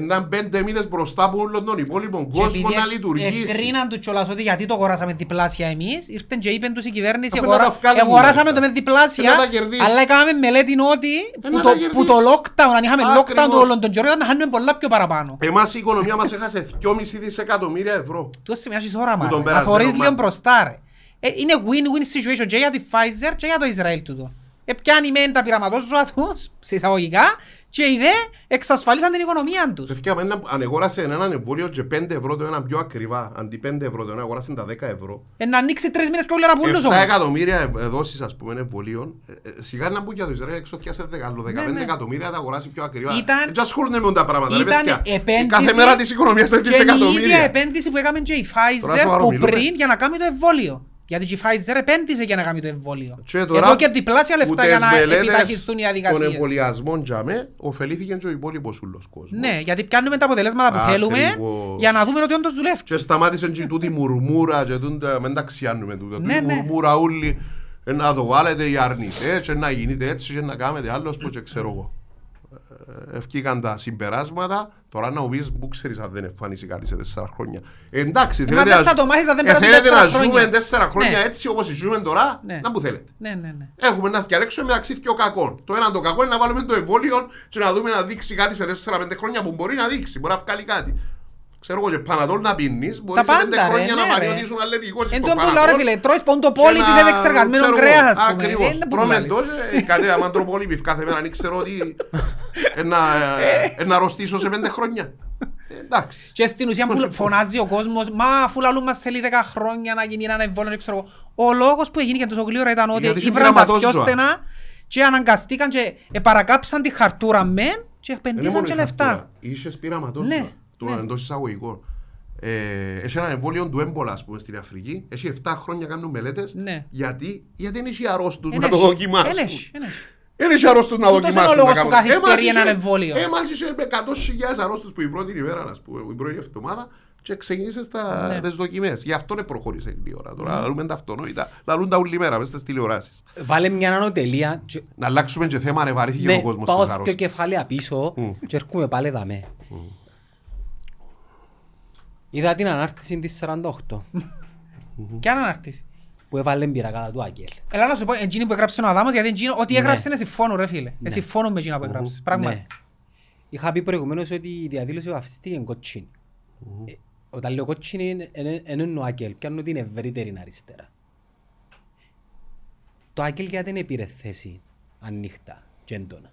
να πέντε μήνες μπροστά από όλων των υπόλοιπων Και κόσμο επειδή να λειτουργήσει. Εκρίναν τους κιόλας ότι γιατί το αγοράσαμε διπλάσια εμείς, ήρθαν και είπαν τους η κυβέρνηση Αφού «Εγορα- να τα βγάλουν εγοράσαμε όλα το με αυτά. διπλάσια, Ε, να τα κερδίσει. αλλά έκαναμε μελέτη ότι Ε, που να το, τα που κερδίσει. το lockdown, αν είχαμε lockdown Ακριβώς. το όλον τον καιρό, ήταν να χάνουμε πολλά πιο παραπάνω. Εμάς η οικονομία μας έχασε 2,5 δισεκατομμύρια ευρώ. Τούτο σημαίνει έχεις όραμα, Που τον ρε. να περασμένο θωρείς λίγο Μάρτιο. μπροστά ρε. Ε, είναι win-win situation και για τη Pfizer και για το Ισραήλ τούτο. Ε, πιάνει μεν τα πειραματόζωα τους, σε εισαγωγικά, και οι δε εξασφαλίσαν την οικονομία τους. Παιδιά, με ένα- αν αγόρασε έναν εμβόλιο και 5 ευρώ το ένα πιο ακριβά, αντί 5 ευρώ το ένα αγόρασε τα 10 ευρώ. Ε, να ανοίξει τρεις μήνες πιο όλα να πούλους 7 όμως. εκατομμύρια δόσει ας πούμε εμβολίων. Ε, ε, Σιγά να μπουν για το Ισραήλ εξωθιάσε 15 ναι. εκατομμύρια θα αγοράσει πιο ακριβά. Ήταν- Δεν ασχολούνται με τα πράγματα. ρε Ήταν παιδιά. επένδυση Κάθε μέρα της οικονομίας ήταν Και η ίδια δισεκατομμύρια. επένδυση που έκαμε και η Τώρα Pfizer σοβαρό που μιλούμε. πριν για να κάνει το εμβόλιο. Γιατί και η Pfizer επένδυσε για να κάνει το εμβόλιο. Και τώρα, Εδώ και διπλάσια που λεφτά τις για να μελέτες επιταχυνθούν οι Των διαδικασίες. εμβολιασμών για με, ωφελήθηκε και ο υπόλοιπος ούλος κόσμος. Ναι, γιατί πιάνουμε τα αποτελέσματα που θέλουμε Ακριβώς. για να δούμε ότι όντως δουλεύει. Και σταμάτησε και τούτη μουρμούρα και τούτα, μην τα ξιάνουμε τούτα. Ναι, Τούτη ναι. μουρμούρα όλοι ε, να το βάλετε οι αρνητές και να γίνετε έτσι και να κάνετε άλλο που και ξέρω εγώ. Ε, Ευκήκαν τα συμπεράσματα, τώρα να μου πεις που ξέρεις αν δεν εμφανίσει κάτι σε τέσσερα χρόνια. Ε, εντάξει, μα δεν θα το μάθεις αν δεν περάσουν θέλετε τέσσερα να ζούμε χρόνια. τέσσερα χρόνια Ναι. έτσι όπως ζούμε τώρα, Ναι. να που θέλετε. Ναι, ναι, ναι. Έχουμε να διαλέξουμε μεταξύ δύο κακών. Το ένα το κακό είναι να βάλουμε το εμβόλιο και να δούμε να δείξει κάτι σε 4-5 χρόνια που μπορεί να δείξει, μπορεί να βγάλει κάτι. Ξέρω εγώ και παναδόλ να πίνεις, μπορείς Τα σε 5 πάντα, ρε, χρόνια ναι, να ρε. πανιώτησουν αλλεργικός Εν στο τω που λέω ρε παναδόλ φίλε, τρώεις ποντοπόλι και που να- είναι εξεργασμένο ξέρω κρέας εγώ, ας πούμε. Ακριβώς. Δεν είναι που Τρώμε λαλείς. το και κάτι άμα τρώω πολύ beef κάθε μέρα, δεν ξέρω ότι <laughs> ε, να, ε, να αρρωστήσω σε 5 χρόνια. Ε, Εντάξει. Και στην ουσία που φωνάζει ο κόσμος, μα αφού λαλούν μας θέλει 10 χρόνια να γίνει ένα εμβόλιο, δεν ξέρω εγώ. Ο λόγος που έγινε τόσο γλήορα ήταν ότι Γιατί ήβραν τα πιο συμπληρωματόζωα. στενά και αναγκαστήκαν και παρακάψαν τη χαρτούρα μεν και Δεν είναι επενδύσαν μόνο και η λεφτά. χαρτούρα. Είχες πειραματόζωα. Ναι, Το ναι. εντός εισαγωγικών. Ε, έχει ένα εμβόλιο του έμπολα, ας πούμε, στην Αφρική. Έχει 7 χρόνια κάνουν μελέτες. Ναι. Γιατί, γιατί δεν έχει αρρώστους Εν να το έχει, δοκιμάσουν. εν έχει, εν έχει. Δεν έχει αρρώστους να Τούτος δοκιμάσουν. είναι ο λόγος να που κάνουν. καθυστερεί Εμάς έναν είχε- εμβόλιο. Εμάς είχε 100.000 αρρώστους που η πρώτη ημέρα, ας πούμε, η πρώτη εβδομάδα, και ξεκίνησε στα Ναι. τις δοκιμές. Γι' αυτό δεν προχώρησε η ώρα. Τώρα λαλούμε τα αυτονόητα, λαλούν τα όλη μέρα μες στις τηλεοράσεις. Βάλε μια ανωτελεία και- Να αλλάξουμε και θέμα, ρε, βαρύθηκε Ναι, ο κόσμος πάω της δύο αρρώστιας. κεφάλαια πίσω και έρχομαι πάλι δαμέ. Είδα την ανάρτηση της 48 Και αν αναρτήσει. που έβαλε πυρακάτα του Άγγελ. Έλα να σου πω, εκείνη που έγραψε ο Αδάμος, γιατί εκείνο, ό,τι έγραψε είναι συμφώνω ρε φίλε. Ε, συμφώνω με εκείνα που έγραψες. Πράγματι. Ναι. Είχα πει προηγουμένως ότι η διαδήλωση αυτή είναι κότσινη. Ε, Όταν λέω κότσινη είναι- είναι- είναι εννοώ Άγγελ, πιάνω την ευρύτερη αριστερά. Το Άγγελ γιατί δεν πήρε θέση ανοιχτά και έντονα.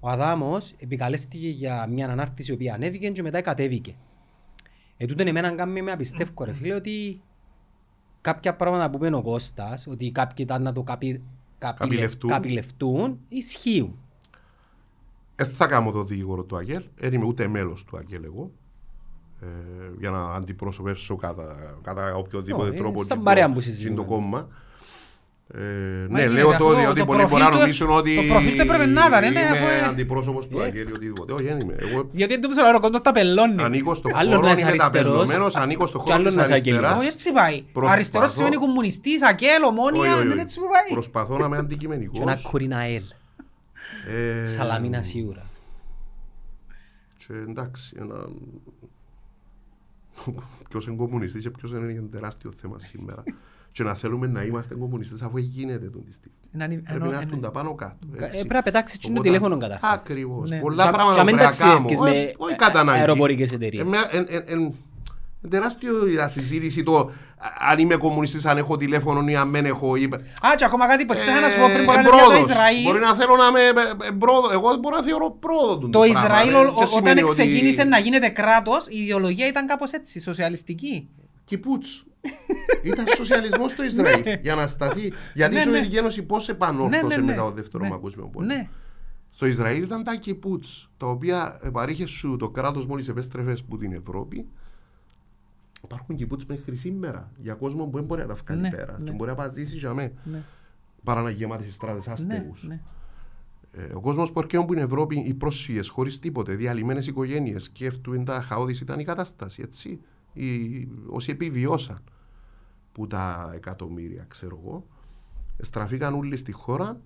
Ο Αδάμος επικαλέστηκε για μια ανάρτηση η οποία ανέβηκε και μετά κατέβηκε. Ε, τούτον εμένα κάνει με απιστεύκω ρε φίλε ότι κάποια πράγματα που είπε ο Κώστας, ότι κάποιοι ήταν να το καπι, καπιλε, Καπηλευτούν. καπηλευτούν, ισχύουν. Δεν θα κάνω το δικηγόρο του Αγγέλ, δεν είμαι ούτε μέλος του Αγγέλ εγώ. Ε, για να αντιπροσωπεύσω κατά, κατά οποιοδήποτε Ω, τρόπο είναι σαν την παρέα το- που την συζητούμε. το κόμμα. Ε, Μα ναι, γίνεται, λέω αφού το το- ότι το πολλοί προφίλ μπορεί να του- νομίζουν ότι το προφίλ του έπρεπε να ήταν, ναι, είμαι αφού, ε, αντιπρόσωπος του Αγγέλ ή οτιδήποτε. Όχι, δεν είμαι. Εγώ Γιατί δεν του ο κόσμος τα πελώνει. ανήκω στο Άλλος χώρο, να είσαι είμαι αριστερός, ταπεινωμένος, ανήκω στο κι χώρο άλλος της να είσαι αριστεράς. αγγελικός. Όχι έτσι πάει. Προσπαθώ- Αριστερός σημαίνει κομμουνιστής, ακέλ, ομόνια, Όχι, όχι, δεν όχι. είναι έτσι που πάει. Προσπαθώ να είμαι Και ένα αντικειμενικός. κουριναέλ. Ε, Σαλαμίνα σίγουρα. Και εντάξει, ένα... <laughs> ποιος είναι κομμουνιστής και ποιος είναι ένα τεράστιο θέμα σήμερα. Και να θέλουμε να είμαστε κομμουνιστές αφού γίνεται τον της στιγμή. Να είναι- Πρέπει ενώ- να έρθουν ενώ- τα πάνω κάτω. Ε, έτσι. πρέπει να πετάξεις και το Οπότε- τηλέφωνο καταρχάς. Ακριβώς. Ναι. Πολλά Και- πράγματα και να που μην πρέπει να κάνω. ταξιδεύεις Ε, με Όχι κατά ανάγκη. αεροπορικές εταιρείες. Ε, μια- εν- εν- εν- εν τεράστιο η συζήτηση το α- αν είμαι κομμουνιστής, αν έχω τηλέφωνο ή αν δεν έχω. ή- Α, και ακόμα κάτι που ξέχανα να σου πω πριν Ε, μπορεί να λες για το εμπρόδος. Ισραήλ. Μπορεί να θέλω να είμαι ε, ε, πρόοδο. Εγώ μπορώ να θεωρώ πρόοδο του Το πράγμα, Ισραήλ ρε. ο- Και ο- όταν σημαίνει ότι- ξεκίνησε να γίνεται κράτος, η ιδεολογία ήταν κάπως έτσι, σοσιαλιστική. Κιπούτς. Ήταν σοσιαλισμός στο Ισραήλ Ναι. για να σταθεί. Γιατί η Ναι, ναι. Σοβιετική Ένωση πώς επανόρθωσε Ναι, ναι, ναι. μετά το δεύτερο Ναι. παγκόσμιο πόλεμο; Ναι. Στο Ισραήλ ήταν τα κιπούτς, τα οποία παρήχε σου το κράτος μόλις επέστρεφες από την Ευρώπη. Υπάρχουν κιπούτς μέχρι σήμερα για κόσμο που δεν μπορεί να τα βγάλει Ναι, πέρα. ναι. Και μπορεί να παζήσει για μέ. Ναι. Παρά να γεμάται στις στράδε Ναι, άστεγου. ναι. Ε, ο κόσμος που έρχεται που είναι Ευρώπη, οι πρόσφυγες χωρίς τίποτε, διαλυμένες οικογένειες, σκέφτουν τα χαόδης ήταν η κατάσταση. Έτσι. Οι, όσοι επιβιώσαν που τα εκατομμύρια, ξέρω εγώ, στραφήκαν όλοι στη χώρα.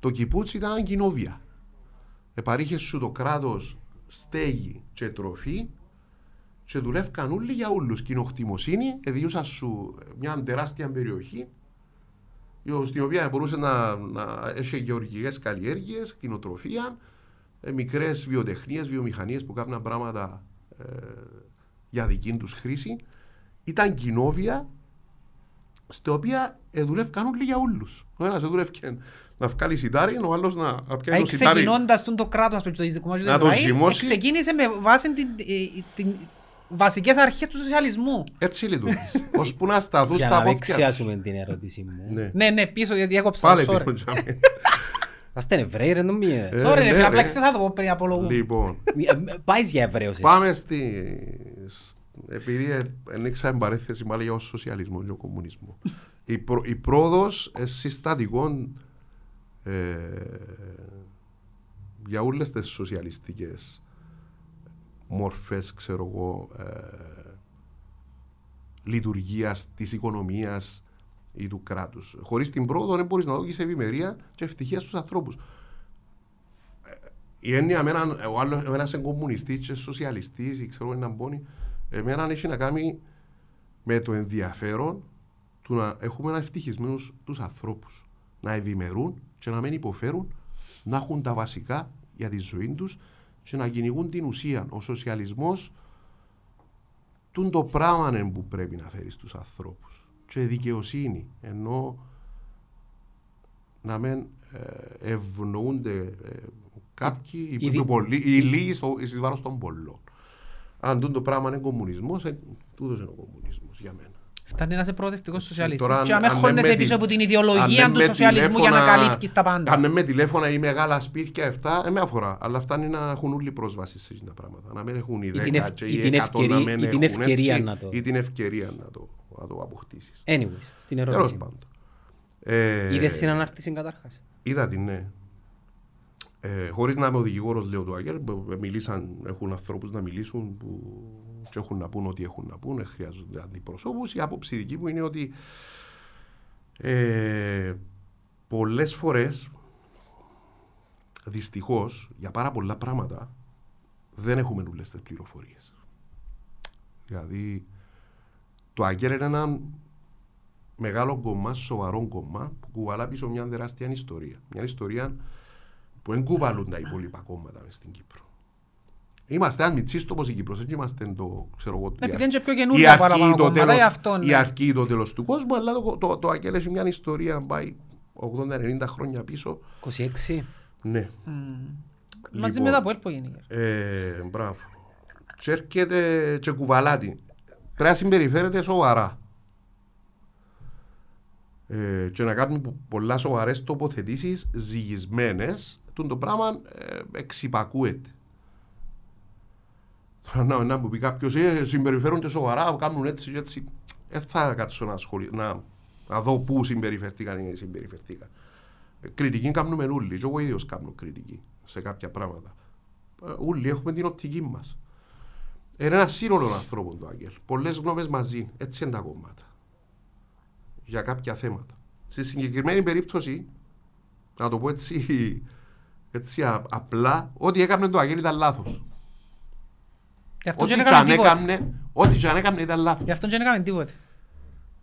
Το κιπούτς ήταν κοινόβια. Επαρήχες σου το κράτος στέγη και τροφή και δουλεύκαν όλοι για όλους. Κοινοκτημοσύνη, εδιούσαν σου μια τεράστια περιοχή στην οποία μπορούσε να, να έχει γεωργικές καλλιέργειες, κτηνοτροφία, ε, μικρές βιοτεχνίες, βιομηχανίες που κάνουν πράγματα ε, για δική τους χρήση. Ήταν κοινόβια στα οποία ε, δουλεύκαν όλοι για όλου. Ο ένας δούλευκε να βγάλει σιτάρι, ο άλλος να, να πιάνει Άι, το σιτάρι. ξεκινώντας τον το κράτος, ας πούμε, το Ισραήλ, Να το ζυμώσει. ξεκίνησε με βάση την, ε, την βασικές αρχές του σοσιαλισμού. Έτσι λειτουργήσε. Ώσπου <laughs> να σταθούν Για στα να μην πόδια τους. ξιάσουμε την ερώτηση μου. Ναι. Ναι, ναι, πίσω γιατί έκοψα Πάλι το sorry. πήγαινε τζάμε. <laughs> Είμαστε Εβραίοι ρε νομίζετε. Ε, Sorry ρε ναι, φίλε, απλά ρε. ξέχασα το πω πριν απολογούν. Λοιπόν, Πάεις για Εβραίος εσύ. Πάμε στη. Σ- Επειδή ε, ανοίξαμε παρέθεση πάλι για ο σοσιαλισμός και ο κομμουνισμός. η, προ, η πρόοδος συστατικών ε, για όλες τις σοσιαλιστικές μορφές, ξέρω εγώ, ε, λειτουργίας της οικονομίας ή του κράτους. Χωρίς την πρόοδο δεν μπορείς να δώσεις ευημερία και ευτυχία στους ανθρώπους η έννοια με έναν, ο άλλος, ένας είναι κομμουνιστής και σοσιαλιστής ή ξέρω έναν πόνι, εμένα έχει να κάνει με το ενδιαφέρον του να έχουμε ευτυχισμένους τους ανθρώπους. Να ευημερούν και να μην υποφέρουν, να έχουν τα βασικά για τη ζωή τους και να κυνηγούν την ουσία. Ο σοσιαλισμός τούν το πράγμα είναι που πρέπει να φέρεις στους ανθρώπους. Και δικαιοσύνη, ενώ να μην ε, ευνοούνται ε, κάποιοι, οι, Ήδη- πιο πολλοί, οι λίγοι στο, στις βάρος των πολλών. Αν τούν το πράγμα είναι κομμουνισμός, ε, τούτος είναι ο κομμουνισμός για μένα. Φτάνει να είσαι προοδευτικός Τώρα, σοσιαλιστής αν- και να με αν δεν χώνεσαι με πίσω τη- από την αν ιδεολογία δεν του με σοσιαλισμού για να τηλέφωνα- καλύφεις τα πάντα. Αν δεν με τηλέφωνα ή μεγάλα σπίτια αυτά, δεν με αφορά. Αλλά φτάνει να έχουν όλοι πρόσβαση σε αυτά τα πράγματα. Να μην έχουν οι Ή την 10 ευ- και ή οι την 100 να ευκαιρία- μην ή την έχουν, ευκαιρία έτσι, να το- Ή την ευκαιρία να το, να το αποκτήσεις. Anyways, στην Τέλος ερώτηση. πάντων. Ε, Είδες την ανάρτηση καταρχάς; Είδα την, ναι. Ε, Χωρίς να είμαι ο δικηγόρο, λέω του Αγγέλ, που μιλήσαν, έχουν ανθρώπους να μιλήσουν που και έχουν να πούν ό,τι έχουν να πούν, ε, χρειάζονται αντιπροσώπους. Η άποψη δική μου είναι ότι ε, πολλές φορές δυστυχώς για πάρα πολλά πράγματα δεν έχουμε όλες τις πληροφορίες. Δηλαδή, το Αγγέλ είναι ένα μεγάλο κομμά, σοβαρό κομμά που κουβαλά πίσω μια τεράστια ιστορία. Μια ιστορία που δεν κουβαλούν τα υπόλοιπα κόμματα μες στην Κύπρο. Είμαστε ένα μητσίστοπος η Κύπρος, δεν είμαστε το, ξέρω εγώ, Επειδή η- είναι και πιο η καινούργια αρκή, παραπάνω το κόμματα, τέλος, γι' αυτό, ναι. η αρκή ή το τέλος του κόσμου, αλλά το, το, το Αγγέλ έχει μια ιστορία πάει 80-90 χρόνια πίσω. 26. Ναι. Μαζί Λοιπόν, με τα που έλπω γενικά. Ε, μπράβο. Και έρχεται και κουβαλά την. Πρέπει να συμπεριφέρεται σοβαρά. Ε, και να κάνει πο- πολλά σοβαρές τοποθετήσεις ζυγισμένες, τον το πράγμα ε, εξυπακούεται. Τώρα Να, να μου πει κάποιος, ε, συμπεριφέρονται σοβαρά, κάνουν έτσι και έτσι. Δεν θα κάτσω να, ασχολη... να, να δω πού συμπεριφερθήκαν ή δεν συμπεριφερθήκαν. Ε, Κριτική κάνουμε όλοι, και εγώ ίδιος κάνω κριτική σε κάποια πράγματα. Ε, Όλοι έχουμε την οπτική μας. Είναι ένα σύνολο ανθρώπων το Άγγελ. Πολλές γνώμες μαζί. Έτσι είναι τα κόμματα. Για κάποια θέματα. Στη συγκεκριμένη περίπτωση, να το πω έτσι, έτσι α- απλά, ό,τι έκανε το Άγγελ ήταν λάθος. Γι' αυτό Ό,τι και και δεν αν έκαμε τίποτε. έκανε, ό,τι και αν έκανε ήταν λάθος. Γι' αυτό και δεν έκαμε τίποτε.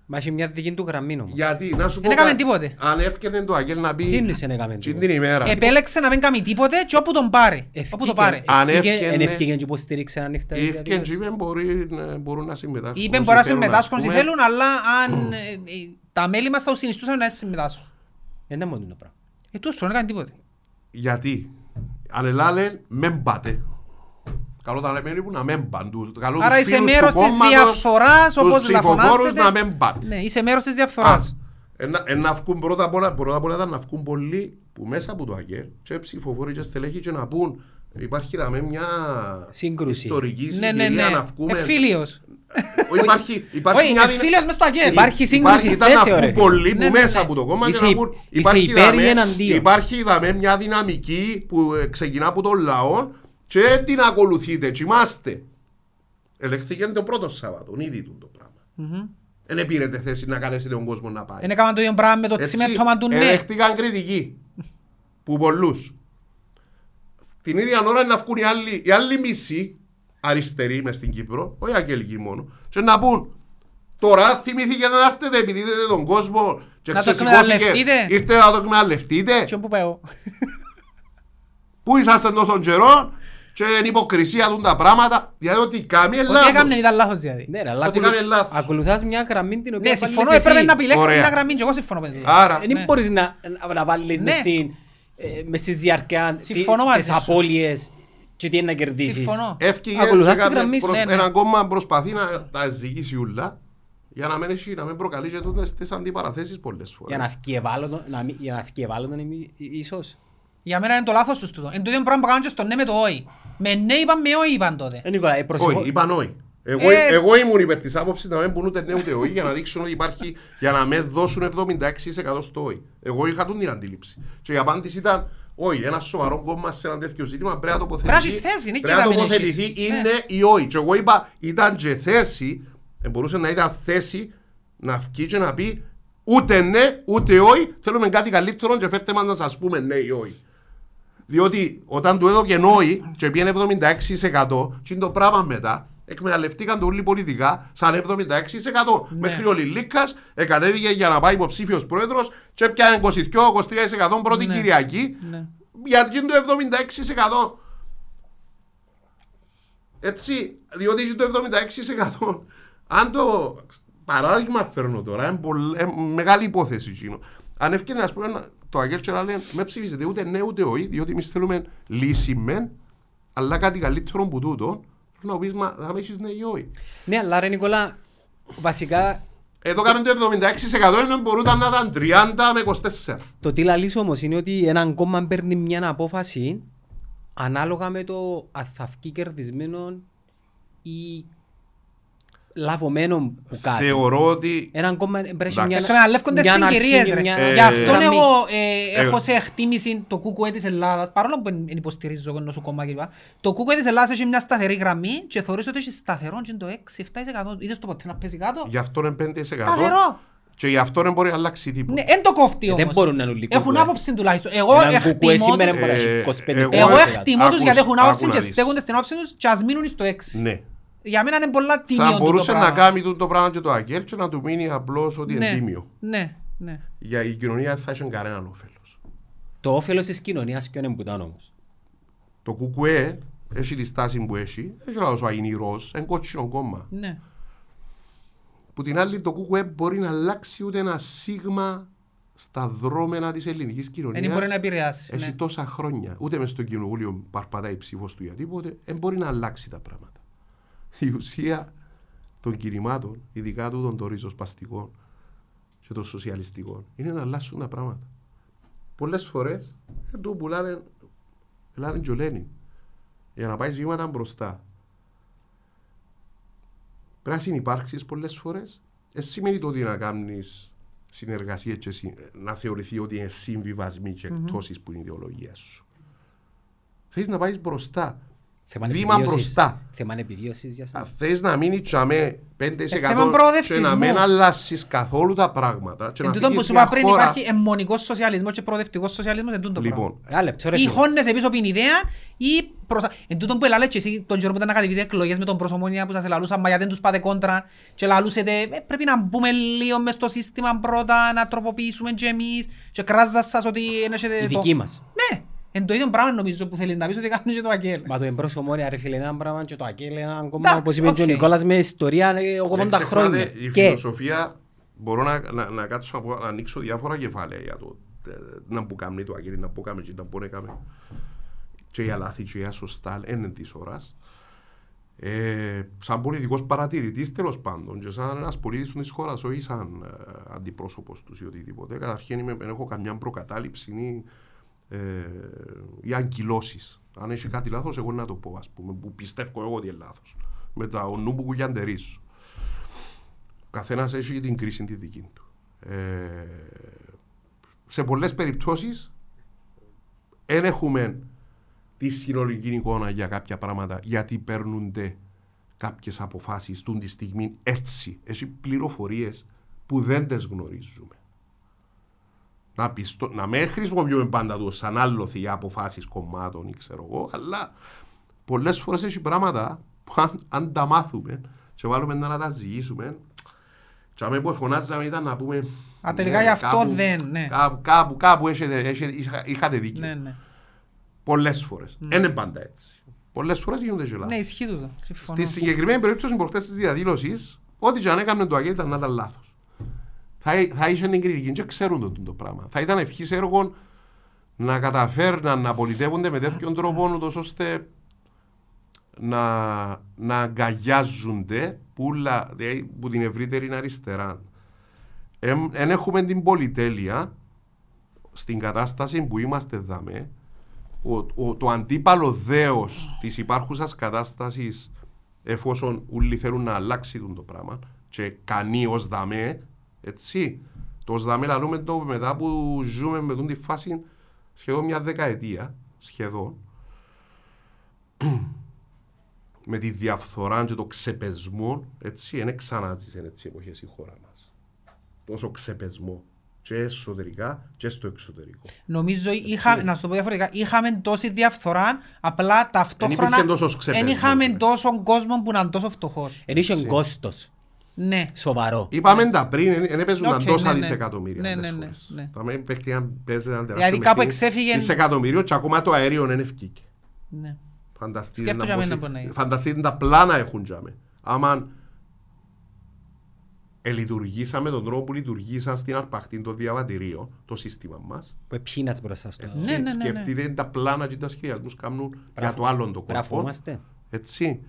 Μα έχει μια δική του γραμμή όμως. Γιατί, να σου πω. Δεν έκαμε κάτι, τίποτε. Αν έφτιανε το Άγγελ να Τι πει. είναι σε να έκαμε «Τζιν τίποτα. την ημέρα. Επέλεξε να μην κάνει τίποτε και όπου τον πάρει. Όπου το πάρει. Αν Αν έφτιανε- έφυγε και υποστήριξε ανοιχτά. η Έφτιανε και διαδήλωση. είπε μπορεί, να- μπορούν να συμμετάσχουν. Είπε όσοι μπορεί να θέλουν, συμμετάσχουν ας όσοι πούμε. θέλουν, αλλά αν ε, ε, τα μέλη μας θα τους συνιστούσαν να συμμετάσχουν. Δεν είναι μόνο το πράγμα. Ε, τόσο δεν έκανε τίποτε. Γιατί, αν ελάλε, μεν πάτε. Καλό τα λέμε είναι που να μην πάνε. Τους- Καλό Άρα τους είσαι φίλους μέρος του της κόμματος, διαφθοράς, τους όπως ψηφοφόρους λαφωνάζετε. να μην πάτε. Ναι, είσαι μέρος της Α, διαφθοράς. Ένα, ένα βγουν πρώτα απ' όλα, πρώτα απ' όλα ήταν να βγουν πολλοί που μέσα από το ΑΚΕΡ και ψηφοφόροι και στελέχοι και να πούν υπάρχει δαμε μια Σύγκρουση. ιστορική Ναι, ναι, συγκυρία ναι. να βγούμε. Εφίλιος. Όχι, υπάρχει, υπάρχει Όχι, μια εφίλιος μες στο αγγέλ. Υπάρχει σύγκρουση ήταν να θέσεων, βγουν ρε. πολλοί Ναι, που ναι, μέσα ναι. από το κόμμα Είσαι και να υ- πούν είσαι υπάρχει υπέρ δαμε- ή εναντίον. Υπάρχει δαμε μια δυναμική που ε, ξεκινά από τον λαό και την ακολουθείτε, και είμαστε. Ελεχθήκε το πρώτο Σάββατο, ήδη του το πράγμα. Δεν πήρετε θέση να καλέσετε τον κόσμο να πάει. Δεν έκαναν το ίδιο πράγμα με το Έτσι, τσιμέτωμα του ναι. Εδέχτηκαν κριτική που πολλούς. Την ίδια ώρα να βγουν οι άλλοι, οι άλλοι μισοί αριστεροί μες στην Κύπρο, όχι αγγελικοί μόνο, και να πούν τώρα θυμηθήκε να έρθετε επειδή είδατε τον κόσμο και Να το ξεσηκώθηκε, εκμεταλλευτείτε. ήρθε να το εκμεταλλευτείτε. Και όπου πάω. Πού είσαστε τόσο καιρό και είναι υποκρισία του τα πράγματα, δηλαδή ότι κάνει Ό,τι λάθος. έκαμε ήταν λάθος δηλαδή. Ναι, ρε, αλλά Ότι ακολου- κάνει λάθος. ακολουθάς μια γραμμή την οποία Ναι, συμφωνώ, βάλεις έπρεπε εσύ. να επιλέξεις Ωραία. μια γραμμή και εγώ συμφωνώ με τούτο. Άρα, Δεν Ναι. μπορείς να, να, να βάλεις Ναι. μες στην, ε, μες στη διάρκεια τι- Συμφωνώ μαζί τις σου. απώλειες και τι είναι να κερδίσεις. Συμφωνώ. Έφυγε Ακολουθάς και τη έκανε γραμμή σου. προς- Ναι, ναι. Ένα κόμμα προσπαθεί να τα ζυγίσει ούλα για να μην, έχει, να μην προκαλεί και τούτες τις αντιπαραθέσεις πολλές φορές. Για να φύγει ευάλωτο, να μην- για να φύγει ευάλωτο είναι μη- ίσως. Για μένα είναι το λάθος τους τούτο. Εν το ίδιο πράγμα που κάνουν και στο ναι με το όχι. Με ναι είπαν, με όχι είπαν τότε. Ε, Νικόλα, ε, προσεχώ- Όχι, είπαν όχι. Εγώ, Ε, εγώ ήμουν υπέρ της άποψης να μην πούν ούτε ναι ούτε όχι για να δείξουν ότι υπάρχει για να με δώσουν 76% στο όχι. Εγώ είχα τον την αντίληψη. Και η απάντηση ήταν όχι, ένα σοβαρό κόμμα σε ένα τέτοιο ζήτημα πρέπει να τοποθετηθεί. Πρέπει να έχεις θέση, είναι και πρέπει να να μην τοποθετηθεί έχεις. είναι Ναι. ή όχι. Και εγώ είπα ήταν και θέση, ε, μπορούσε να ήταν θέση να βγει και να πει ούτε ναι ούτε όχι, θέλουμε κάτι καλύτερο και φέρτε μας να σας πούμε ναι ή όχι. Διότι όταν του έδωκε νόη και πήγαινε 76% και είναι το πράγμα μετά, εκμεταλλευτήκαν το όλοι πολιτικά σαν 76%. Ναι. Μέχρι ο Λιλίκας εκατέβηκε για να πάει υποψήφιος πρόεδρος και πιάνε 22-23% πρώτη Ναι. Κυριακή Ναι. γιατί είναι το 76%. Έτσι, διότι είναι το 76%. Αν το παράδειγμα φέρνω τώρα, είναι πολλ- ε, μεγάλη υπόθεση εκείνο. Αν ευκαιρία να πούμε, να- το Αγγέλ και να λένε, με ψηφίσετε ούτε ναι ούτε όχι, διότι εμείς θέλουμε λύση μεν, αλλά κάτι καλύτερο που τούτο, πρέπει να πεις, μα θα με έχεις ναι ή όχι. Ναι, αλλά ρε Νικόλα, βασικά Εδώ κάνουν το 76% ενώ μπορούταν να ήταν 30 με 24. το τι λαλείς όμως είναι ότι έναν κόμμα παίρνει μια απόφαση ανάλογα με το αν θα βγει κερδισμένο ή λαβωμένο που κάτι. Θεωρώ ότι Έναν κόμμα πρέπει να έχει Εντάξει. μια- Εκμεταλλεύκονται μια συγκυρίες αρχή, ρε. μια- Ε, Γι' αυτό γραμμή. εγώ ε, ε, έχω σε εκτίμηση το κούκουε της Ελλάδας, παρόλο που δεν υποστηρίζω ενώ σου κόμμα κλπ. Το κούκουε της Ελλάδας έχει μια σταθερή γραμμή και θεωρείς ότι έχει σταθερό και είναι το 6-7%. Είδες το ποτέ να πέσει κάτω; γι' αυτό είναι 5%. Σταθερό. Και γι' αυτό δεν μπορεί να αλλάξει τίποτα. Ναι, εν το κόφτει Ε, δεν όμως. μπορούν να είναι όλοι Έχουν κούκουε. άποψη τουλάχιστον. Εγώ Έναν κουκουέ εκτιμώ σήμερα τους- μπορεί να έχει Ε, 25 εγώ- εγώ ε, εκτιμώ τους άκους- γιατί έχουν άποψη άκου να και δεις. στέκονται στην άποψη τους και ας μείνουν στο 6. Ναι. Για μένα είναι πολλά τίμιο Θα τούτο μπορούσε να πράγμα. κάνει τούτο το πράγμα και το ΑΚΕΡ και να του μείνει απλώς ότι είναι Ναι, τίμιο. ναι, ναι. Για η κοινωνία θα έχει κανέναν όφελος. Το όφελος της κοινωνίας ποιον είναι που ήταν όμως; Το ΚΚΕ έχει τη στάση που έχει, έχει λάθος ο Αγινηρός, είναι κότσινο κόμμα. ναι. Που την άλλη το ΚΚΕ μπορεί να αλλάξει ούτε ένα σίγμα στα δρόμενα της ελληνικής κοινωνίας. Δεν μπορεί να επηρεάσει. Έχει ναι. τόσα χρόνια. Ούτε μες στο κοινοβούλιο παρπατάει ψήφος του για τίποτε. Δεν μπορεί να αλλάξει τα πράγματα. Η ουσία των κινημάτων, ειδικά τούτων των ριζοσπαστικών και των σοσιαλιστικών, είναι να αλλάξουν τα πράγματα. Πολλές φορές το πουλάνε, πουλάνε τζολένι για να πάεις βήματα μπροστά. Πρέπει να συνεπάρξει πολλές φορές. Δεν σημαίνει το ότι να κάνεις συνεργασία και συ- να θεωρηθεί ότι είναι συμβιβασμοί και εκτόσεις που είναι η ιδεολογία σου. Θέλει να πάεις μπροστά. Θέμα Βήμα επιβίωσης. μπροστά. Θέμα επιβίωσης για Αν σας. θες να μείνει τσαμέ 5% θέμα και προοδευτισμού. να μην αλλάσεις καθόλου τα πράγματα και Εν να τούτο που φύγεις σου μια είπα πριν χώρα... υπάρχει αιμονικός σοσιαλισμός και προοδευτικός σοσιαλισμός εν τούτο το πράγμα. Λοιπόν, Ένα λεπτό ρε Ή φίλε. χώνεσαι πίσω από την ιδέα ή προσα... Εν τούτον που ελάλε και εσύ τον καιρό που ήταν να κατεβείτε εκλογές με τον προσωμόνια που σας ελαλούσαν μα γιατί δεν τους πάτε κόντρα και λαλούσετε ε, πρέπει να μπούμε λίγο μες στο σύστημα πρώτα να τροποποιήσουμε και εμείς και κράζα σας ότι δεν έχετε Η το... δική μας. Ναι, εν το ίδιο πράγμα νομίζω που θέλεις να πεις ότι κάνουν και το ΑΚΕΛ. Μα το εμπρός ομόνια ρε φίλε είναι ένα πράγμα και το ΑΚΕΛ είναι ένα κόμμα Εντάξει, όπως είπε και ο οκ. Νικόλας με ιστορία ε, 80 δεν ξεχνάτε, χρόνια. Η Και φιλοσοφία μπορώ να, να, να κάτσω να, πω- να ανοίξω διάφορα κεφάλαια για το ε, να που κάνει το ΑΚΕΛ, να που κάμε και να που έκαμε. Και για λάθη και για σωστά, είναι της ώρας. Ε, σαν πολιτικός παρατηρητής τέλος πάντων και σαν ένας πολίτης της χώρας, όχι σαν ε, αντιπρόσωπος τους ή οτιδήποτε. Καταρχήν είμαι, δεν έχω καμιά προκατάληψη ή, ε, ή αγκυλώσεις. Αν έχει κάτι λάθος, εγώ να το πω, ας πούμε, που πιστεύω εγώ ότι είναι λάθος. Με τα ο νου που κουγιαντερίζω. Ο καθένας έχει την κρίση τη δική του. Ε, σε πολλές περιπτώσεις δεν έχουμε τη συνολική εικόνα για κάποια πράγματα γιατί παίρνονται κάποιες αποφάσεις τούν τη στιγμή έτσι. Έχει πληροφορίες που δεν τις γνωρίζουμε. Να, πιστώ, να μην χρησιμοποιούμε πάντα το σαν άλοθη για αποφάσεις κομμάτων ή ξέρω εγώ, αλλά πολλές φορές έχει πράγματα που αν, αν τα μάθουμε και βάλουμε να τα ζυγίσουμε, και αμέ που φωνάζαμε ήταν να πούμε Α, τελικά ναι, γι' αυτό κάπου- δεν, ναι. Κάπου, κάπου, κάπου έχετε, έχετε, είχα- είχατε δίκιο. Ναι, ναι. Πολλές φορές. Δεν είναι πάντα έτσι. Πολλές φορές γίνονται και λάθη. Ναι, ισχύει τούτο. Συμφωνώ. Στη συγκεκριμένη περίπτωση προχτές της διαδήλωσης, ό,τι και αν έκανε το Αγγέλ ήταν να ήταν λάθος. Θα, θα είχε την κριτική και ξέρουν το, το πράγμα. Θα ήταν ευχής έργων να καταφέρναν να πολιτεύονται με τέτοιον τρόπο ούτως ώστε να, να αγκαλιάζονται πουλα, δηλαδή, που την ευρύτερη αριστερά. Δεν έχουμε την πολυτέλεια στην κατάσταση που είμαστε δαμέ ο, ο, το αντίπαλο δέος της υπάρχουσας κατάστασης εφόσον όλοι θέλουν να αλλάξει τον το πράγμα και κανείς ως δαμέ έτσι το ως δαμέ λαλούμε το μετά που ζούμε με τον τη φάση σχεδόν μια δεκαετία σχεδόν <clears throat> με τη διαφθορά και το ξεπεσμό έτσι δεν ξανάζησε έτσι εποχές η χώρα μας τόσο ξεπεσμό και εσωτερικά και στο εξωτερικό Νομίζω, είχα, να σου το πω διαφορετικά, είχαμε τόση διαφθορά, απλά ταυτόχρονα υπήρχε τόσος δεν ξεπεσμός, είχαμε ναι. τόσο κόσμο που ήταν τόσο φτωχός. Εν είχε κόστος. Ναι. Σοβαρό. Είπαμε τα πριν, δεν έπαιζαν Οκ, τόσα ναι, ναι. δισεκατομμύρια. Ναι, άλλες ναι, ναι, φορές. ναι. Θα με παίχτηκε αν παίζεται ένα τεράστιο Δηλαδή κάπου παιχνίδι, εξέφυγε- Δισεκατομμύριο και ακόμα το αέριο δεν ευκήκε. ναι. Φανταστείτε Σκέφτομαι να για μένα πόση- μπορεί να είναι. Φανταστείτε τα πλάνα έχουν τζιαμέ. Άμα ελειτουργήσαμε τον τρόπο που λειτουργήσαν στην αρπαχτή το διαβατηρίο, το σύστημα μας, Που peanuts μπροστά στο έτσι, Ναι, ναι, ναι, ναι. σκεφτείτε τα πλάνα και τα σχεδιασμούς κάνουν για Μπράβο. το άλλον το κόρπο. Γραφόμαστε. Έτσι.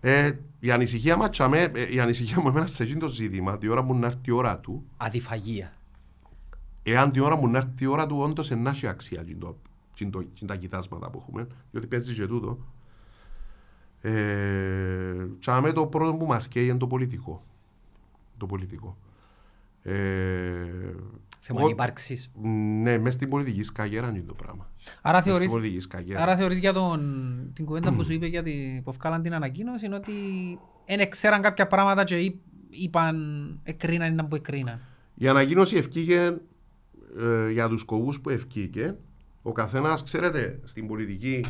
Ε, η ανησυχία μας, τσάμε, ε, η ανησυχία μου εμένα σε εκείνο το ζήτημα, τη ώρα που να έρθει η ώρα του, Αδιφαγία. εάν τη ώρα μου να έρθει η ώρα του, όντως να έχει αξία εκείνο το- εκείνο το- εκείνα τα κοιτάσματα που έχουμε, διότι παίζει και τούτο. Ε, τσάμε το πρώτο που μας καίει είναι το πολιτικό. Το πολιτικό. Ε, Θέμα εγώ- ύπαρξης. ναι, μέσα στην πολιτική σκαγέρα είναι το πράγμα. Άρα Μες στην θεωρείς, πολιτική σκαγέρα. άρα θεωρείς για τον, την κουβέντα που σου είπε για την, που βγάλαν την ανακοίνωση είναι ότι δεν ξέραν κάποια πράγματα και είπ- είπαν, εκρίναν ή που εκρίναν. Η ανακοίνωση ευκήγε ε, για τους σκοπούς που ευκήγε. Ο καθένας, ξέρετε, στην πολιτική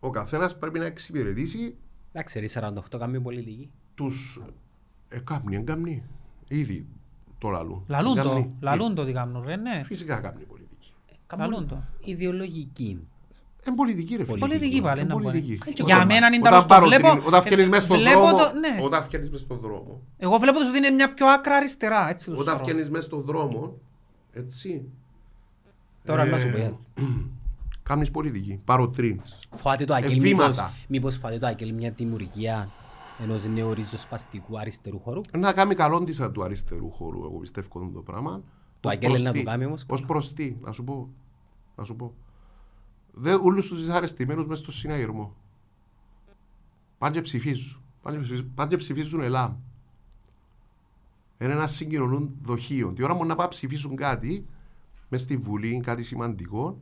ο καθένας πρέπει να εξυπηρετήσει Εντάξει, ρε, 48 καμία πολιτική. τους... Ε, κάμνη, εγκάμνη. Ήδη το λαλούν. Λαλούν το, Εγκάμνη. λαλούν το ότι κάνουν ρε, ναι. Φυσικά κάμνη πολιτική. Λαλούν το. Ιδεολογική. Είναι πολιτική ρε φίλε. Πολιτική πάλι, Είναι να πω, ναι. πολιτική. Για Όταν- μένα είναι όταν τα στο πάρω βλέπω, την- Όταν ε, βγαίνεις μέσα στον βλέπω δρόμο, το- ναι. όταν βγαίνεις μέσα στον δρόμο, Εγώ βλέπω ότι είναι μια πιο άκρα αριστερά, έτσι το όταν θεωρώ. βγαίνεις μέσα στον δρόμο, έτσι, Τώρα να σου Ε, πω. <clears throat> κάνεις πολιτική, παροτρύνεις. Φοβάται το Αγγέλ Ε, μήπως, βήματα. μήπως φοβάται το Αγγέλ μια δημιουργία ενός νέου ριζοσπαστικού αριστερού χώρου. Να κάνει καλό της του αριστερού χώρου, εγώ πιστεύω αυτό το πράγμα. Το Ως Αγγέλ προς να τι. το κάνει όμως. Ως προς τι, να σου πω. Να σου πω. Δεν όλους τους δυσαρεστημένους μες στο συναγερμό. Πάνε και ψηφίζουν. Πάνε και ψηφίζουν- Πάνε και ψηφίζουν ΕΛΑΜ. Είναι ένα συγκοινωνούν δοχείο. Τι ώρα μου να πάνε ψηφίσουν κάτι μες στη Βουλή, κάτι σημαντικό,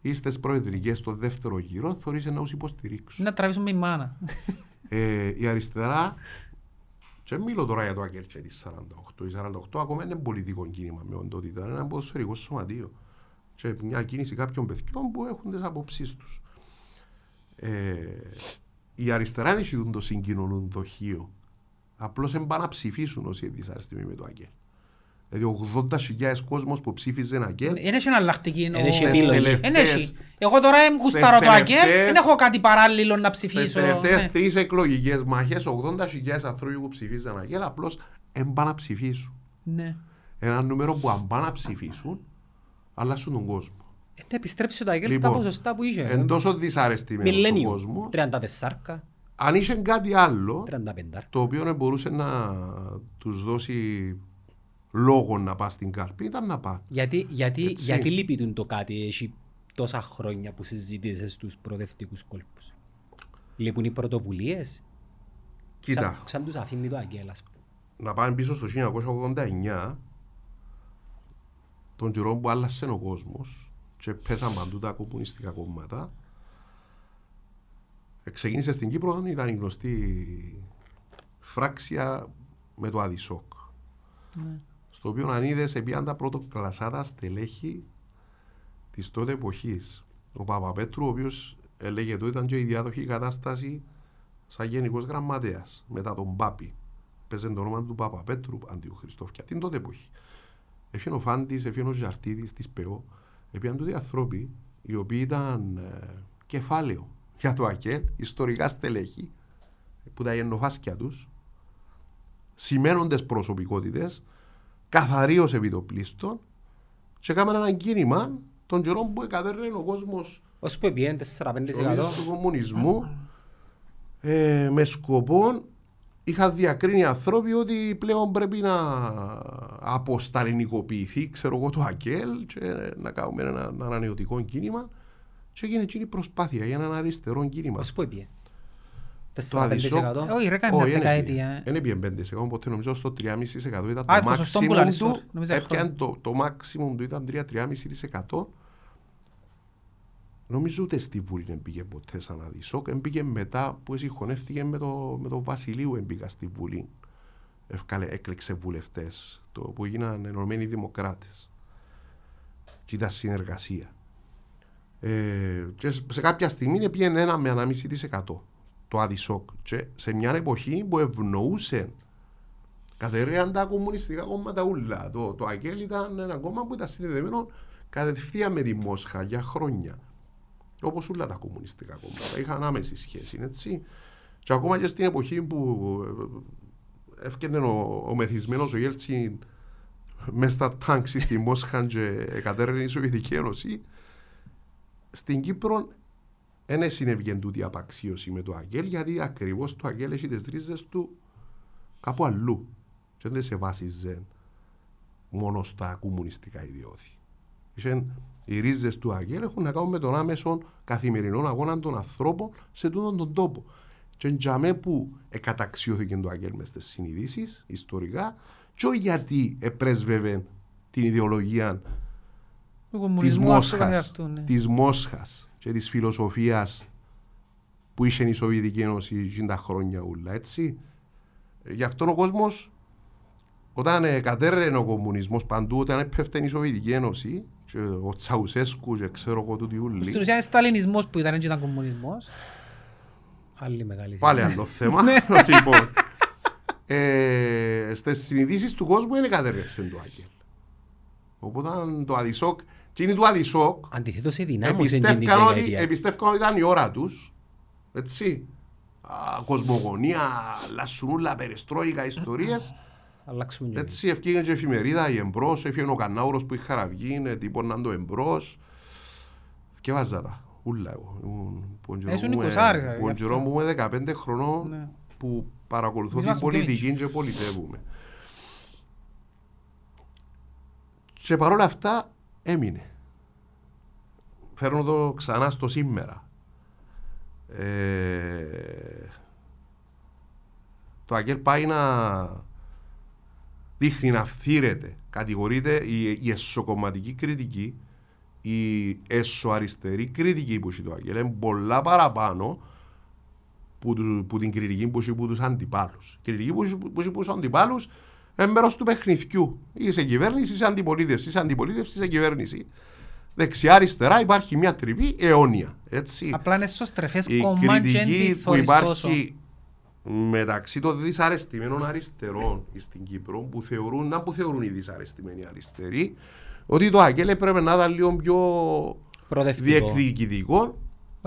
ή στις προεδρικές στο δεύτερο γύρο, θωρείς να τους υποστηρίξουν. Να τραβήσουμε η μάνα. Ε, η αριστερά, και δεν μιλώ τώρα για το Αγγέλ και τη 48. Η 48 ακόμα είναι πολιτικό κίνημα με οντότητα. Είναι ένα ποδοσφαιρικό σωματείο. Και μια κίνηση κάποιων παιδιών που έχουν τις απόψεις τους. Ε, η αριστερά είναι έχει το συγκοινωνούν δοχείο. Απλώς δεν πάνε να ψηφίσουν όσοι είναι δυσαρεστημένοι με το Αγγέλ. Δηλαδή 80.000 κόσμος που ψήφιζε Αγγέλ Δεν έχει εναλλακτική. Εν έχει ο- επιλογή. Εν τελευταίες- έχει. Εγώ τώρα δεν γουστάρω το Αγγέλ, τελευταίες- δεν έχω κάτι παράλληλο να Στις ψηφίσω. τελευταίες ναι. τρεις εκλογικές μάχες 80.000 άνθρωποι που ψηφίζαν Αγγέλ απλώς δεν πάνε να ψηφίσουν. Ναι. Ένα νούμερο που αν πάνε να ψηφίσουν αλλάσουν τον κόσμο. Ε, Να επιστρέψει το Αγγέλ στα Λοιπόν, ποσοστά που είχε. Εν τόσο δυσαρεστημένος ο Μιλένιο. κόσμος. 34, Αν είχε κάτι άλλο 35. το οποίο δεν μπορούσε να τους δώσει λόγο να πάει στην κάρπη ήταν να πάει. Γιατί, γιατί, Έτσι. γιατί λείπει του το κάτι έχει τόσα χρόνια που συζήτησες στους προοδευτικούς κόλπους; Λείπουν οι πρωτοβουλίες; Κοίτα, Σαν, σαν τους αφήνει το Αγγέλ, ας πούμε. να πάμε πίσω στο 1989 τον καιρό που άλλασε ο κόσμος και πέσαν παντού τα κομμουνιστικά κόμματα ξεκίνησε στην Κύπρο ήταν η γνωστή φράξια με το Αδισόκ στο οποίο αν είδες επίαν τα πρωτοκλασσάτα στελέχη της τότε εποχής. Ο Παπαπέτρου ο οποίος έλεγε το ήταν και η διάδοχη κατάσταση σαν γενικός γραμματέας μετά τον Πάπη. Παίζε το όνομα του Παπαπέτρου αντί ο Χριστόφια την τότε εποχή. Έφυγε ο Φάντης, έφυγε ο Ζαρτίδης της ΠΕΟ έπιαν τούτοι άνθρωποι οι οποίοι ήταν ε, κεφάλαιο για το ΑΚΕΛ, ιστορικά στελέχη που τα γεννοφάσκια τους σημαίνοντες προσωπικότητες καθαροί ως επιτοπλίστων και έκαναν ένα κίνημα των καιρών που εκατέρνε ο κόσμος Όσο που πήγαινε 4-5% εξορίες του κομμουνισμού ε, με σκοπό είχαν διακρίνει ανθρώποι ότι πλέον πρέπει να αποσταλινικοποιηθεί ξέρω εγώ το ΑΚΕΛ και να κάνουμε ένα, ένα ανανεωτικό κίνημα και έγινε εκείνη η προσπάθεια για έναν αριστερό κίνημα. όσο που πήγαινε. Το Αδισόκ. 4-5%. Όχι, ρε, κάνει μια δεκαετία. Δεν έπιε 5%, ποτέ νομίζω στο 3,5% ήταν Α, το ποσοστό που maximum λαλείς του. τώρα. Νόμιζα Έπιαν χρόνια. το, το maximum του ήταν 3-3,5%. Νομίζω ούτε στη Βουλή δεν πήγε ποτέ σαν Αδισόκ. Έμπηκε μετά που συγχωνεύτηκε με το, με το Βασιλείου έμπηκα στη Βουλή. Ευκάλε, έκλεξε βουλευτές το, που έγιναν ενωμένοι δημοκράτες. Και ήταν συνεργασία. Ε, και σε κάποια στιγμή πήγαινε ένα με 1,5% το Αδισόκ. Και σε μια εποχή που ευνοούσε κατερέαν τα κομμουνιστικά κόμματα ούλα. Το, το ΑΚΕΛ ήταν ένα κόμμα που ήταν συνδεδεμένο κατευθείαν με τη Μόσχα για χρόνια. Όπως όλα τα κομμουνιστικά κόμματα. Είχαν άμεση σχέση, έτσι. Και ακόμα και στην εποχή που ε, έφτιανε ο, ο μεθυσμένος ο Γέλτσιν μέσα στα τάξη στη Μόσχα και κατέρνε η Σοβιετική Ένωση, στην Κύπρο δεν συνέβγαινε τούτη η απαξίωση με το ΑΚΕΛ γιατί ακριβώς το ΑΚΕΛ έχει τις ρίζες του κάπου αλλού και δεν σε βάσιζε μόνο στα κομμουνιστικά ιδιώθη. Είχε, Οι ρίζες του Αγγέλ έχουν να κάνουν με τον άμεσο καθημερινό αγώνα των ανθρώπων σε τούτον τον τόπο. Και εντιαμέ που εκαταξιώθηκε το Αγγέλ μες στις συνειδήσεις ιστορικά, και όχι γιατί επρέσβευε την ιδεολογία Του της κομμουνισμού αυτού καθ' Μόσχας, αυτού, ναι. της Μόσχας και της φιλοσοφίας που είχε η Σοβιετική Ένωση εκείνα τα χρόνια ούλα, έτσι. Ε, Γι' αυτό ο κόσμος όταν ε, κατέρρενε ο κομμουνισμός παντού, όταν έπεφτε η Σοβιετική Ένωση και ο Τσαουσέσκου και ξέρω εγώ τούτοι ούλοι, Στην ουσία είναι σταλινισμός που ήταν και ήταν κομμουνισμός. Άλλη μεγάλη πάλι συζήτηση. άλλο <laughs> θέμα. <laughs> λοιπόν, ε, στις συνειδήσεις του κόσμου είναι κατέρρευσε το Άγγελ. Οπότε το Αδισόκ, και είναι του Αδισόκ, Αντιθέτως ενδυνάμωσε την Εμπιστεύκαν ότι, δεκαετία. εμπιστεύκαν ότι ήταν η ώρα τους. Έτσι. Α, κοσμογονία, λασσουνούλα, περιστρόικα, ιστορίες. Αλλάξουμε και εμείς. Έτσι ευκήγαν και εφημερίδα, η εμπρός, έφυγε ο Κανάουρος που είχε χαραυγεί, τύπωναν το εμπρός. Και βάζα τα. Ούλα εγώ. Ήμουν- που τον καιρό Ήσουν μου είμαι- εικοσάρης, ε, που γι' τον αυτό. καιρό μου είμαι 15 χρονών Ναι. που παρακολουθώ Εμείς την ήμασταν πιο πολιτική και πολιτεύουμε. Και παρόλα αυτά έμεινε. Φέρνω το ξανά στο σήμερα. Ε, το Αγγέλ πάει να δείχνει να φθήρεται. Κατηγορείται η, η εσωκομματική κριτική, η εσωαριστερή κριτική που έχει το Αγγέλ είναι πολλά παραπάνω που, του, που την κριτική που έχει που τους αντιπάλους. Η κριτική που έχει που, έχει που τους αντιπάλους είναι μέρος του παιχνιδιού. Είσαι κυβέρνηση, είσαι αντιπολίτευση, είσαι αντιπολίτευση, είσαι κυβέρνηση. Δεξιά-αριστερά υπάρχει μια τριβή αιώνια. Έτσι. Απλά είναι σωστρεφές Η κόμμα και κριτική που αντιθωρείς τόσο. υπάρχει μεταξύ των δυσαρεστημένων αριστερών στην Κύπρο που θεωρούν, να που θεωρούν οι δυσαρεστημένοι αριστεροί ότι το Αγγέλ έπρεπε να ήταν λίγο πιο Προοδευτικό. διεκδικητικό Όχι,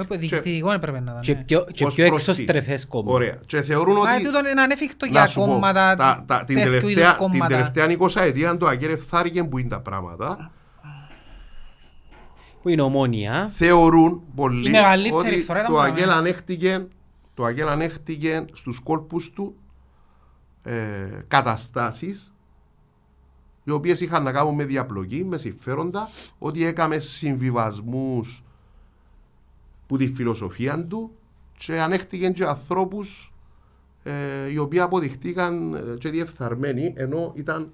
Διοικητικό έπρεπε να Και ήταν. ναι. πιο, και ως πιο προς τι. εξωστρεφές κόμμα. Ωραία. Και θεωρούν Μα ότι. τούτο είναι ανέφικτο Να για σου πω, κόμματα, τα- τα- την, τέτοιου είδους τελευταία, την κόμματα. τελευταία 20 ετία το Αγγέλ ευθάρηκε που είναι τα πράγματα. Που είναι ομόνια. θεωρούν πολλοί Η μεγαλύτερη ότι φορά ήταν το που Αγγέλ πάμε. ανέχτηκε, το Αγγέλ ανέχτηκε στους κόλπους του ε, καταστάσεις οι οποίες είχαν να κάνουν με διαπλοκή, με συμφέροντα, ότι έκαμε συμβιβασμούς που τη φιλοσοφία του και ανέχτηκε και ανθρώπους ε, οι οποίοι αποδειχτήκαν ε, και διεφθαρμένοι ενώ ήταν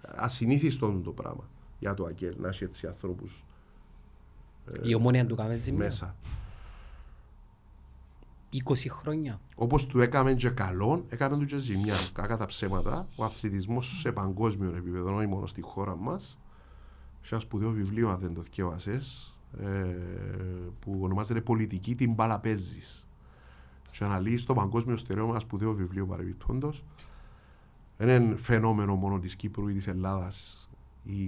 ασυνήθιστο το πράγμα για το Αγγέλ να έχει έτσι ανθρώπους Η ομόνια του κάμε ζημιά. μέσα. 20 χρόνια. Όπως του έκαμε και καλό, έκαμε του και ζημιά. Κακά τα ψέματα. Ο αθλητισμός σε παγκόσμιο επίπεδο, όχι μόνο στη χώρα μας. Σε ένα σπουδαίο βιβλίο, αν δεν το θυκεύασε, που ονομάζεται Πολιτική την μπάλα παίζει. Και αναλύει στο παγκόσμιο στερεό ένα σπουδαίο βιβλίο παρεμπιπτόντω. Δεν είναι φαινόμενο μόνο της Κύπρου ή της Ελλάδας ή,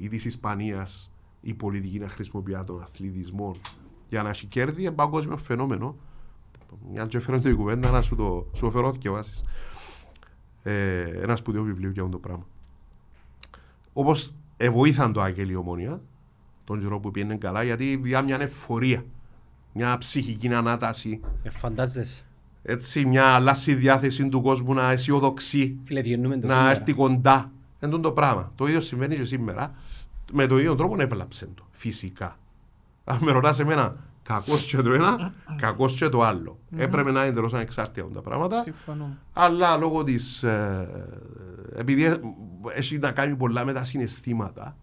ή της Ισπανίας η πολιτική να χρησιμοποιεί τον αθλητισμό για να έχει κέρδη. Είναι παγκόσμιο φαινόμενο μια και φέρνω την κουβέντα να σου το σου φέρω και βάσεις. Ε, ένα σπουδαίο βιβλίο για αυτό το πράγμα. Όπως εβοήθαν το Άγγελη Ομόνια, τον καιρό που πήγαινε καλά, γιατί διά μια εφορία, μια ψυχική ανάταση, Ε, φαντάζεσαι. έτσι, μια αλλάση διάθεση του κόσμου να αισιοδοξεί, Φίλε, βιώνουμε το να σήμερα. έρθει κοντά. Εν τούτο το πράγμα. Το ίδιο συμβαίνει και σήμερα. Με το ίδιο τρόπο έβλαψε το. Φυσικά. Αν με ρωτάς εμένα, κακός και το ένα, κακός και το άλλο. Έπρεπε να είναι εντελώς ανεξάρτητα τα πράγματα. Συμφωνώ. Αλλά λόγω της... Ε, επειδή ε, έχει να κάνει πολλά με τα συναισθήματα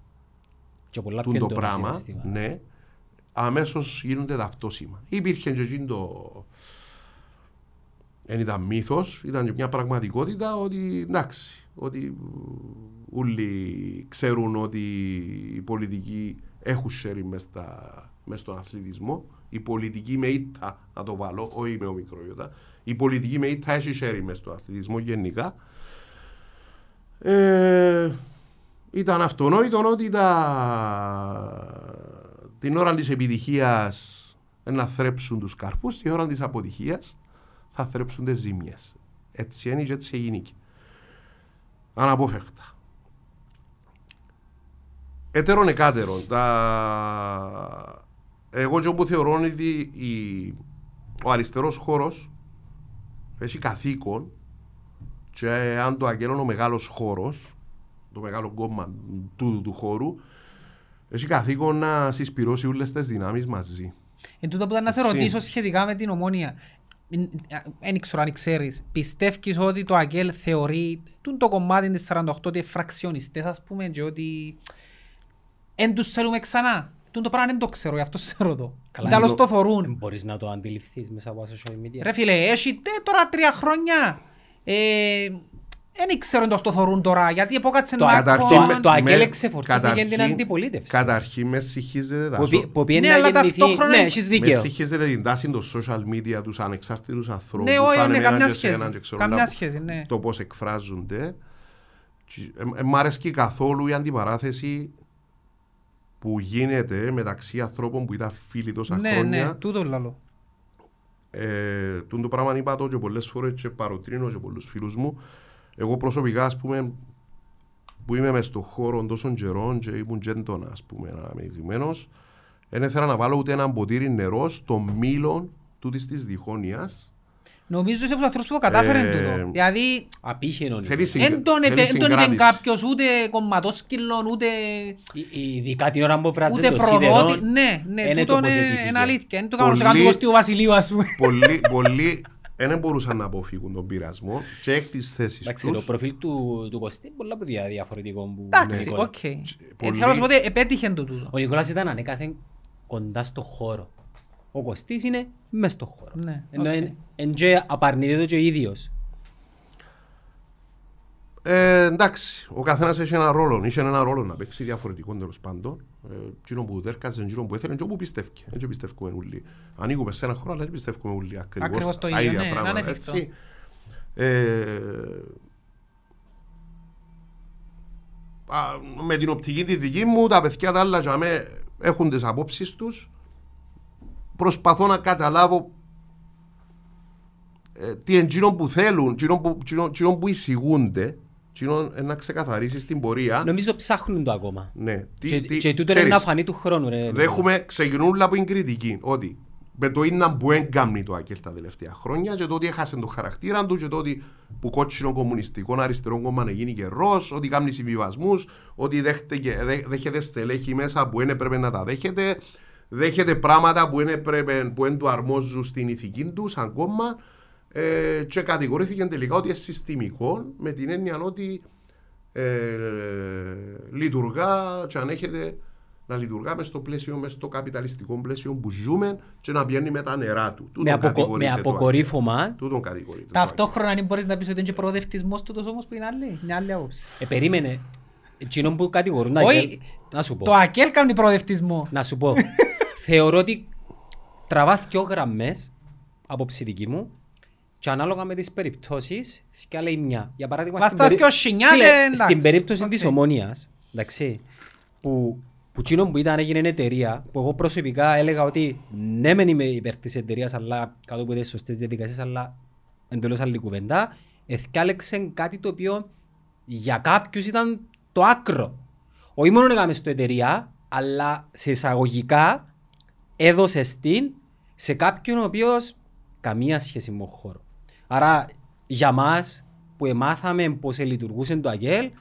Και πολλά του πιο το έντονα πράγμα, συναισθήματα. ναι, αμέσως γίνονται ταυτόσημα. Υπήρχε και εκείνο το... Δεν ήταν μύθος, ήταν και μια πραγματικότητα ότι εντάξει, ότι όλοι ξέρουν ότι οι πολιτικοί έχουν σέρι μες, στα- μες στον αθλητισμό. Η πολιτική με ήττα, να το βάλω, όχι με ομικρόιωτα. Η πολιτική με ήττα έχει σέρι μες στον αθλητισμό γενικά. Ε, ήταν αυτονόητο ότι τα... την ώρα της επιτυχίας να θρέψουν τους καρπούς, την ώρα της αποτυχίας θα θρέψουν τις ζήμιες. Έτσι είναι και έτσι έγινε. Αναπόφευκτα. Έτερον εκάτερον. Τα... Εγώ και όπου θεωρώ ότι η... ο αριστερός χώρος έχει καθήκον και αν το αγγέλωνε ο μεγάλος χώρος το μεγάλο κόμμα του, του χώρου έχει καθήκον να συσπυρώσει όλες τις δυνάμεις μαζί. Εν τούτο που ήταν να σε Έτσι. ρωτήσω σχετικά με την ομόνια. Δεν ξέρω αν ξέρεις. Πιστεύεις ότι το ΑΚΕΛ θεωρεί τούν το κομμάτι της 48 ότι είναι φραξιονιστές ας πούμε και ότι εν τους θέλουμε ξανά. Τούν το πράγμα δεν το ξέρω, γι' αυτό σε ρωτώ. Τέλος εν το μπο- θωρούν. εν Μπορείς να το αντιληφθείς μέσα από τα social media. Ρε φίλε, έχει τε τώρα τρία χρόνια. Ε, Δεν ξέρω αν το θωρούν τώρα, γιατί επόκατσε Το να Καταρχήν, έρθουν- με- το ΑΚΕΛ με- εξεφορτώθηκε καταρχήν- την αντιπολίτευση. Καταρχήν με συγχύζεται τα Που πει- σο- Που πήγαινε Ναι, να αλλά γεννηθεί... ταυτόχρονα- Ναι, έχεις με δίκαιο. συγχύζεται την τάση των social media, τους ανεξάρτητους ανθρώπους, Ναι, όχι, σαν ναι, εμένα καμιά και σχέση. εσένα και ξέρω Καμιά να- σχέση, ναι. το πώς εκφράζονται. Και, ε, ε, Μ' αρέσκει καθόλου η αντιπαράθεση που γίνεται μεταξύ ανθρώπων που ήταν φίλοι τόσα Ναι, χρόνια. ναι, τούτο λαλό. Ε, τούν το πράγμα είπα το και πολλές φορές και παροτρύνω και πολλούς φίλους μου. Εγώ προσωπικά, ας πούμε, που είμαι μες στον χώρο τόσων καιρών και ήμουν τζέντονα, ας πούμε, αναμειγμένος, δεν ήθελα να βάλω ούτε ένα ποτήρι νερό στο μήλο τούτης της διχόνοιας. Νομίζω είσαι από τους ανθρώπους που το κατάφεραν Ε, τούτο. Δηλαδή, Απήχε ο Θέλεις Νίκος. συγκ- δεν τον θέλεις είπε εν τον είπε συγκράτηση. κάποιος ούτε κομματόσκυλον, ούτε, Ε- Ειδικά την ώρα που βράζει ούτε το προδότη. σίδερο. Ναι, ναι, είναι τούτο είναι τοποθετηθήκε. είναι αλήθεια. Είναι το κάνω σε Πολλοί- κάτω του Βασιλείου, ας πούμε. πολλοί, πολλοί δεν μπορούσαν να αποφύγουν τον πειρασμό και εκ της θέσης Εντάξει, το τους. προφίλ του, του Κωστή είναι πολλά δια- διαφορετικό που Εντάξει, του Νικόλα. οκ. Ε, πολλοί- Θέλω να σου πω ότι επέτυχε το τούτο. Ο Νικόλας ήταν ανέκαθεν κοντά στο χώρο. Ο Κωστής είναι μες στο χώρο. Ναι, Ενώ οκ. εν- εν και απαρνείται το και ο ίδιος. Ε, εντάξει, ο καθένας έχει ένα ρόλο. Είχε ένα ρόλο να παίξει διαφορετικό τέλος πάντων. Ε, Εκείνο που ταίρκαζε, εκείνο που ήθελε, και όπου πιστεύει. Έτσι πιστεύουμε όλοι. Ανοίγουμε σε ένα χώρο, αλλά δεν πιστεύουμε όλοι ακριβώς Ακριβώς το τα ίδιο, ίδια ναι, πράγματα. να είναι εφικτό. έτσι. Ε, α, με την οπτική τη δική μου, τα παιδιά τα άλλα για μέ, έχουν τις απόψεις τους. Προσπαθώ να καταλάβω ε, τι είναι εκείνο που θέλουν, εκείνο που, εκείνο- εκείνο που εισηγούνται, εκείνο ε, να ξεκαθαρίσεις στην πορεία. Νομίζω ψάχνουν το ακόμα. Ναι, τι, Και, τι, και τούτο είναι ξέρεις, να φανεί του χρόνου. Ρε, Δέχομαι, ξεκινούν από την κριτική ότι με το είναι που έγκαμνει το ΑΚΕΛ τα τελευταία χρόνια και το ότι έχασε τον χαρακτήρα του και το ότι που κότσινο κομμουνιστικό αριστερό κόμμα να γίνει καιρό, ότι κάνει συμβιβασμούς, ότι δέχεται, δέ- δέχεται στελέχη μέσα που δεν έπρεπε να τα δέχεται, δέχεται πράγματα που δεν έπρεπε, που δεν του αρμόζουν στην ηθική τους σαν κόμμα ε, και κατηγορήθηκε τελικά ότι είναι συστημικό με την έννοια ότι ε, λειτουργά και αν έχετε να λειτουργά μες στο πλαίσιο, μες στο καπιταλιστικό πλαίσιο που ζούμε και να πιάνει με τα νερά του. με, Τούτον αποκο, κατηγορείται με το αποκορύφωμα. ΑΚΕΛ. Τούτον κατηγορείται. το Ταυτόχρονα αν μπορείς να πεις ότι είναι και προοδευτισμός τούτος όμως που είναι άλλη, μια άλλη άποψη. Ε, περίμενε. Εκείνο που κατηγορούν. Όχι, ΑΚΕΛ, Να σου πω. Το ΑΚΕΛ κάνει προοδευτισμό. Να σου πω. Θεωρώ ότι τραβά δυο γραμμές άποψη δική μου και ανάλογα με τις περιπτώσεις θκιαλέει μια. Για παράδειγμα, Βαστά περί- δυο σινιά Φίλε, και εντάξει. στην περίπτωση Οκ. της ομόνιας, εντάξει, που, που εκείνο που ήταν έγινε εταιρεία, που εγώ προσωπικά έλεγα ότι ναι μεν είμαι υπέρ της εταιρείας, αλλά κάτω από τις σωστές διαδικασίες, αλλά εντελώς άλλη κουβέντα, εθιάλεξε κάτι το οποίο για κάποιους ήταν το άκρο. Όχι μόνο έκαμε στο εταιρεία, αλλά σε εισαγωγικά έδωσε την σε κάποιον ο οποίος καμία σχέση με τον χώρο. Άρα για μας που εμάθαμε πώς λειτουργούσε το ΑΓΕΛ,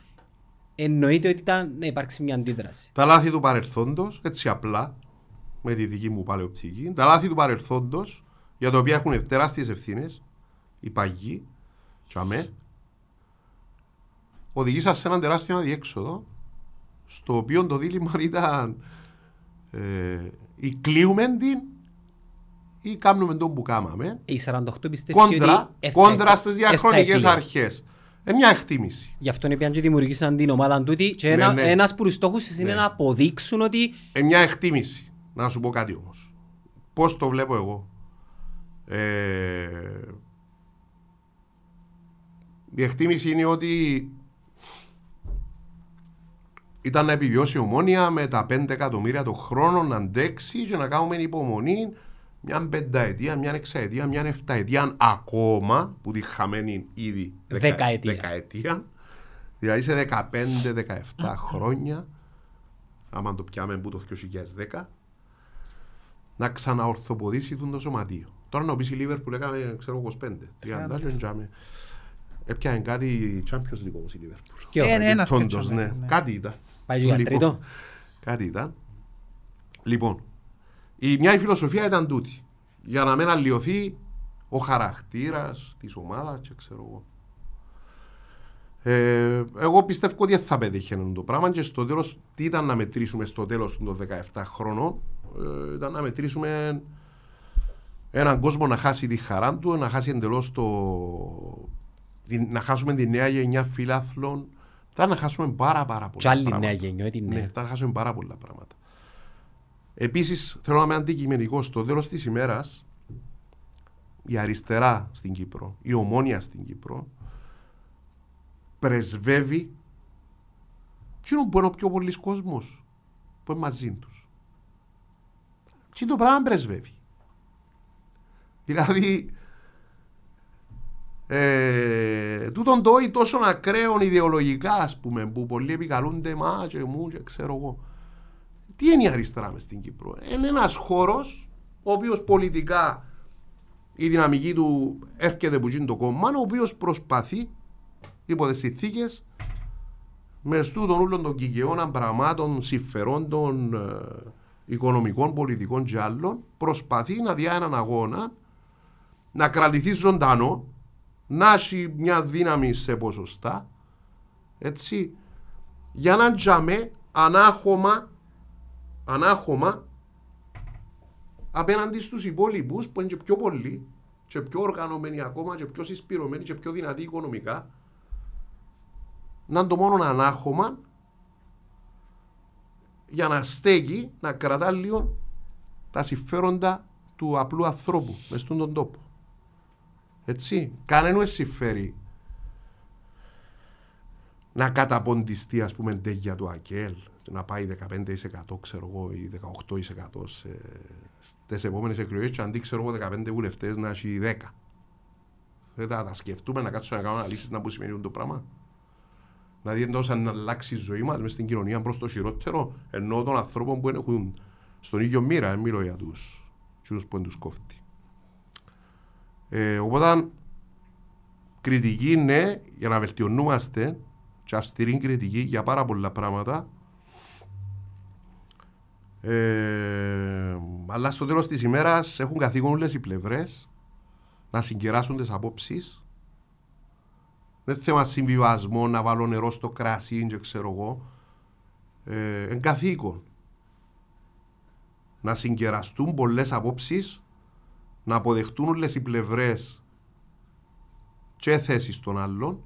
εννοείται ότι ήταν να υπάρξει μια αντίδραση. Τα λάθη του παρελθόντος, έτσι απλά, με τη δική μου παλαιοπτική, τα λάθη του παρελθόντος, για τα οποία έχουν τεράστιες ευθύνες, οι παγιοί, τσαμέ, οδηγήσαν σε έναν τεράστιο αδιέξοδο, στο οποίο το δίλημα ήταν ε, ή κλείουμε την ή κάνουμε τον που κάμαμε, Οι 48 πιστεύει κόντρα, ότι ε, θα- κόντρα στις ε, θα διαχρονικές εκλείω. αρχές. Ε, μια εκτίμηση. Γι' αυτό είπαν και δημιουργήσαν την ομάδα τούτη και Ναι, ένα, ναι. ένας που τους στόχους είναι Ναι. να αποδείξουν ότι Ε, μια εκτίμηση. Να σου πω κάτι όμως. Πώς το βλέπω εγώ. Ε, η εκτίμηση είναι ότι ήταν να επιβιώσει η ομόνια με τα 5 εκατομμύρια το χρόνο να αντέξει και να κάνουμε υπομονή μια πενταετία, μια εξαετία, μια εφταετία ακόμα που τη χαμένη ήδη δεκα- Δεκαετία. δεκαετία. Δηλαδή σε 15-17 χρόνια άμα το πιάμε που το 2010 να ξαναορθοποδήσει τον το σωματείο. Τώρα να πεις η Λίβερ που λέγαμε ξέρω 25, 30 και εντιάμε. Έπιανε κάτι Champions League όμως η Λίβερ. και Ε, ναι, ένας Φόντος, και ναι. τσάμε, ναι. Κάτι ήταν. πάει και για Λοιπόν, τρίτο. Κάτι ήταν. Λοιπόν, η μια η φιλοσοφία ήταν τούτη. Για να μην αλλοιωθεί ο χαρακτήρας της ομάδας και ξέρω εγώ. Ε, εγώ πιστεύω ότι δεν θα πέτυχε το πράγμα και στο τέλος, τι ήταν να μετρήσουμε στο τέλος των 17 χρόνων, ε, ήταν να μετρήσουμε έναν κόσμο να χάσει τη χαρά του, να χάσει εντελώς το. να χάσουμε τη νέα γενιά φιλάθλων. Θα να χάσουμε πάρα, πάρα πολλά. Κι άλλη πράγματα. νέα γενιά, την Ναι, νέα. θα να χάσουμε πάρα πολλά πράγματα. Επίσης, θέλω να είμαι αντικειμενικός. Στο τέλος της ημέρας, η αριστερά στην Κύπρο, η ομόνια στην Κύπρο, πρεσβεύει εκείνο που είναι ο πιο πολλής κόσμος που είναι μαζί τους. Τι το πράγμα πρεσβεύει. Δηλαδή, ε, τούτον το ή τόσο ακραίων ιδεολογικά, ας πούμε, που πολλοί επικαλούνται μα και μου και ξέρω εγώ. Τι είναι η αριστερά μες στην Κύπρο; Είναι ένας χώρος ο οποίος πολιτικά η δυναμική του έρχεται από εκείνο το κόμμα, ο οποίος προσπαθεί υπό τις συνθήκες μες στούτον όλων των κικαιών πραγμάτων, συμφερόντων, ε, οικονομικών, πολιτικών και άλλων, προσπαθεί να διά έναν αγώνα, να κρατηθεί ζωντανό, να έχει μια δύναμη σε ποσοστά, έτσι, για να τζαμέ ανάχωμα, ανάχωμα απέναντι στους υπόλοιπους που είναι και πιο πολλοί και πιο οργανωμένοι ακόμα και πιο συσπηρωμένοι και πιο δυνατοί οικονομικά να είναι το μόνο ανάχωμα για να στέκει, να κρατά λίγο τα συμφέροντα του απλού ανθρώπου μες στον τον τόπο. Έτσι, κανένα δεν συμφέρει να καταποντιστεί ας πούμε τέγια του ΑΚΕΛ να πάει 15% ξέρω εγώ ή 18% σε, στις επόμενες εκλογές και αντί ξέρω εγώ 15 βουλευτές να έχει 10. Δεν θα τα σκεφτούμε να κάτσουμε να κάνουμε αναλύσεις να που σημαίνει το πράγμα. Δηλαδή εντός αν αλλάξει η ζωή μας μες στην κοινωνία προς το χειρότερο ενώ των ανθρώπων που έχουν στον ίδιο μοίρα, δεν μιλώ για τους, τους που είναι τους κόφτει. Ε, οπότε κριτική ναι για να βελτιωνούμαστε και αυστηρή κριτική για πάρα πολλά πράγματα ε, αλλά στο τέλος της ημέρας έχουν καθήκον όλες οι πλευρές να συγκεράσουν τις απόψεις δεν θέμα συμβιβασμό να βάλω νερό στο κρασί και ξέρω εγώ ε, εν καθήκον να συγκεραστούν πολλές απόψεις να αποδεχτούν όλες οι πλευρές και θέσεις των άλλων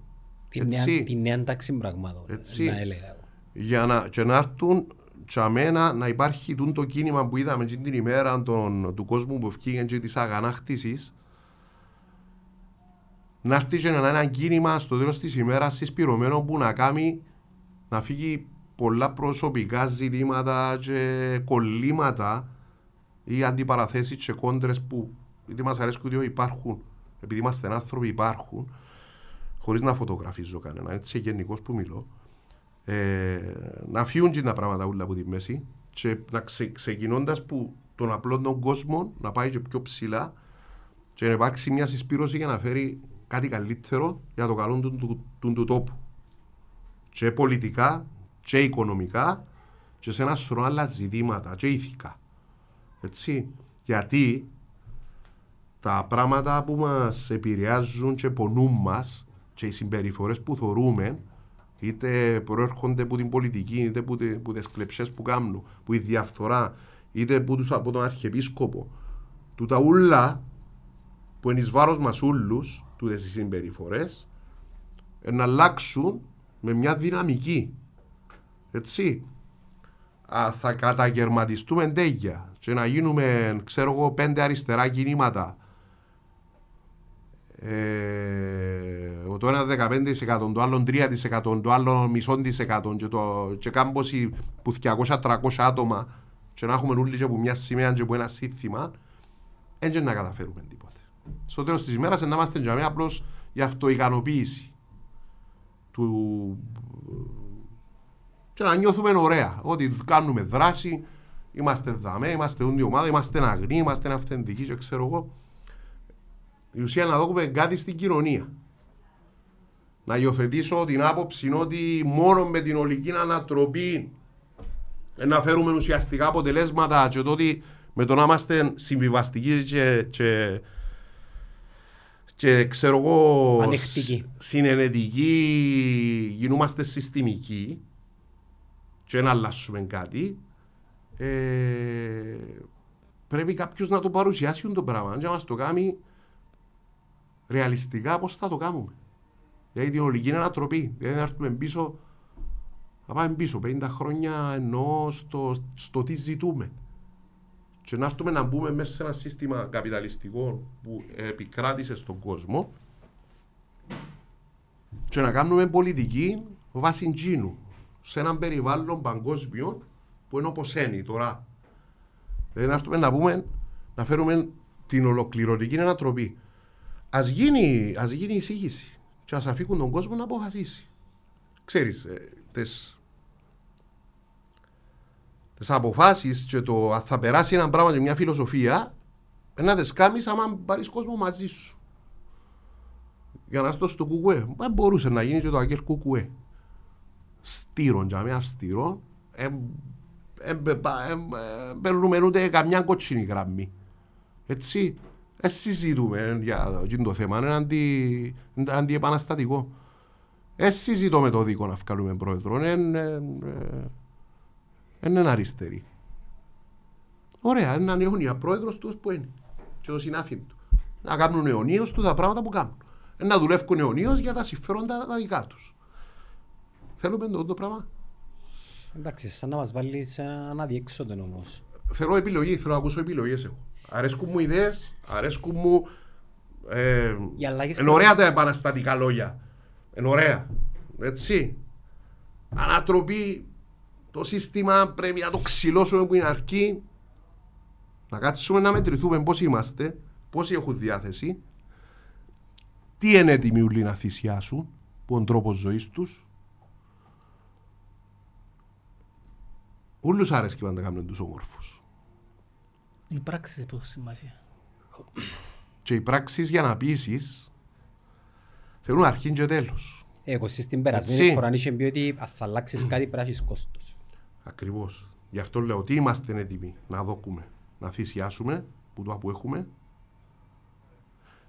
Την νέα, έτσι. την νέα τάξη πραγμάτων. Έτσι. Να έλεγα. εγώ. για να, και να έρθουν και μένα να υπάρχει τούν το κίνημα που είδαμε εκείνη την ημέρα των, του κόσμου που ευκήγαν και της αγανάκτησης να έρθει και να είναι ένα κίνημα στο τέλος της ημέρας συσπηρωμένο που να κάνει να φύγει πολλά προσωπικά ζητήματα και κολλήματα ή αντιπαραθέσεις και κόντρες που είτε μας αρέσκουν είτε όχι υπάρχουν επειδή είμαστε άνθρωποι υπάρχουν χωρίς να φωτογραφίζω κανένα έτσι γενικός που μιλώ ε, να φύγουν και τα πράγματα όλα από τη μέση και να ξε, ξεκινώντας που τον απλό τον κόσμο να πάει και πιο ψηλά και να υπάρξει μια συσπήρωση για να φέρει κάτι καλύτερο για το καλό του, του, του, του τόπου. Και πολιτικά και οικονομικά και σε ένα σωρό άλλα ζητήματα και ηθικά. Έτσι. Γιατί τα πράγματα που μας επηρεάζουν και πονούν μας και οι συμπεριφορές που θωρούμε είτε προέρχονται από την πολιτική, είτε από, τε, από τις κλεψές που κάνουν, που η διαφθορά, είτε από, τους, από τον Αρχιεπίσκοπο. Του τα ούλα που είναι εις βάρος μας ούλους, τούτες οι συμπεριφορές, ε, να αλλάξουν με μια δυναμική. Έτσι. Α, θα καταγερματιστούμε εντέγια και να γίνουμε, ξέρω εγώ, πέντε αριστερά κινήματα ε, το ένα 15%, το άλλο 3%, το άλλο μισό της εκατό και, το, και κάμποση που 200-300 άτομα και να έχουμε όλοι και από μια σημαία και από ένα σύνθημα δεν να καταφέρουμε τίποτε. Στο τέλος της ημέρας να είμαστε για απλώς για αυτοικανοποίηση του και να νιώθουμε ωραία ότι κάνουμε δράση είμαστε δαμέ, είμαστε ούντι ομάδα, είμαστε αγνοί, είμαστε αυθεντικοί και ξέρω εγώ η ουσία να δούμε κάτι στην κοινωνία. Να υιοθετήσω την άποψη ότι μόνο με την ολική ανατροπή Ε, να φέρουμε ουσιαστικά αποτελέσματα και το ότι με το να είμαστε συμβιβαστικοί και, και, και ξέρω εγώ Ανεκτικοί. σ- συνενετικοί γινούμαστε συστημικοί και να αλλάσουμε κάτι ε, πρέπει κάποιος να το παρουσιάσει το πράγμα και να μας το κάνει ρεαλιστικά πώς θα το κάνουμε; Δηλαδή την ολική ανατροπή. Δηλαδή να έρθουμε πίσω, να πάμε πίσω 50 χρόνια ενώ στο, στο τι ζητούμε. Και να έρθουμε να μπούμε μέσα σε ένα σύστημα καπιταλιστικό που επικράτησε στον κόσμο και να κάνουμε πολιτική βάσει τζίνου σε έναν περιβάλλον παγκόσμιο που είναι όπως είναι τώρα. Δηλαδή να έρθουμε να πούμε, να φέρουμε την ολοκληρωτική ανατροπή. Ας γίνει, ας γίνει εισήγηση και ας αφήκουν τον κόσμο να αποφασίσει. Ξέρεις, ε, τις, τις αποφάσεις και το αν θα περάσει ένα πράγμα και μια φιλοσοφία ε, να τις κάνεις άμα πάρεις κόσμο μαζί σου. Για να έρθω στο κουκουέ. Δεν μπορούσε να γίνει και το αγγέλ κουκουέ. Στήρον, για με αυστηρό, δεν παίρνουμε ούτε καμιά κότσινη γραμμή. Έτσι, δεν συζητούμε για εκείνο το θέμα, είναι αντι, είναι αντιεπαναστατικό. Δεν συζητώ με το δίκο να βγάλουμε πρόεδρο, είναι είναι αριστερή. Ωραία, είναι έναν αιώνια πρόεδρος τους που είναι και το συνάφι του. Να κάνουν αιωνίως του τα πράγματα που κάνουν. Ε, Να δουλεύουν αιωνίως για τα συμφέροντα τα δικά τους. Θέλουμε το, το πράγμα; Εντάξει, σαν να μας βάλεις σε ένα αδιέξοδο όμως. Θέλω επιλογή, θέλω να ακούσω επιλογές εγώ. Αρέσκουν μου ιδέες, αρέσκουν μου... Ε, Οι αλλαγές είναι που- ωραία τα επαναστατικά λόγια. Είναι ωραία. Έτσι. Ανατροπή, το σύστημα πρέπει να το ξυλώσουμε που είναι αρκεί. Να κάτσουμε να μετρηθούμε πώς είμαστε, πόσοι έχουν διάθεση, τι είναι έτοιμοι όλοι να θυσιάσουν, που είναι τρόπος ζωής τους. Ούλους αρέσκει πάντα να κάνουν τους όμορφους. Οι πράξεις που έχουν σημασία. Και οι πράξεις για να πείσεις θέλουν αρχή και τέλος. Ε, Εγώ στην περασμένη Έτσι. φορά είχε πει ότι αν θα αλλάξεις κάτι πρέπει να έχεις κόστος. Ακριβώς. Γι' αυτό λέω ότι είμαστε έτοιμοι να δόκουμε, να θυσιάσουμε που το που έχουμε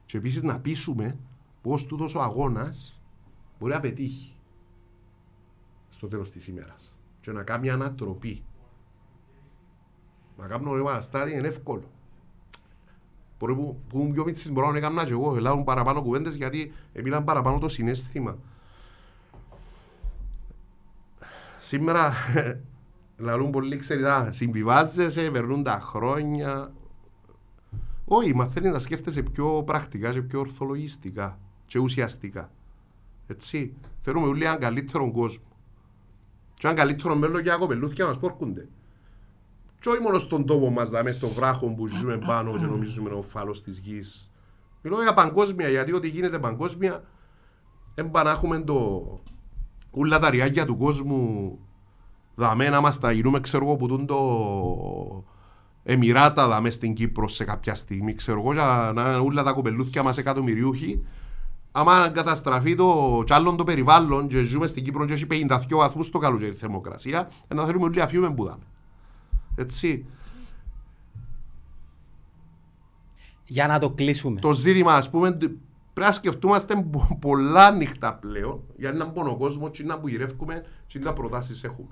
και επίσης να πείσουμε πως τούτος ο αγώνας μπορεί να πετύχει στο τέλος της ημέρας και να κάνει ανατροπή. Να κάνω ρε παραστάτη είναι εύκολο. Μπορεί που, που ήμουν πιο μίτσις μπορώ να έκανα και εγώ, ελάβουν παραπάνω κουβέντες γιατί επίλαν παραπάνω το συνέστημα. Σήμερα <laughs> λαλούν πολύ ξέρετε, συμβιβάζεσαι, περνούν τα χρόνια. Όχι, μαθαίνεις να σκέφτεσαι πιο πρακτικά και πιο ορθολογιστικά και ουσιαστικά. Έτσι. Θέλουμε όλοι έναν καλύτερο κόσμο. Και έναν καλύτερο μέλλον για κοπελούθια να μας πόρκονται. Και όχι μόνο στον τόπο μας, δάμε στον βράχο που ζούμε πάνω και νομίζουμε ο φάλος της γης. Μιλώ για παγκόσμια, γιατί ό,τι γίνεται παγκόσμια, δεν πάνε να έχουμε το... Ούλα τα ριάκια του κόσμου δαμέ να μας τα γινούμε, ξέρω εγώ, που τούν το Εμμυράτα δαμέ στην Κύπρο σε κάποια στιγμή, ξέρω εγώ, για να είναι ούλα τα κοπελούθια μας εκατομμυριούχοι. Άμα καταστραφεί το κι άλλον το περιβάλλον και ζούμε στην Κύπρο και έχει 52 βαθμούς το καλοκαίρι θερμοκρασία, ε, να θέλουμε όλοι αφιούμε που δάμε. Έτσι. Για να το κλείσουμε. Το ζήτημα, ας πούμε, τε- πρέπει να σκεφτούμαστε πο- πολλά ανοιχτά πλέον, γιατί να μπουν ο κόσμος και να που γυρεύκουμε και να προτάσεις έχουμε.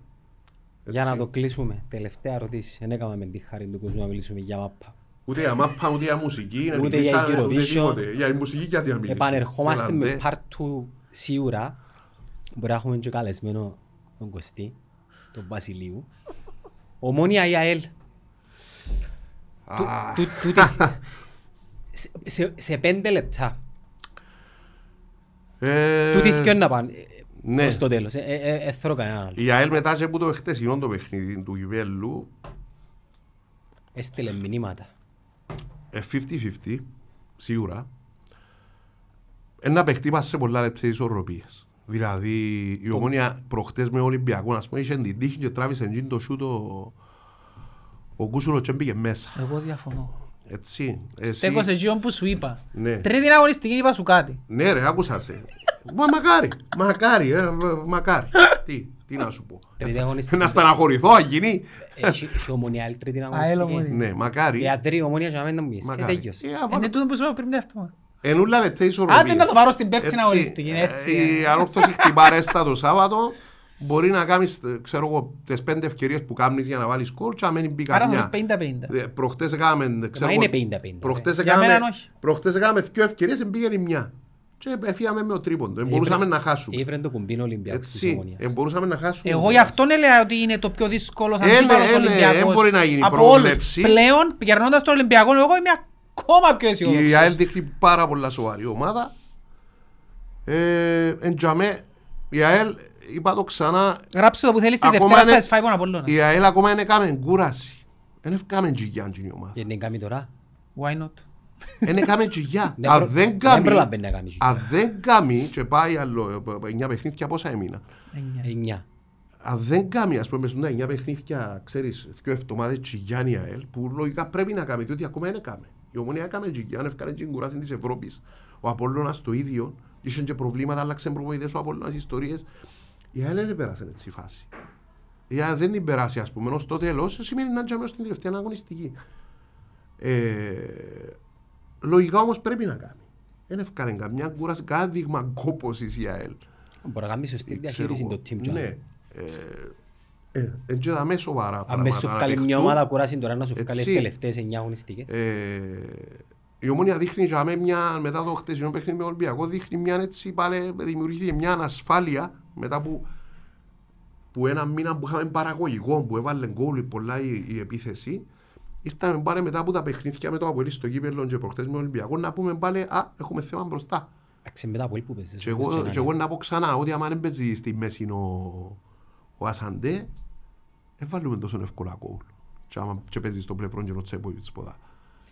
Για Έτσι. να το κλείσουμε. Τελευταία ερωτήση. Δεν έκαμε με τη χάρη του κόσμου να μιλήσουμε για μάπα. Ούτε για μάπα, ούτε για μουσική, να Ούτε μιλήσαμε, για ούτε Eurovision. τίποτε. Για η μουσική γιατί να μιλήσουμε. Επανερχόμαστε με Έλαντε. part 2 σίγουρα. Μπορεί να έχουμε και καλεσμένο τον Κωστή, τον Βασιλείου. Ομόνια η ΑΕΛ; Α, Του- τούτη- σε- σε- Σε πέντε λεπτά. ε, Τούτοι δυο να πάνε. ναι. Ως το τέλος. Ε, ε, ε, ε, θέλω κανέναν άλλο. Η ΑΕΛ μετά και που το χτεσινό το παιχνίδι του Γιβέλου, Έστειλε μηνύματα. ε, 50-50, σίγουρα, ένα παιχτεί πας σε πολλά λεπτές ισορροπίες. Δηλαδή, η ομόνια προχτές με Ολυμπιακό, ας πούμε, είχε την τύχη και τράβησε εκείνο το σούτ ο, ο Κούσουλος και μπήκε μέσα. Εγώ διαφωνώ. Έτσι. Εσύ, Στέκω εκείνον που σου είπα. Ναι. Τρίτη αγωνιστική είπα σου κάτι. Ναι ρε, άκουσα σε. Μα μακάρι, μακάρι, ε, μ- μακάρι. Τι, Τι να σου πω. Τρίτη αγωνιστική. Να στεναχωρηθώ, αν γίνει. Έχει έχει ομονία άλλη τρίτη αέλ αγωνιστική. ομονία. Ναι, μακάρι. Η αδρή ομονία για μένα μου πεις. Και Μακάρι. τέλειωσε. Ε, Είναι αβάλω- τούτο που σου είπα πριν αυτό. Ενούλα λεπτά ισορροπίες. Άντε να το πάρω στην πέμπτη Έτσι, αγωνιστική, ε, έτσι. Η ανόρθωση χτυπά ρέστα το Σάββατο. Μπορεί να κάνεις, ε, ξέρω εγώ, τις πέντε ευκαιρίες που κάνεις για να βάλεις σκορ και αμένει μπει Άρα θα καμιά. δεις 50-50. Ε, Προχτές έκαναμε, ξέρω Μα εγώ, είναι 50-50. προχτές Για έκαναμε- μένα όχι. προχτές έκαναμε δύο ευκαιρίες, πήγαινε μια. Και έφυγαμε με ο τρίποντο. Δεν μπορούσαμε να χάσουμε. Ήβρε το κουμπίνο Ολυμπιακός της Έτσι, ομονίας. δεν μπορούσαμε να χάσουμε. Εγώ γι' αυτό έλεγα ότι είναι το πιο δύσκολος Ε, ναι, αντίπαλος ε, ναι, Ολυμπιακός. ε, μπορεί να γίνει Από όλους. πρόβλεψη. Πλέον, γερνώντας τον Ολυμπιακό, εγώ είμαι ακόμα πιο Η αισιόδοξος. ΑΕΛ δείχνει πάρα πολλά σοβαρή ομάδα. Ε, εν τζαμέ, η ΑΕΛ, είπα το ξανά, Γράψε το που θέλεις τη Ακόμα Δευτέρα είναι- θα εσφάει τον Απόλλωνα. η ΑΕΛ ακόμα δεν έκαμε κούραση. Δεν έκαμε τζιγιά η ομάδα. Γιατί δεν κάνει τώρα. Why not; Δεν έκαμε τζιγιά. Δεν Αν προ- δεν δεν κάνει, προλαβαίνει να κάνει τζιγιά. αν δεν κάνει και πάει άλλο, 9 παιχνίδια πόσα έμεινα; Εννιά. Εννιά. Αν δεν κάνει, ας πούμε, στα 9 παιχνίδια, ξέρεις, δύο εβδομάδες τζιγιάνι η ΑΕΛ, που λογικά πρέπει να κάνει, διότι ακόμα δεν έκαμε. Η Ομονία έκαμε τζιγιά, έφκανε την κουράση της Ευρώπης. Ο Απόλλωνας το ίδιο, είχε και προβλήματα, άλλαξε προπονητές ο Απόλλωνας ιστορίες. Η ΑΕΛ δεν πέρασε έτσι η φάση. Η ΑΕΛ δεν την περάσει, ας πούμε, ως το τέλος, σημαίνει να τζάμε ως την τελευταία αγωνιστική. Ε, λογικά όμως πρέπει να κάνει. Δεν έφκανε καμιά κούραση, κανένα δείγμα κόπωσης η ΑΕΛ. Μπορεί να κάνει σωστή διαχείριση το team. Ναι. Τζον. Ε, ε, εν και δαμέ σοβαρά Αν μες σου πράγματα βγάλει να μια παιχτούν. ομάδα κουράσει τώρα να σου βγάλει τις Έτσι. τελευταίες εννιά αγωνιστικές. Ε, η Ομόνια δείχνει για μέ μια, μετά το χτεσινό παιχνίδι με τον Ολυμπιακό, δείχνει μια έτσι πάλι, δημιουργήθηκε μια ανασφάλεια μετά που, που ένα μήνα που είχαμε παραγωγικό, που έβαλε γκολ πολλά η, η επίθεση, ήρθαμε πάλι μετά από τα παιχνίδια με το Αποέλη στο κύπελλο και προχτές με τον Ολυμπιακό να πούμε πάλι, α, έχουμε θέμα μπροστά. Εντάξει, μετά από που παίζεις. Και όπως εγώ, να και εγώ είναι. να πω ξανά ότι άμα δεν παίζει στη μέση ο, ο Ασαντέ, δεν βάλουμε τόσο εύκολα γκολ. Και άμα και παίζεις στο πλευρό και ο Τσέποβιτς ποδά.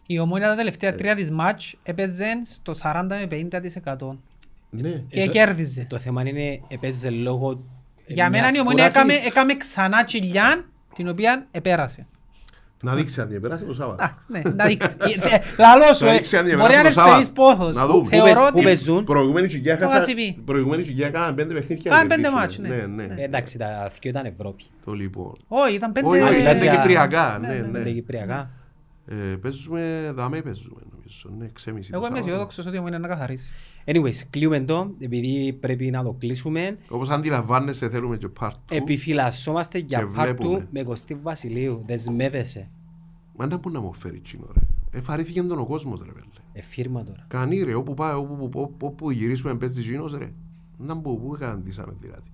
Η Ομόνια τα τελευταία Ε. τρία της μάτς έπαιζε στο 40 με 50%. Ναι. Και Ε, το- κέρδιζε. Το θέμα είναι έπαιζε λόγω Για μένα μιας η Ομόνια έκαμε, κουράσης. έκαμε ξανά τσιλιάν, την οποία επέρασε. Να δείξει αν διαπέρασε το Σάββατο. Εντάξει, ναι, να δείξει. Ε, ε, Λαλό σου, Να ε, δείξει αν μπορεί να διαπέρασε είναι το Σάββατο. ευσεβής πόθος. Να δούμε. Θεωρώ Πού παίζ- ότι... πού παίζουν. Προηγούμενη χιλιά Το χάσα- Βασιπί. προηγούμενη χιλιά κάναμε πέντε παιχνίδια. Κάναμε να πέντε κερδίσουμε. μάτς, ναι. Ναι, Ε, ναι. Εντάξει, τα δυο ήταν Ευρώπη. Το λοιπόν. Όχι, ήταν πέντε... Όχι, όχι, μιλάς πέντε για- κυπριακά. Ναι, Είναι ναι. κυπριακά. Ε, Παίζουμε, δάμε παίζουμε νομίζω. Ναι, ξέμιση το Εγώ είμαι Σάββατο. αισιόδοξος ότι η Ομόνια να καθαρίσει. Anyways, κλείουμε το, επειδή πρέπει να το κλείσουμε. Όπως αντιλαμβάνεσαι θέλουμε και part 2. Επιφυλασσόμαστε για Και πάρτου βλέπουμε. με Κωστή Βασιλείου. Δεσμεύεσαι. Μα να μπορεί να μου φέρει τσίνο ρε. Εφαρήθηκε τον ο κόσμος ρε πέλε. Ε, φίρμα τώρα. Κανεί ρε, όπου, πάει, όπου, όπου, όπου, όπου γυρίσουμε παίζει τσίνος ρε. Να μπω, πού καταντήσαμε δηλαδή.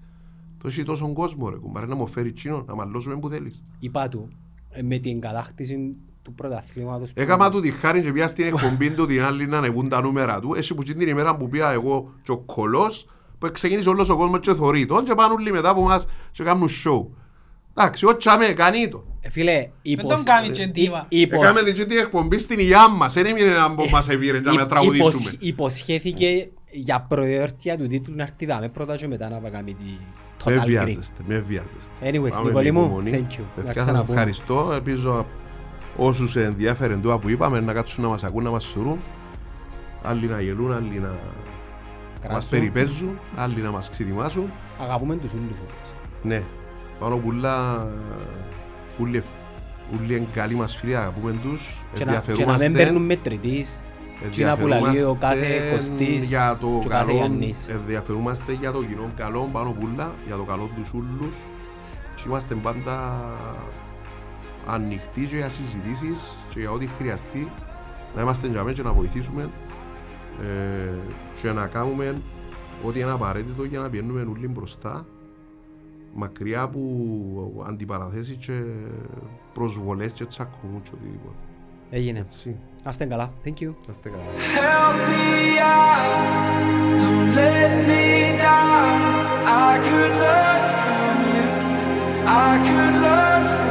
Το έχει τόσο κόσμο ρε κουμπάρε να μου φέρει τσίνο, να μαλώσουμε που θέλεις. Είπα του, ε, με την κατάκτηση του πρωταθλήματος. που- Έκαμα του τη χάρη και πια στην εκπομπή του την άλλη να ανεβούν τα νούμερα του. Εσύ που την ημέρα που πήγα εγώ και ο κολός που ξεκίνησε όλος ο κόσμος και θωρεί τον και πάνε όλοι μετά από μας και κάνουν show. Εντάξει, ό τσάμε, κάνει το. Ε, Φίλε, υποσ... τον κάνει τζεντίβα. υ- υποσ- Έκαμε την την εκπομπή στην υγειά μας, δεν έμεινε να μπω μας εβήρε να με υπ- τραγουδήσουμε. υποσ- Υποσχέθηκε για προεόρτια του τίτλου να έρθει δάμε πρώτα και μετά να κάνει τη Με total green. βιάζεστε, με βιάζεστε. Anyways, Πάμε Νικόλη με μου, υπομονή. thank you. Να Παιδιά, σας ξαναπούμε. ευχαριστώ. Ελπίζω όσους ενδιαφέρον τούτα που είπαμε να κάτσουν να μας ακούν, να μας σουρούν. Άλλοι να γελούν, άλλοι να μας Κράσου. περιπέζουν, άλλοι να μας ξετοιμάσουν. Αγαπούμε τους ούλους όμως. Ναι, πάνω πουλά, ούλοι ούλοι είναι καλοί μας φίλοι, αγαπούμε τους, Και να, και να μην ενδιαφερούμαστε. παίρνουν μετρητής και να πουλαλεί ο κάθε ενδιαφερούμαστε Κωστής για το και ο κάθε καλό, Γιάννης. ενδιαφερούμαστε για το κοινό καλό πάνω πουλά, για το καλό τους ούλους και είμαστε πάντα ανοιχτοί και για συζητήσει και για ό,τι χρειαστεί να είμαστε εντιαμένοι και να βοηθήσουμε ε, και να κάνουμε ό,τι είναι απαραίτητο για να πηγαίνουμε όλοι μπροστά μακριά από αντιπαραθέσεις και προσβολές και τσακωμούς και οτιδήποτε. Έγινε. Έτσι. Άστε καλά. Thank you. Άστε καλά. Help me out, don't let me down. I could learn from you, I could learn from you.